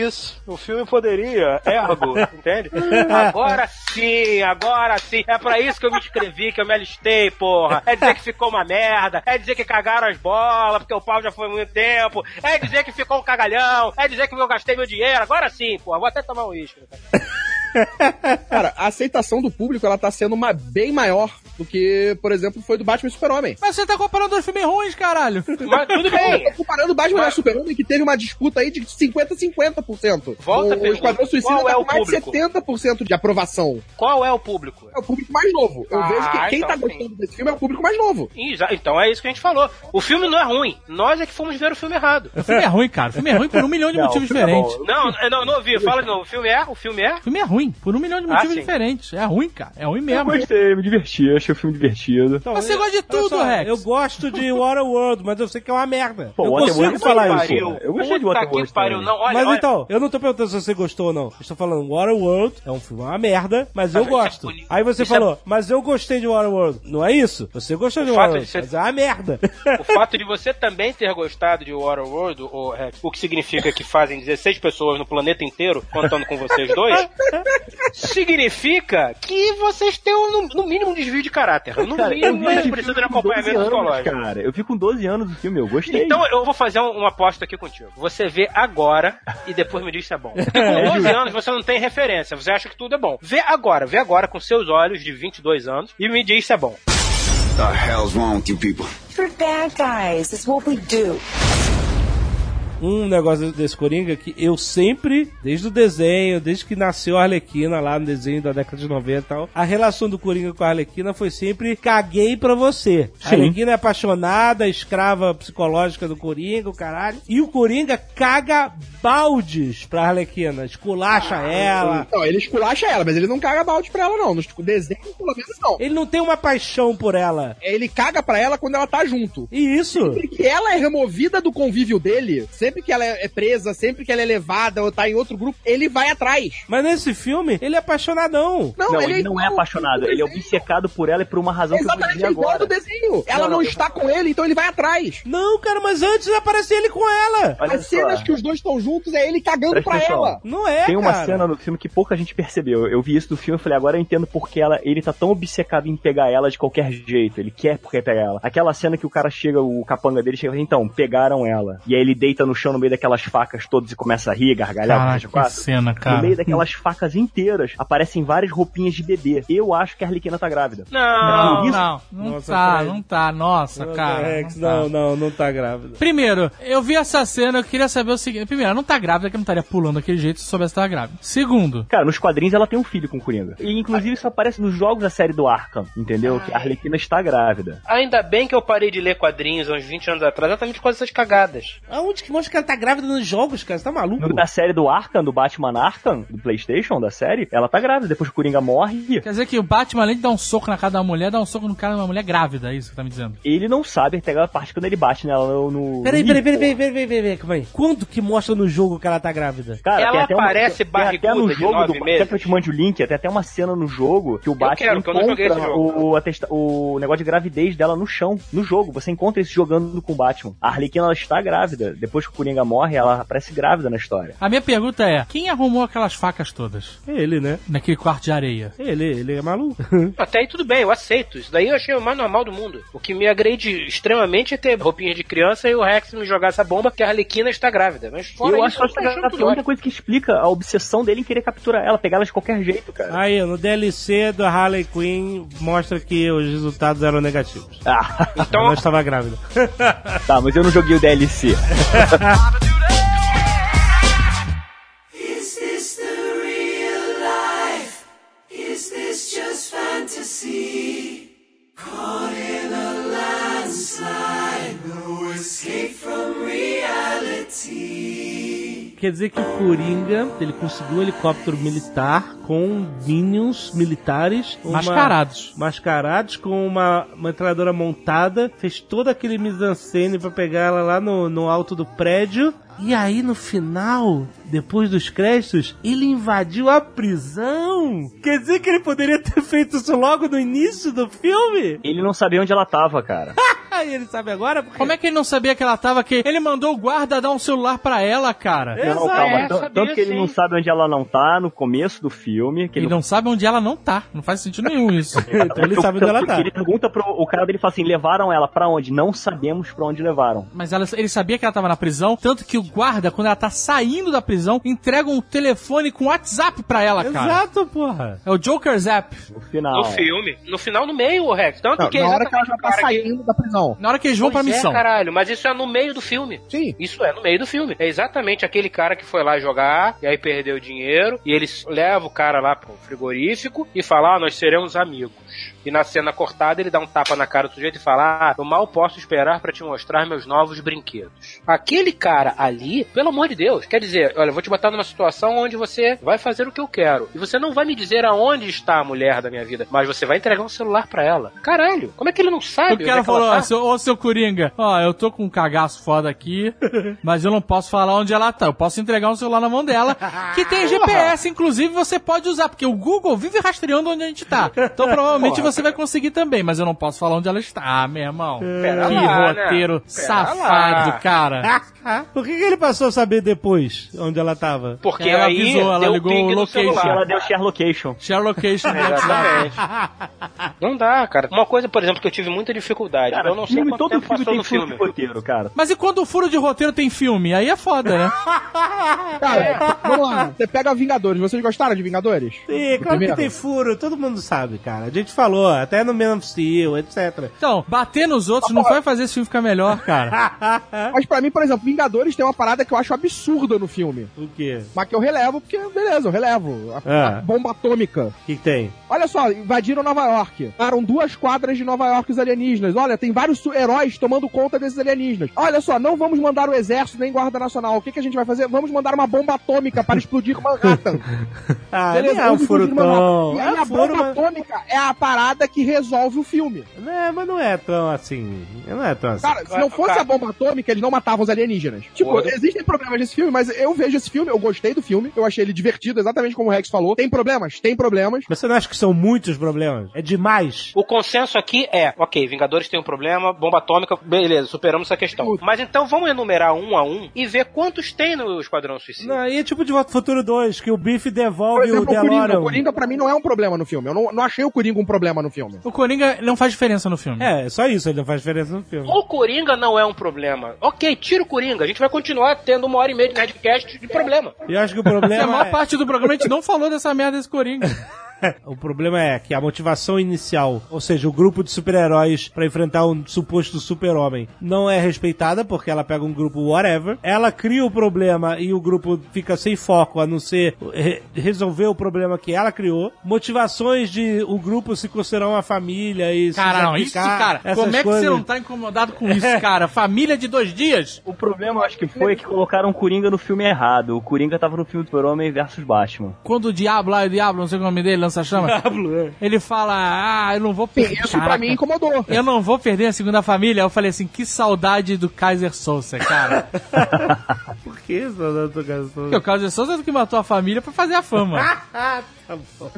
vis-a-vis. O filme poderia, ergo, entende? Agora sim, agora sim. É pra isso que eu me inscrevi, que eu me alistei, porra. É dizer que ficou uma merda, é dizer que cagaram as bolas, porque o pau já foi muito tempo, é dizer que ficou um cagalhão, é dizer que eu gastei meu dinheiro. Agora sim, porra. Vou até tomar um uísque. Cara, a aceitação do público ela tá sendo uma bem maior do que, por exemplo, foi do Batman e Super-Homem. Mas você tá comparando dois filmes ruins, caralho. Mas tudo bem. Eu tô comparando o Batman Mas- e Super-Homem, que teve uma disputa aí de 50-50%. Volta a o. Esquadrão Suicida Qual tá é com o mais público? de 70% de aprovação. Qual é o público? É o público mais novo. Eu Ah, vejo que quem então tá sim. gostando desse filme é o público mais novo. Exa- Então é isso que a gente falou. O filme não é ruim. Nós é que fomos ver o filme errado. O filme é ruim, cara. O filme é ruim por um milhão de Não, motivos é diferentes. bom. Não, é, não, não ouvi. Fala de novo. O filme é? O filme é? O filme é ruim, por um milhão de Ah, motivos sim. diferentes. É ruim, cara. É ruim Eu mesmo. gostei, me diverti, achei o filme divertido. Então, Você eu- gosta de tudo, só, Rex. Eu gosto de Waterworld, mas eu sei que é uma merda. Pô, eu consigo é falar isso. pô. Eu gostei de Waterworld pariu. Não, olha, mas olha. então, eu não tô perguntando se você gostou ou não. Eu estou falando Waterworld é um filme uma merda, mas eu é gosto. bonito. Aí você Isso é- falou, mas eu gostei de Waterworld. Não é isso? Você gostou de O fato Waterworld, de ser- mas é uma merda. O fato de você também ter gostado de Waterworld, o, Rex, o que significa que fazem 16 pessoas no planeta inteiro, contando com vocês dois, significa que vocês têm, um, no, mínimo, um desvio de caráter. No Cara, eu mínimo, vocês precisam de filme com 12 acompanhamento anos, psicológico. cara. Eu vi com 12 anos o filme, eu gostei. Então eu vou fazer um- uma aposta aqui contigo. Você vê agora e depois me diz se é bom. Porque com 12 anos você não tem referência, você acha que tudo é bom. Vê agora, vê agora com seus olhos de 22 anos e me diz se é bom. The hell's wrong with you people? We're bad guys. It's what we do. Um negócio desse Coringa que eu sempre, desde o desenho, desde que nasceu a Arlequina lá no desenho da década de 90 e tal, a relação do Coringa com a Arlequina foi sempre caguei pra você. A Sim. Arlequina é apaixonada, escrava psicológica do Coringa, o caralho. E o Coringa caga baldes pra Arlequina, esculacha ela. Não, ele esculacha ela, mas ele não caga balde pra ela, não. No desenho, pelo menos, não. Ele não tem uma paixão por ela. Ele caga pra ela quando ela tá junto. E isso? Sempre que ela é removida do convívio dele, sempre que ela é presa, sempre que ela é levada ou tá em outro grupo, ele vai atrás. Mas nesse filme, ele é apaixonadão. Não, ele, não é igual apaixonado, do ele é obcecado por ela e por uma razão que eu Exatamente dizer igual agora. do desenho. Ela Não, não, não, eu- está com ele, então ele vai atrás. Não, cara, mas antes aparecia ele com ela. Olha As só. cenas que os dois estão juntos é ele cagando Presta pra atenção. ela. Não é, Tem uma cara. cena no filme que pouca gente percebeu. Eu vi isso do filme e falei, agora eu entendo porque ela, ele tá tão obcecado em pegar ela de qualquer jeito. Ele quer porque pegar ela. Aquela cena que o cara chega, o capanga dele chega e fala, então, pegaram ela. E aí ele deita no chão no meio daquelas facas todas e começa a rir, gargalhar, Caraca, que cena, No cara. meio daquelas facas inteiras, aparecem várias roupinhas de bebê. Eu acho que a Arlequina tá grávida. Não, Não, não, não Nossa, tá, não tá. Nossa, cara. Rex, não tá. não, não, tá grávida. Primeiro, eu vi essa cena, eu queria saber o seguinte. Primeiro, ela não tá grávida, que eu não estaria pulando daquele jeito se soubesse que tava grávida. Segundo, Cara, nos quadrinhos ela tem um filho com o Coringa. E inclusive isso aparece nos jogos da série do Arkham, entendeu? Que a Arlequina está grávida. Ainda bem que eu parei de ler quadrinhos uns 20 anos atrás, exatamente por causa dessas cagadas. Aonde que mostra que ela tá grávida nos jogos, cara? Você tá maluco? No, da série do Arkham, do Batman Arkham, do Playstation, da série, ela tá grávida. Depois que o Coringa morre, quer dizer que o Batman, além de dar um soco na cara da mulher, dá um soco no cara de uma mulher grávida, é isso que tá me dizendo? ele não sabe pegar a parte quando ele bate nela no... no Peraí, no peraí, peraí, peraí, peraí, peraí, peraí, calma aí. Quando que mostra no jogo que ela tá grávida? Cara, Ela tem até uma- aparece tem até barriguda no de jogo nove do meses. Até que eu te mande o link, tem até uma cena no jogo que o Batman quero, que eu não joguei esse encontra jogo. o, atesta- o negócio de gravidez dela no chão, no jogo. Você encontra isso jogando com o Batman. A Arlequina, ela está grávida. Depois que o Coringa morre, ela aparece grávida na história. A minha pergunta é: quem arrumou aquelas facas todas? Ele, né? Naquele quarto de areia? Ele, ele é maluco. Até aí tudo bem, eu aceito. Isso daí eu achei o mais normal do mundo. O que me agrede extremamente é ter roupinhas de criança e o Rex me jogar essa bomba que a Arlequina está grávida. Mas fora eu isso, acho que é tudo a única ótimo. coisa que explica a obsessão dele em querer capturar ela, pegar ela de qualquer jeito, cara. Aí, no DLC do Harley Quinn, mostra que os resultados eram negativos. Ah, Então, Ela estava grávida. tá, mas eu não joguei o DLC. Is this the real life? Is this just fantasy? Caught in a landslide, no escape from reality. Quer dizer que o Coringa, ele conseguiu um helicóptero militar com minions militares. uma- Mascarados. Mascarados com uma metralhadora montada. Fez todo aquele mise-en-scène pra pegar ela lá no, no alto do prédio. E aí, no final, depois dos créditos, ele invadiu a prisão. Quer dizer que ele poderia ter feito isso logo no início do filme? Ele não sabia onde ela tava, cara. Aí ele sabe agora? Porque... Como é que ele não sabia que ela tava aqui? Ele mandou o guarda dar um celular pra ela, cara. Não, Exato. calma. É, sabia Tanto que ele sim. não sabe onde ela não tá no começo do filme. Que Ele ele não sabe onde ela não tá. Não faz sentido nenhum isso. Então ele sabe onde ela tá. Ele pergunta pro o cara dele fala assim: levaram ela pra onde? Não sabemos pra onde levaram. Mas ela- ele sabia que ela tava na prisão, tanto que o guarda, quando ela tá saindo da prisão, entrega um telefone com WhatsApp pra ela, cara. Exato, porra. É o Joker's App. No final. No filme. No final, no meio, Rex. Tanto Não, que é na hora que ela já o tá cara que- saindo da prisão. Na hora que eles vão pra Pois missão. É, caralho, mas isso é no meio do filme. Sim. Isso é no meio do filme. É exatamente aquele cara que foi lá jogar e aí perdeu o dinheiro e ele leva o cara lá pro frigorífico e fala: ah, nós seremos amigos. E na cena cortada ele dá um tapa na cara do sujeito e fala: ah, eu mal posso esperar pra te mostrar meus novos brinquedos. Aquele cara ali, pelo amor de Deus, quer dizer, olha, eu vou te botar numa situação onde você vai fazer o que eu quero. E você não vai me dizer aonde está a mulher da minha vida, mas você vai entregar um celular pra ela. Caralho, como é que ele não sabe? O cara é ela falou, tá? seu, ô seu Coringa, ó, eu tô com um cagaço foda aqui, mas eu não posso falar onde ela tá. Eu posso entregar um celular na mão dela, que tem GPS, inclusive você pode usar, porque o Google vive rastreando onde a gente tá. Então provavelmente você vai conseguir também, mas eu não posso falar onde ela está, ah, meu irmão. Pera que lá, né? roteiro Pera safado, lá. cara. Por que, que ele passou a saber depois onde ela tava? Porque Ela aí avisou, ela ligou o no location. celular. Ela deu share location. Share location. Exatamente. Não dá, cara. Uma coisa, por exemplo, que eu tive muita dificuldade. Cara, eu não sei filme, quanto todo tempo filme passou tem no furo filme. de roteiro, cara. Mas e quando o furo de roteiro tem filme? Aí é foda, né? Cara, vamos lá. Você pega Vingadores. Vocês gostaram de Vingadores? Sim, claro que tem furo, todo mundo sabe, cara. A gente falou, até no Man of Steel, etc. Então, bater nos outros não vai fazer esse filme ficar melhor, cara. Mas pra mim, por exemplo, Vingadores tem uma parada que eu acho absurda no filme. o quê? Mas que eu relevo, porque, beleza, eu relevo. A, Ah. a bomba atômica. O que, que tem? Olha só, invadiram Nova York. Param duas quadras de Nova York os alienígenas. Olha, tem vários heróis tomando conta desses alienígenas. Olha só, não vamos mandar o exército nem guarda nacional. O que, que a gente vai fazer? Vamos mandar uma bomba atômica para explodir Manhattan. Ah, Beleza, é um vamos furo explodir Manhattan. tão... E É aí a um furo, bomba mas... atômica é a parada que resolve o filme. É, mas não é tão assim. Não é tão assim. Cara, se não fosse a bomba atômica, eles não matavam os alienígenas. Tipo, Porra. existem problemas nesse filme, mas eu vejo esse filme, eu gostei do filme, eu achei ele divertido, exatamente como o Rex falou. Tem problemas? Tem problemas. Mas você não acha que são muitos problemas? É demais. O consenso aqui é, ok, Vingadores tem um problema, bomba atômica, beleza, superamos essa questão. Mas então vamos enumerar um a um e ver quantos tem no Esquadrão Suicida. Não, e é tipo de Volta ao Futuro 2, que o Biff Por devolve exemplo, o o Coringa. DeLorean. O Coringa pra mim não é um problema no filme. Eu não, não achei o Coringa um problema no filme. O Coringa não faz diferença no filme. É, só isso, ele não faz diferença no filme. O Coringa não é um problema. Ok, tira o Coringa. A gente vai continuar tendo uma hora e meia de Nerdcast de problema. Eu acho que o Se a problema maior é... parte do programa a gente não falou dessa merda desse Coringa. O problema é que a motivação inicial, ou seja, o grupo de super-heróis pra enfrentar um suposto super-homem, não é respeitada porque ela pega um grupo whatever. Ela cria o problema e o grupo fica sem foco a não ser re- resolver o problema que ela criou. Motivações de o grupo se considerar uma família e se Cara, não, isso, cara. Como é que coisas. você não tá incomodado com isso, cara? Família de dois dias? O problema, eu acho que foi que colocaram o Coringa no filme errado. O Coringa tava no filme do Super-Homem versus Batman. Quando o Diablo, lá, o Diablo, não sei o nome dele, lança chama, Diablo, é. ele fala, ah, eu não vou perder. isso pra mim incomodou. Eu não vou perder a segunda família. Eu falei assim, que saudade do Kaiser Souza, cara. Por que isso, doutor Porque o Kaiser Souza é o que matou a família pra fazer a fama. Ah, tá bom.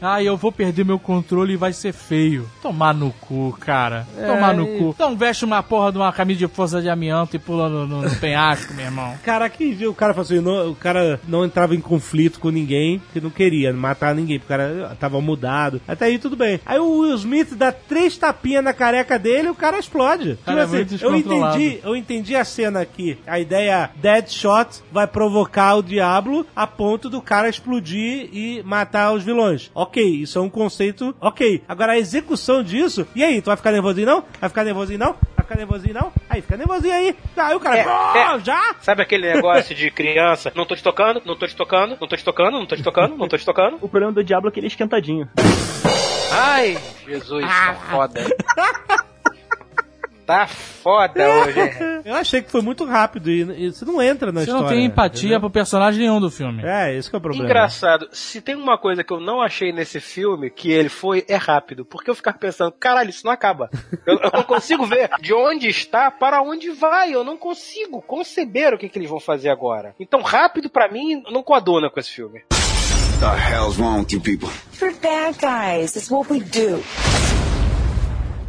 ah, eu vou perder meu controle e vai ser feio. Tomar no cu, cara. Tomar no É, cu. Então veste uma porra de uma camisa de força de amianto e pula no, no- no penhasco, meu irmão. Cara, que o cara falou assim, não- o cara não entrava em conflito com ninguém, que não queria matar ninguém, porque o cara tava mudado. Até aí tudo bem. Aí o Will Smith dá três tapinhas na careca dele e o cara explode. Cara, é Tipo muito eu descontrolado. entendi, eu entendi a cena aqui. A ideia Deadshot vai provocar o Diablo a ponto do cara explodir e matar os vilões. Ok, isso é um conceito, ok. Agora a execução disso, e aí, tu vai ficar nervosinho não? Vai ficar nervosinho não? Vai ficar nervosinho não? Aí, fica nervosinho aí. Aí o cara, É, "Ah, é. já? Sabe aquele negócio de criança? Não tô te tocando, não tô te tocando, não tô te tocando, não tô te tocando, não tô te tocando. O problema do Diablo é que ele é esquentadinho. Ai, Jesus, tá foda. Tá foda hoje. Eu achei que foi muito rápido e, e você não entra na Você história. não tem empatia entendeu? pro personagem nenhum do filme. É, esse que é o problema. Engraçado, se tem uma coisa que eu não achei nesse filme que ele foi, é rápido. Porque eu ficava pensando, caralho, isso não acaba. Eu, eu não consigo ver de onde está para onde vai. Eu não consigo conceber o que, que eles vão fazer agora. Então, rápido pra mim não coaduna com esse filme. The hell's wrong with you people? We're bad guys. It's what we do.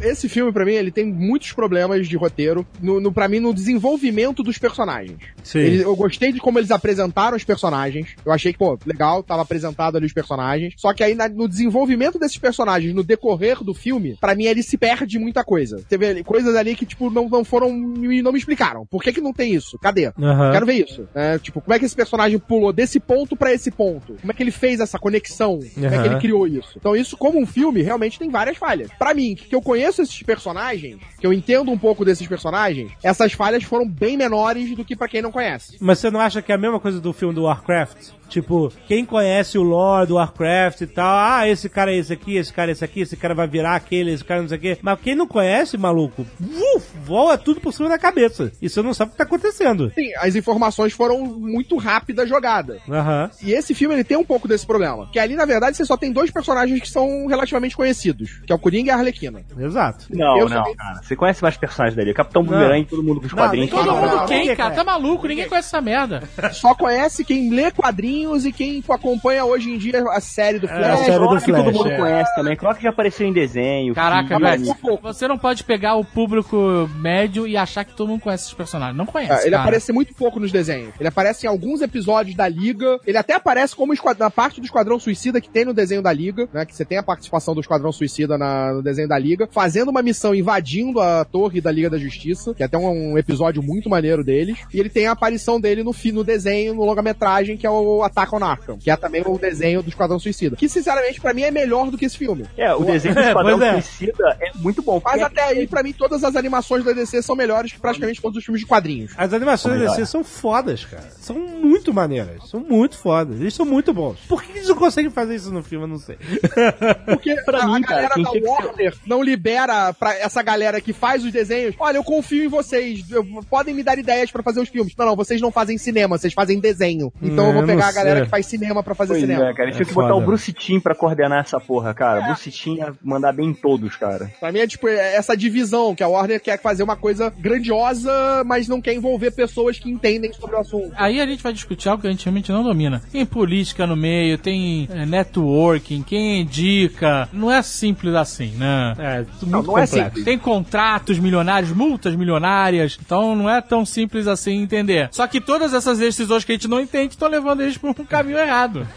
Esse filme, pra mim, ele tem muitos problemas de roteiro, no, no, pra mim, no desenvolvimento dos personagens. Sim. Ele- eu gostei de como eles apresentaram os personagens. Eu achei que, pô, legal, tava apresentado ali os personagens. Só que aí na- no desenvolvimento desses personagens, no decorrer do filme, pra mim ele se perde muita coisa. Teve coisas ali que, tipo, não, não foram. não me explicaram. Por que, que não tem isso? Cadê? Aham. Quero ver isso. né? tipo, como é que esse personagem pulou desse ponto pra esse ponto? Como é que ele fez essa conexão? Como é que ele criou isso? Então, isso, como um filme, realmente tem várias falhas. Pra mim, que eu conheço esses personagens, que eu entendo um pouco desses personagens, essas falhas foram bem menores do que pra quem não conhece. Mas você não acha que é a mesma coisa do filme do Warcraft? Tipo, quem conhece o lore do Warcraft e tal, ah, esse cara é esse aqui, esse cara é esse aqui, esse cara vai virar aquele, esse cara não sei o quê. Mas quem não conhece, maluco, uf, voa tudo por cima da cabeça. E você não sabe o que tá acontecendo. Sim, as informações foram muito rápidas jogadas. Aham. E esse filme ele tem um pouco desse problema. Que ali, na verdade, você só tem dois personagens que são relativamente conhecidos, que é o Coringa e a Arlequina. Exato. Não, Eu não, só- cara. Você conhece mais personagens dali. Capitão Boomerang, todo mundo com os Não, quadrinhos. todo mundo não, quem, ninguém cara? conhece. Tá maluco? Ninguém conhece essa merda. Só conhece quem lê quadrinhos e quem acompanha hoje em dia a série do É, Flash. a série do Croc que todo Flash, mundo é. conhece também. Croc já apareceu em desenho. Caraca, filme. velho. Você não pode pegar o público médio e achar que todo mundo conhece esses personagens. Não conhece, É, ele cara. aparece muito pouco nos desenhos. Ele aparece em alguns episódios da Liga. Ele até aparece como esquad- na parte do Esquadrão Suicida que tem no desenho da Liga, né? Que você tem a participação do Esquadrão Suicida na- no desenho da Liga, fazendo uma missão invadindo a torre da Liga da Justiça, que é até um, um episódio muito maneiro deles. E ele tem a aparição dele no, no desenho, no longa-metragem, que é o Attack on Arkham, que é também o desenho do Esquadrão Suicida. Que, sinceramente, pra mim é melhor do que esse filme. É, o desenho do É, Esquadrão é. Suicida é muito bom. Mas até aí, pra mim, todas as animações da DC são melhores que praticamente todos os filmes de quadrinhos. As animações da. DC são fodas, cara. São muito maneiras. São muito fodas. Eles são muito bons. Por que eles não conseguem fazer isso no filme? Eu não sei. Porque Pra a, mim, a cara, galera quem da ser- Warner não libera pra essa galera que faz os desenhos. Olha, eu confio em vocês. eu- podem me dar ideias pra fazer os filmes. Não, não, vocês não fazem cinema, vocês fazem desenho. Então Hum, eu vou pegar a galera sei. que faz cinema pra fazer Pois cinema. é, cara. Tinha É que botar o Bruce Timm pra coordenar essa porra, cara. Bruce Timm ia mandar bem em todos, cara. Pra mim é tipo é essa divisão, que a Warner quer fazer uma coisa grandiosa, mas não quer envolver pessoas que entendem sobre o assunto. Aí a gente vai discutir algo que a gente realmente não domina. Tem política no meio, tem é, networking, quem indica. Não é simples assim, né? É, Não, muito não é complexo. simples. Tem contratos milionários, multas milionárias, então não é tão simples assim entender. Só que todas essas decisões que a gente não entende estão levando eles por um caminho errado.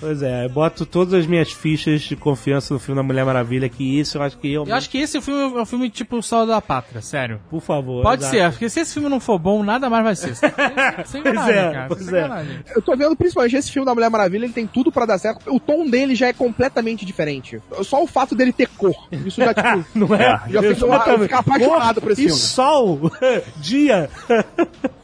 Pois é, eu boto todas as minhas fichas de confiança no filme da Mulher Maravilha, que isso eu acho que eu. Eu acho que esse filme é um filme tipo o Sol da Pátria, sério. Por favor. Pode exato. ser, porque se esse filme não for bom, nada mais vai ser. Sem, sem Pois é, cara. pois sem é. Eu tô vendo principalmente esse filme da Mulher Maravilha, ele tem tudo pra dar certo. O tom dele já é completamente diferente. Só o fato dele ter cor. Isso já, tipo, Não é? já fez eu, eu ficar apaixonado por esse e filme. sol, dia.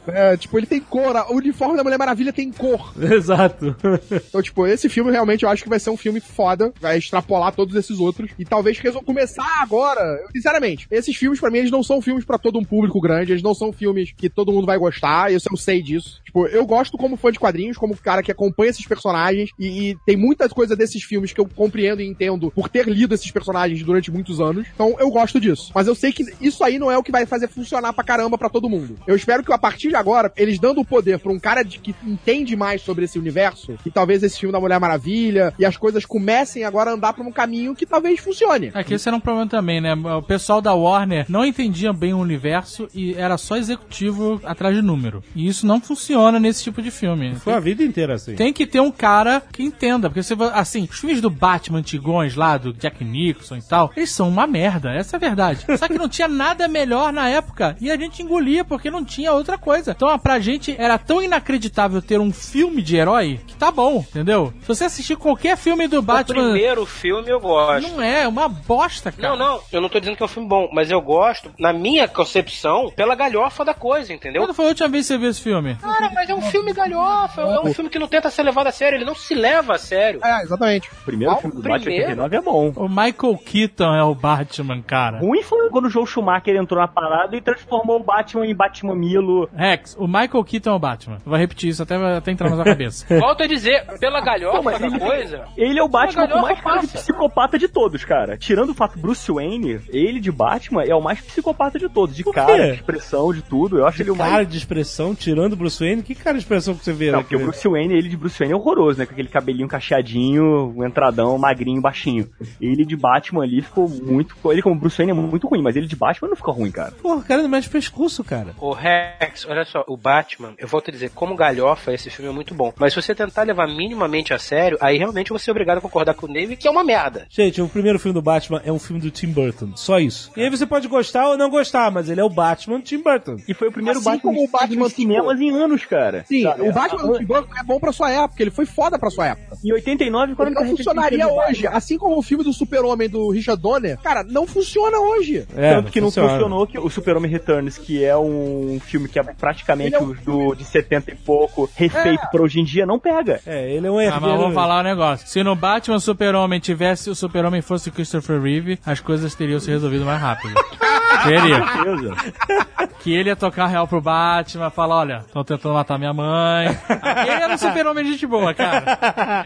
É, tipo, ele tem cor. O uniforme da Mulher Maravilha tem cor. Exato. Então, tipo, esse filme realmente eu acho que vai ser um filme foda, vai extrapolar todos esses outros e talvez resol- começar agora. Sinceramente, esses filmes pra mim eles não são filmes pra todo um público grande, eles não são filmes que todo mundo vai gostar, eu sei disso. Tipo, eu gosto como fã de quadrinhos, como cara que acompanha esses personagens e, e tem muitas coisas desses filmes que eu compreendo e entendo por ter lido esses personagens durante muitos anos. Então, eu gosto disso. Mas eu sei que isso aí não é o que vai fazer funcionar pra caramba pra todo mundo. Eu espero que a partir de agora, eles dando o poder pra um cara de, que entende mais sobre esse universo, e talvez esse filme da Mulher Maravilha, e as coisas comecem agora a andar pra um caminho que talvez funcione. É que esse era um problema também, né? O pessoal da Warner não entendia bem o universo e era só executivo atrás de número. E isso não funciona nesse tipo de filme. Foi a vida inteira assim. Tem que ter um cara que entenda, porque você assim, os filmes do Batman antigões lá, do Jack Nicholson e tal, eles são uma merda, essa é a verdade. Só que não tinha nada melhor na época e a gente engolia porque não tinha outra coisa. Então, pra gente era tão inacreditável ter um filme de herói que tá bom, entendeu? Se você assistir qualquer filme do O Batman, primeiro filme eu gosto. não é, é uma bosta, cara. Não, não, eu não tô dizendo que é um filme bom, mas eu gosto, na minha concepção, pela galhofa da coisa, entendeu? Quando foi a última vez que você viu esse filme? Cara, mas é um filme galhofa, é um filme que não tenta ser levado a sério, ele não se leva a sério. É, exatamente. O primeiro Qual? filme do Primeiro? Batman 89 é bom. O Michael Keaton é o Batman, cara. Ruim foi quando o Joe Schumacher entrou na parada e transformou o Batman em Batman Milo. Rex, o Michael Keaton é o Batman. Eu vou repetir isso até, até entrar na sua cabeça. isso. Volto a dizer, pela galhofa da ele- coisa. Ele é o Batman com galhofa mais cara de psicopata de todos, cara. Tirando o fato Bruce Wayne, ele de Batman é o mais psicopata de todos. De cara, de expressão, de tudo. Eu acho ele o mais. Cara de expressão, tirando o Bruce Wayne, que cara de expressão que você vê? Não, né, porque o? Bruce Wayne, ele de Bruce Wayne é horroroso, né? Com aquele cabelinho cacheadinho, um entradão, magrinho, baixinho. Ele de Batman ali ficou muito. Ele como Bruce Wayne é muito ruim, mas ele de Batman não fica ruim, cara. Porra, o cara não mexe pescoço, cara. O Rex, olha só, o Batman, eu volto a dizer, como galhofa, esse filme é muito bom. Mas se você tentar levar minimamente a sério, aí realmente você é obrigado a concordar com o Dave que é uma merda. Gente, o primeiro filme do Batman é um filme do Tim Burton. Só isso. E aí você pode gostar ou não gostar, mas ele é o Batman Tim Burton. E foi o primeiro Assim Batman como o Batman nos cinemas em anos, cara. Sim, Sabe? o Batman do Tim Burton é bom pra sua época, ele foi foda pra sua época. Em 89, quando Ele não funcionaria hoje, assim como o filme do Super-Homem do Richard Donner, cara, não funciona hoje. É, Tanto que não funciona. funcionou que o Super-Homem Returns, que é um filme que é praticamente é um do, de 70 e pouco, refeito pra hoje em dia, não pega. É, ele é um Ah, herdeiro. mas vou falar um negócio. Se no Batman Super-Homem tivesse o Super-Homem fosse o Christopher Reeve, as coisas teriam se resolvido mais rápido. Certeza. Que ele ia tocar real pro Batman, falar, olha, estão tentando matar minha mãe. Ele era um super-homem de gente boa, cara.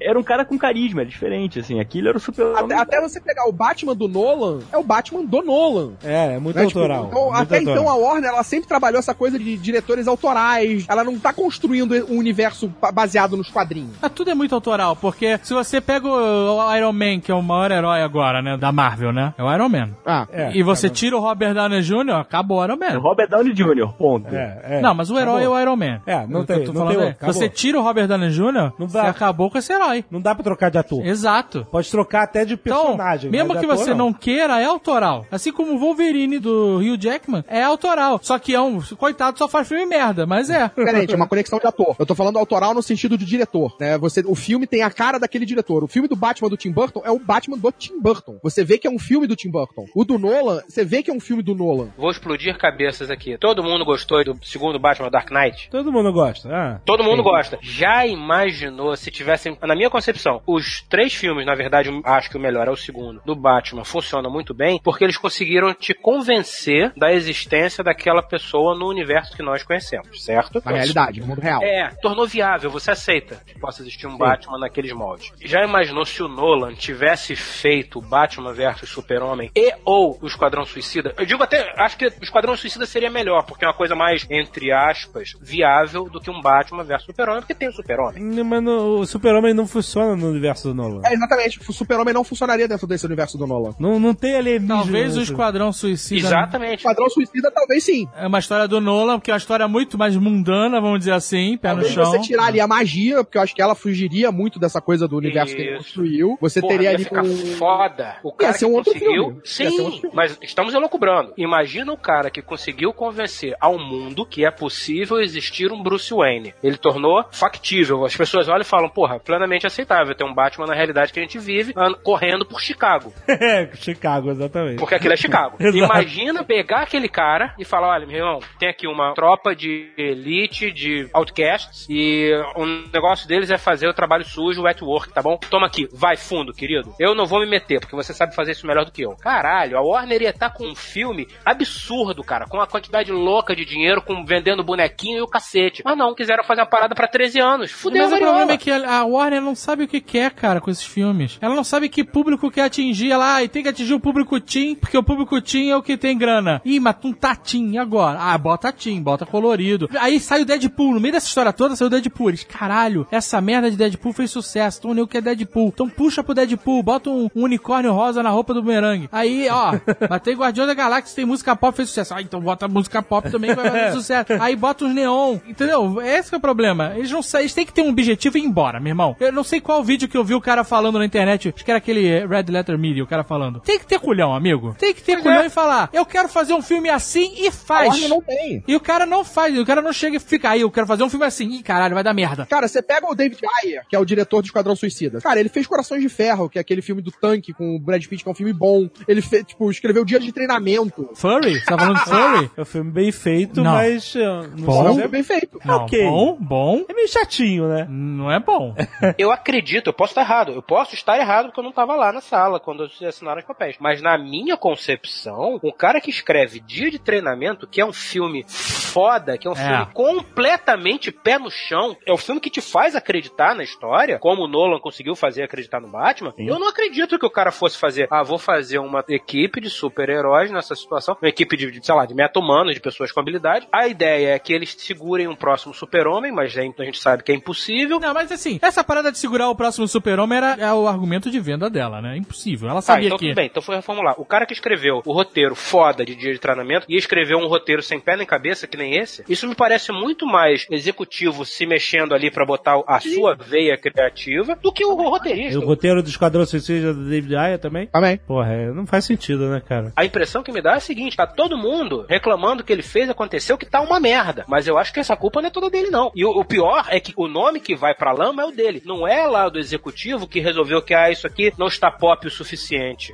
Era um cara com carisma, diferente, assim. Aquilo era o Até, Super-Homem. até você pegar o Batman do Nolan, é o Batman do Nolan. É, é muito né? Tipo, autoral. então, muito até autoral. então a Warner ela sempre trabalhou essa coisa de diretores autorais. Ela não tá construindo um universo ba- baseado nos quadrinhos. Mas tudo é muito autoral, porque se você pega o o Iron Man, que é o maior herói agora, né, da Marvel, né? É o Iron Man. Ah, É, e você tira o Robert Downey Jr., acabou o Iron Man. Robert Downey Jr., ponto. É, é. Não, mas o herói Acabou. é o Iron Man. É, não que tem- eu tô não tem é. Você tira o Robert Downey Jr., Não você dá. acabou com esse herói. Não dá pra trocar de ator. Exato. Pode trocar até de Então, personagem. mesmo mas que ator, você não. queira, é autoral. Assim como o Wolverine do Hugh Jackman é autoral. Só que é um. Coitado, só faz filme merda, mas é. Diferente, é uma conexão de ator. Eu tô falando autoral no sentido de diretor, né? Você, o filme tem a cara daquele diretor. O filme do Batman do Tim Burton é o Batman do Tim Burton. Você vê que é um filme do Tim Burton. O do Nolan, você vê que é um filme do Nolan. Vou explodir cabeças aqui. Todo mundo gostou do segundo Batman Dark Knight? Todo mundo gosta. Ah, Todo mundo gosta. Já imaginou se tivessem, na minha concepção, os três filmes, na verdade, acho que o melhor é o segundo, do Batman, funciona muito bem, porque eles conseguiram te convencer da existência daquela pessoa no universo que nós conhecemos, certo? Na realidade, no mundo real. É, tornou viável, você aceita que possa existir um Batman naqueles moldes. Já imaginou se o Nolan tivesse feito Batman versus Super-Homem e ou o Esquadrão Suicida? Eu digo até, acho que o Esquadrão Suicida seria melhor, porque é uma coisa mais, entre aspas, viável do que um Batman versus Super-Homem, porque tem o Super-Homem. Não, Mas no- o Super-Homem não funciona no universo do Nolan. É, exatamente. O Super-Homem não funcionaria dentro desse universo do Nolan. Não, não tem alienígena. Talvez o nesse- Esquadrão Suicida. Exatamente. Padrão Suicida, talvez sim. É uma história do Nolan, porque é uma história muito mais mundana, vamos dizer assim, pé no Talvez chão. você tirar ali a magia, porque eu acho que ela fugiria muito dessa coisa do universo que ele Isso. construiu. Você Porra, teria ia ali ficar um- foda. O cara ser que um outro filme. Ia ser um outro Sim, filme. mas estamos elocubrando. Imagina o cara que conseguiu convencer ao mundo que é possível existir um Bruce Wayne. Ele tornou factível. As pessoas olham e falam, porra, plenamente aceitável ter um Batman na realidade que a gente vive, correndo por Chicago. É, Chicago, exatamente. Porque aquilo é Chicago. Imagina pegar aquele cara e falar: olha, meu irmão, tem aqui uma tropa de elite, de outcasts, e o negócio deles é fazer o trabalho sujo, o wet work, tá bom? Toma aqui, vai fundo, querido. Eu não vou me meter, porque você sabe fazer isso melhor do que eu. Caralho, a Warner ia estar com um filme absurdo, cara, com uma quantidade louca de dinheiro, com vendendo bonequinho e o cacete. Mas não, quiseram fazer uma parada pra 13 anos. Fudeu, Mas o problema é que a Warner não sabe o que quer, cara, com esses filmes. Ela não sabe que público quer atingir. Ela, ah, e tem que atingir o público teen, porque o público teen é o que tem grana. Ih, mas tu tá teen, e agora? Ah, bota teen, bota colorido. Aí sai o Deadpool. No meio dessa história toda saiu o Deadpool. Eles, caralho, essa merda de Deadpool fez sucesso. Então o que é Deadpool. Então puxa pro Deadpool, bota um, um unicórnio rosa na roupa do bumerangue. Aí, ó, mas tem Guardião da Galáxia, tem música pop, fez sucesso. Ah, então bota música pop também que vai fazer sucesso. Aí bota os neon, entendeu? Esse que é o problema. Eles não eles têm que ter um objetivo e ir embora, meu irmão. Eu não sei qual vídeo que eu vi o cara falando na internet, acho que era aquele eh, Red Letter Media, o cara falando. Tem que ter culhão, amigo. Tem que ter culhão e falar, eu quero fazer um filme assim e faz. Não tem. E o cara não faz, o cara não chega e fica aí, eu quero fazer um filme assim. Ih, caralho, vai dar merda. Cara, você pega o David Ayer, que é o diretor do Esquadrão Suicida. Cara, ele fez Corações de Ferro, que é aquele filme do tanque com o Brad Pitt, que é um filme bom. Ele fez, tipo, escreveu Dia de de treinamento. Furry? Você tá falando de Furry? É um filme bem feito, Não. mas. uh, Não Bom? sei- É bem feito. Não, Ok. bom, bom. É meio chatinho, né? Não é bom. Eu acredito, eu posso estar errado. Eu posso estar errado porque eu não estava lá na sala quando assinaram os papéis. Mas na minha concepção, um cara que escreve Dia de Treinamento, que é um filme foda, que é um É. filme completamente pé no chão, é o filme que te faz acreditar na história, como o Nolan conseguiu fazer acreditar no Batman. Eu não acredito que o cara fosse fazer, ah, vou fazer uma equipe de super-heróis nessa situação, uma equipe de, de, sei lá, de meta-humanos, de pessoas com habilidade. A ideia é que eles segurem um próximo super-homem, mas aí a gente sabe que é impossível. Não, mas assim, essa parada de segurar o próximo super-homem era é o argumento de venda dela, né? Impossível. Ela Ah, sabia então que... tudo bem, então foi reformular. O cara que escreveu o roteiro foda de dia de treinamento e escreveu um roteiro sem pé nem cabeça, que nem esse, isso me parece muito mais executivo se mexendo ali pra botar a sua veia criativa do que o E roteirista. o roteiro do Esquadrão Suicida do David Ayer também? Também. Porra, é, não faz sentido, né, cara? A impressão que me dá é a seguinte: tá todo mundo reclamando que ele fez, aconteceu, que tá uma merda. Mas eu acho que essa culpa não é toda dele, não. E o, o pior é que o nome que vai pra lama é o dele. Não é lá do executivo que resolveu que, ah, isso aqui não está pop o suficiente.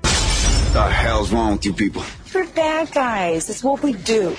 The hell's wrong with you people? We're bad guys. It's what we do.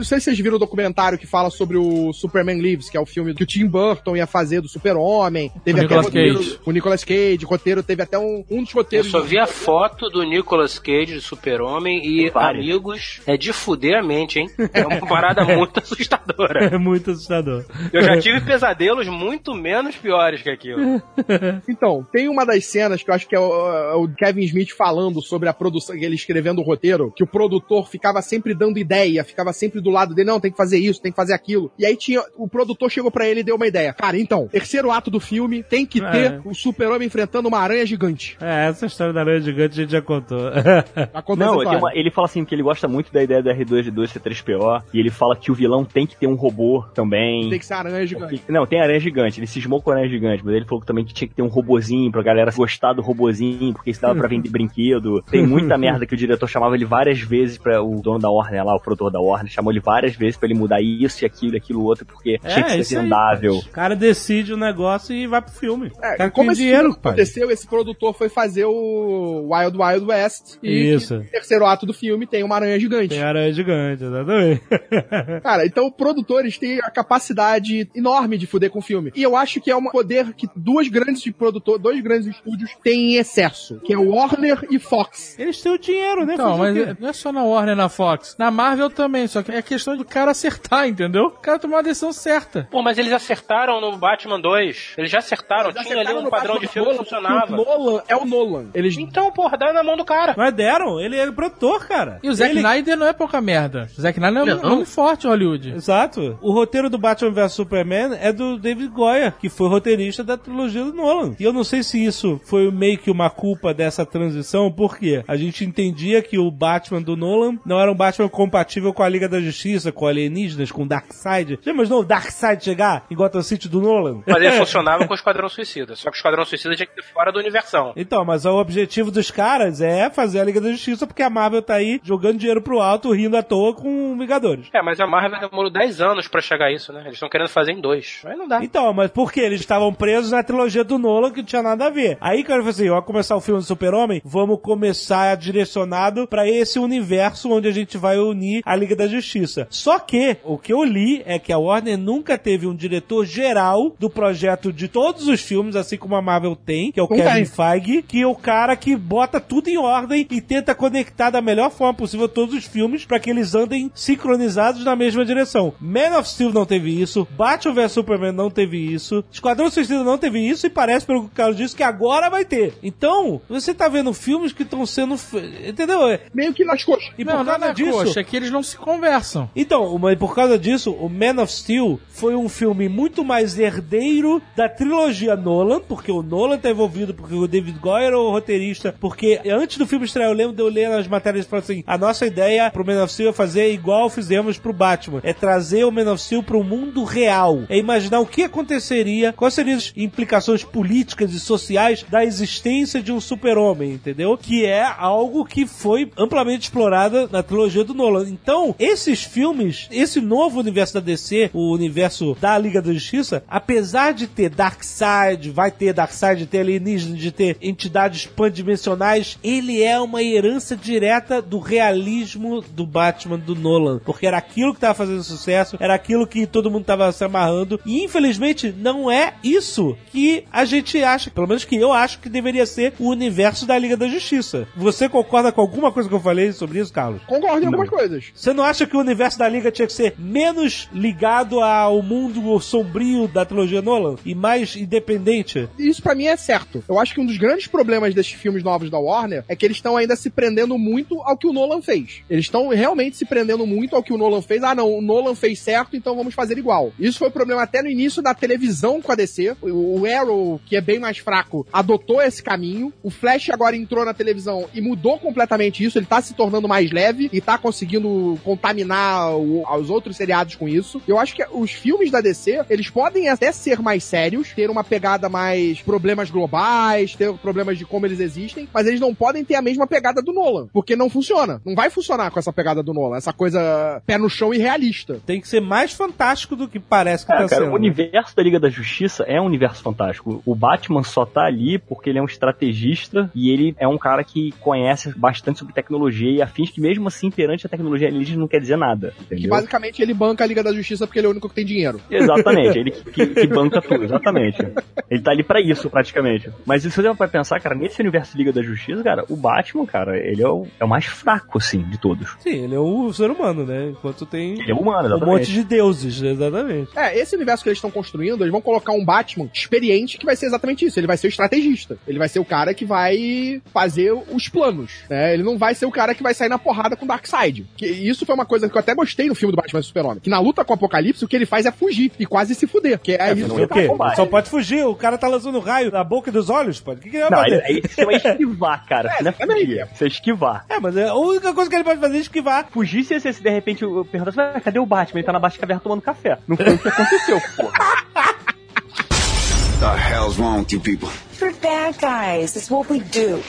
Não sei se vocês viram o documentário que fala sobre o Superman Lives, que é o filme que o Tim Burton ia fazer do Super-Homem. Teve O até Nicolas roteiro- Cage. O Nicolas Cage, o roteiro teve até um, um dos Eu roteiros. só vi a foto do Nicolas Cage de Super-Homem e, amigos, é de fuder a mente, hein? É uma parada muito assustadora. É muito assustador. Eu já tive pesadelos muito menos piores que aquilo. Então, tem uma das cenas que eu acho que é o, é o Kevin Smith falando sobre a produção, ele escrevendo o roteiro, que o produtor ficava sempre dando ideia, ficava sempre do lado dele, não, tem que fazer isso, tem que fazer aquilo. E aí tinha, o produtor chegou pra ele e deu uma ideia. Cara, então, terceiro ato do filme tem que É. ter o super-homem enfrentando uma aranha gigante. É, essa história da aranha gigante a gente já contou. Acontece Não, uma- ele fala assim que ele gosta muito da ideia do R2D2 C3PO e ele fala que o vilão tem que ter um robô também. Tem que ser aranha gigante. Não, tem aranha gigante. Ele cismou com aranha gigante, mas ele falou que também que tinha que ter um robozinho pra galera gostar do robozinho, porque isso dava pra vender brinquedo. Tem muita merda que o diretor chamava ele várias vezes pra o dono da Warner lá, o produtor da Warner, chamou ele várias vezes pra ele mudar isso e aquilo, e aquilo outro, porque tinha que É, isso ser vendável. O cara decide o negócio e vai pro filme. É, como esse dinheiro, filme pai. aconteceu, esse produtor foi fazer o Wild Wild West. E Isso. no terceiro ato do filme tem uma aranha gigante. Tem aranha gigante, exatamente. Cara, então produtores têm a capacidade enorme de fuder com o filme. E eu acho que é um poder que duas grandes produtores, dois grandes estúdios têm em excesso, que é o Warner e Fox. Eles têm o dinheiro, né? Então, mas não é só na Warner e na Fox. Na Marvel também, só que é questão do cara acertar, entendeu? O cara tomar a decisão certa. Pô, mas eles acertaram no Batman 2. Eles já acertaram. Eles Tinha ali um no padrão Batman de filme que funcionava. O Nolan é o Nolan. Eles Então, porra, dá na mão do cara. Mas deram, ele é produtor, cara. E o Zack Ele- Snyder não é pouca merda. O Zack Snyder é um nome forte em Hollywood. Exato. O roteiro do Batman vs Superman é do David Goyer, que foi roteirista da trilogia do Nolan. E eu não sei se isso foi meio que uma culpa dessa transição, porque a gente entendia que o Batman do Nolan não era um Batman compatível com a Liga da Justiça, com alienígenas, com Darkseid. Já imaginou o Darkseid chegar em Gotham City do Nolan? Mas ele funcionava com o Esquadrão Suicida. Só que o Esquadrão Suicida tinha que ter fora do universão. Então, mas o objetivo dos caras é fazer a Liga da Justiça, porque a Marvel tá aí jogando dinheiro pro alto, rindo à toa com Vingadores. É, mas a Marvel demorou 10 anos pra chegar a isso, né? Eles estão querendo fazer em dois. Aí não dá. Então, mas por quê? Eles estavam presos na trilogia do Nolan, que não tinha nada a ver. Aí, cara, eu falei assim, ó, começar o filme do Super-Homem, vamos começar direcionado pra esse universo onde a gente vai unir a Liga da Justiça. Só que, o que eu li é que a Warner nunca teve um diretor geral do projeto de todos os filmes, assim como a Marvel tem, que é o Não Kevin tem. Feige, que é o cara que bota tudo em ordem e tenta conectar da melhor forma possível todos os filmes pra que eles andem sincronizados na mesma direção. Man of Steel não teve isso, Batman vs Superman não teve isso, Esquadrão Suicida não teve isso e parece, pelo que o Carlos disse, que agora vai ter. Então, você tá vendo filmes que estão sendo... Entendeu? meio que nas coxas. E não, por não é causa disso... coxa, é que eles não se conversam. Então, mas por causa disso, o Man of Steel foi um filme muito mais herdeiro da trilogia Nolan, porque o Nolan tá envolvido, porque o David Goyer é o roteirista, porque antes do filme estrear, eu lembro de eu ler nas matérias falando assim, a nossa ideia pro Man of Steel é fazer igual fizemos pro Batman, é trazer o Man of Steel pro mundo real, é imaginar o que aconteceria, quais seriam as implicações políticas e sociais da existência de um super-homem, entendeu? Que é algo que foi amplamente explorado na trilogia do Nolan. Então, esses esses filmes, esse novo universo da DC, o universo da Liga da Justiça, apesar de ter Darkseid, vai ter Darkseid, de ter alienígenas, de ter entidades pandimensionais, ele é uma herança direta do realismo do Batman do Nolan. Porque era aquilo que tava fazendo sucesso, era aquilo que todo mundo tava se amarrando. E infelizmente não é isso que a gente acha, pelo menos que eu acho que deveria ser o universo da Liga da Justiça. Você concorda com alguma coisa que eu falei sobre isso, Carlos? Concordo em algumas coisas. Você não acha que o universo da Liga tinha que ser menos ligado ao mundo sombrio da trilogia Nolan e mais independente? Isso pra mim é certo. Eu acho que um dos grandes problemas desses filmes novos da Warner é que eles estão ainda se prendendo muito ao que o Nolan fez. Eles estão realmente se prendendo muito ao que o Nolan fez. Ah, não, o Nolan fez certo, então vamos fazer igual. Isso foi o problema até no início da televisão com a DC. O Arrow, que é bem mais fraco, adotou esse caminho. O Flash agora entrou na televisão e mudou completamente isso. Ele tá se tornando mais leve e tá conseguindo contaminar o- os outros seriados com isso. Eu acho que os filmes da DC, eles podem até ser mais sérios, ter uma pegada mais problemas globais, ter problemas de como eles existem, mas eles não podem ter a mesma pegada do Nolan, porque não funciona. Não vai funcionar com essa pegada do Nolan, essa coisa pé no chão e realista. Tem que ser mais fantástico do que parece que Cara, tá cara, sendo. o universo da Liga da Justiça é um universo fantástico. O Batman só tá ali porque ele é um estrategista e ele é um cara que conhece bastante sobre tecnologia e afins que mesmo assim, perante a tecnologia alienígena, não quer dizer nada. Que Entendeu? basicamente ele banca a Liga da Justiça porque ele é o único que tem dinheiro. Exatamente, ele que, que- que banca tudo, exatamente. Ele tá ali pra isso, praticamente. Mas se você vai pensar, cara, nesse universo de Liga da Justiça, cara, o Batman, cara, ele é o, é o mais fraco, assim, de todos. Sim, ele é o ser humano, né? Enquanto tem Ele é humano, um monte de deuses, exatamente. É, esse universo que eles estão construindo, eles vão colocar um Batman experiente que vai ser exatamente isso. Ele vai ser o estrategista. Ele vai ser o cara que vai fazer os planos. Né? Ele não vai ser o cara que vai sair na porrada com o Darkseid. Que isso foi uma coisa que eu até gostei no filme do Batman Super-Homem. Que na luta com o Apocalipse, o que ele faz é fugir e quase se fuder. Que é, isso não é ele O quê? combate. Só pode fugir, o cara tá lançando raio na boca e dos olhos, pode. O que, que ele vai Não, fazer? você vai esquivar, cara. É, Você não é fugir, você é esquivar. É, mas é a única coisa que ele pode fazer é esquivar. Fugir se, se, se de repente eu perguntasse, "Ah, cadê o Batman? Ele tá na Baixa Caverna tomando café. Não foi o que aconteceu, porra. The hell's wrong with you people? We're bad guys. It's what we do.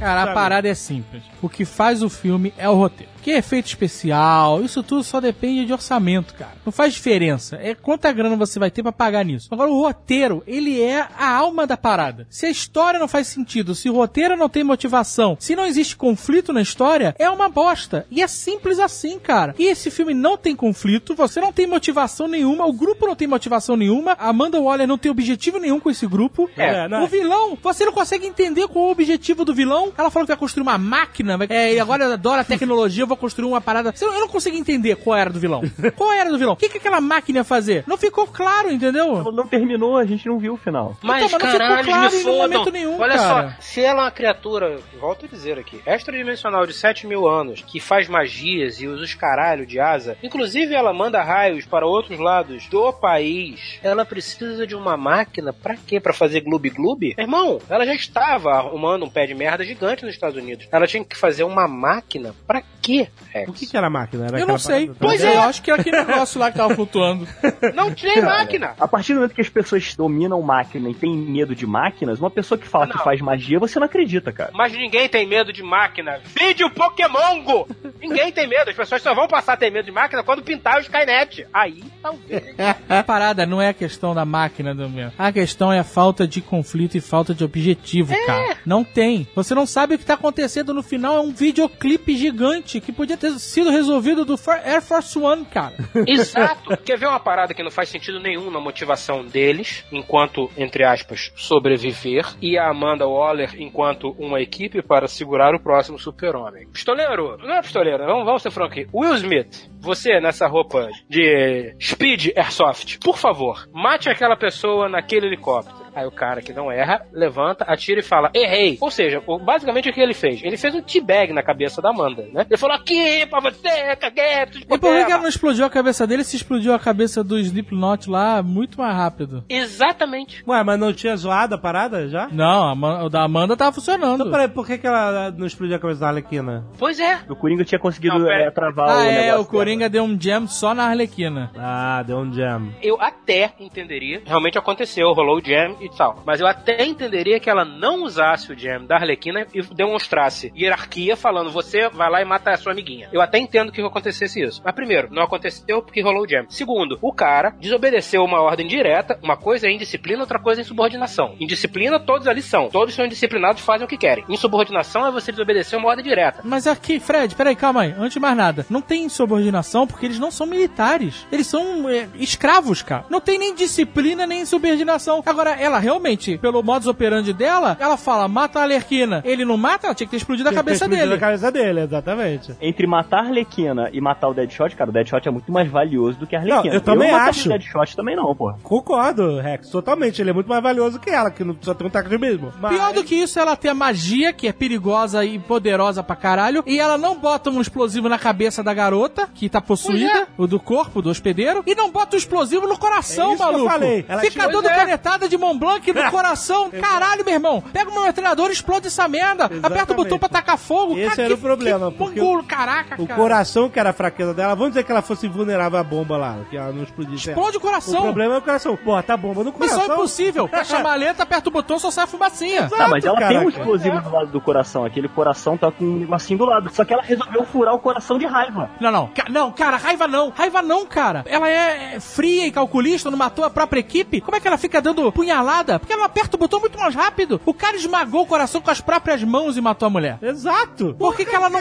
Cara, a parada é simples. O que faz o filme é o roteiro. Que efeito especial, isso tudo só depende de orçamento, cara. Não faz diferença. É quanta grana você vai ter pra pagar nisso. Agora, o roteiro, ele é a alma da parada. Se a história não faz sentido, se o roteiro não tem motivação, se não existe conflito na história, é uma bosta. E é simples assim, cara. E esse filme não tem conflito, você não tem motivação nenhuma, o grupo não tem motivação nenhuma, a Amanda Waller não tem objetivo nenhum com esse grupo. É, não- O vilão, você não consegue entender qual é o objetivo do vilão. Ela falou que vai construir uma máquina, vai- é, e agora eu adoro a tecnologia, eu vou construir uma parada. Eu não consegui entender qual era do vilão. Qual era do vilão? O que, que aquela máquina ia fazer? Não ficou claro, entendeu? Não terminou, a gente não viu o final. Mas, Então, mas não ficou caralho, claro em momento nenhum, Olha cara. só, se ela é uma criatura, volto a dizer aqui, extradimensional de 7 mil anos, que faz magias e usa os caralho de asa, inclusive ela manda raios para outros lados do país, ela precisa de uma máquina pra quê? Pra fazer gloob-gloob? Irmão, ela já estava arrumando um pé de merda gigante nos Estados Unidos. Ela tinha que fazer uma máquina pra quê, Rex? O que, que era a máquina? Era Eu não sei. parada? Pois eu é. acho que era aquele negócio lá que tava flutuando. Não tem máquina! A partir do momento que as pessoas dominam máquina e têm medo de máquinas, uma pessoa que fala Não. que faz magia, você não acredita, cara. Mas ninguém tem medo de máquina. Vídeo Pokémon Go! Ninguém tem medo. As pessoas só vão passar a ter medo de máquina quando pintar o Skynet. Aí, talvez. A parada não é a questão da máquina do meu. A questão é a falta de conflito e falta de objetivo, cara. Não tem. Você não sabe o que tá acontecendo no final. É um videoclipe gigante que podia ter sido resolvido do Air Force One, cara. Exato. Quer ver uma parada que não faz sentido nenhum na motivação deles, enquanto, entre aspas, sobreviver, e a Amanda Waller enquanto uma equipe para segurar o próximo super-homem. Pistoleiro, não é pistoleiro, vamos, vamos ser franco aqui. Will Smith, você nessa roupa de Speed Airsoft, por favor, mate aquela pessoa naquele helicóptero. Aí o cara que não erra, levanta, atira e fala, errei. Ou seja, basicamente o que ele fez? Ele fez um teabag na cabeça da Amanda, né? Ele falou, aqui pra você, caguete, E por que, ela não explodiu a cabeça dele se explodiu a cabeça do Slipknot lá muito mais rápido? Exatamente. Ué, mas não tinha zoado a parada já? Não, o da Amanda tava funcionando. Então, peraí, por que, que ela não explodiu a cabeça da Arlequina? Pois é. O Coringa tinha conseguido Não, é, travar Ah, o é, negócio o Coringa deu um jam só na Arlequina. Ah, deu um jam. Eu até entenderia. Realmente aconteceu, rolou o jam e tal. Mas eu até entenderia que ela não usasse o Jam da Arlequina e demonstrasse hierarquia falando, você vai lá e mata a sua amiguinha. Eu até entendo que acontecesse isso. Mas primeiro, não aconteceu porque rolou o Jam. Segundo, o cara desobedeceu uma ordem direta, uma coisa é indisciplina, outra coisa é insubordinação. Indisciplina, todos ali são. Todos são indisciplinados, fazem o que querem. Insubordinação é você desobedecer uma ordem direta. Mas aqui, Fred, peraí, calma aí. Antes de mais nada, não tem insubordinação porque eles não são militares. Eles são é, escravos, cara. Não tem nem disciplina, nem insubordinação. Agora, ela realmente, pelo modus operandi dela, ela fala, mata a Alerquina. Ele não mata, ela tinha que ter explodido a cabeça explodido dele. a cabeça dele, exatamente. Entre matar a Arlequina e matar o Deadshot, cara, o Deadshot é muito mais valioso do que a Arlequina. Não, eu também não mataria acho. o Deadshot também não, pô. Concordo, Rex, totalmente. Ele é muito mais valioso que ela, que não só tem um taco de mesmo. Mas... Pior do que isso, ela tem a magia, que é perigosa e poderosa pra caralho, e ela não bota um explosivo na cabeça da garota, que tá possuída, o do corpo, do hospedeiro, e não bota o explosivo no coração, É isso que eu maluco. falei. Ela Fica dando é. canetada de Mont Blanc no coração. Caralho, meu irmão. Pega o meu metralhador e explode essa merda. Aperta o Exatamente. botão pra tacar fogo. Esse Cara, era que- o problema, que porque mongolo, caraca, O cara. coração que era a fraqueza dela, vamos dizer que ela fosse vulnerável à bomba lá, que ela não explodisse. Explode o coração. O problema é o coração. Bota a bomba no coração. Missão impossível. Fecha a maleta, aperta o botão, só sai a fumacinha. Tá, mas ela tem um caraca. explosivo do lado do coração. Aquele coração tá com um negocinho do lado. Só que ela resolveu furar o coração de raiva. Não, não. Ca- não, cara, raiva não. Raiva não, cara. Ela é fria e calculista, não matou a própria equipe. Como é que ela fica dando punhalada? Porque ela aperta o botão muito mais rápido. O cara esmagou o coração com as próprias mãos e matou a mulher. Exato. Por que, que ela não.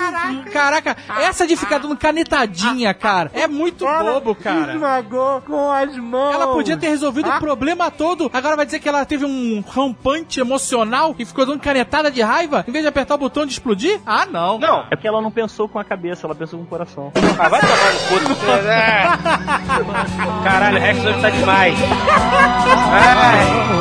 Caraca, essa de ficar dando canetadinha, cara, é muito Ela bobo, cara. Esmagou com as mãos. Ela podia ter resolvido Ah. o problema todo. Agora vai dizer que ela teve um rampante emocional e ficou dando canetada de raiva em vez de apertar o botão de explodir? Ah, não. Não. É porque ela não pensou com a cabeça, ela pensou com o coração. Ah, vai tomar no cu. É. Caralho, o Rex hoje tá demais. Ai,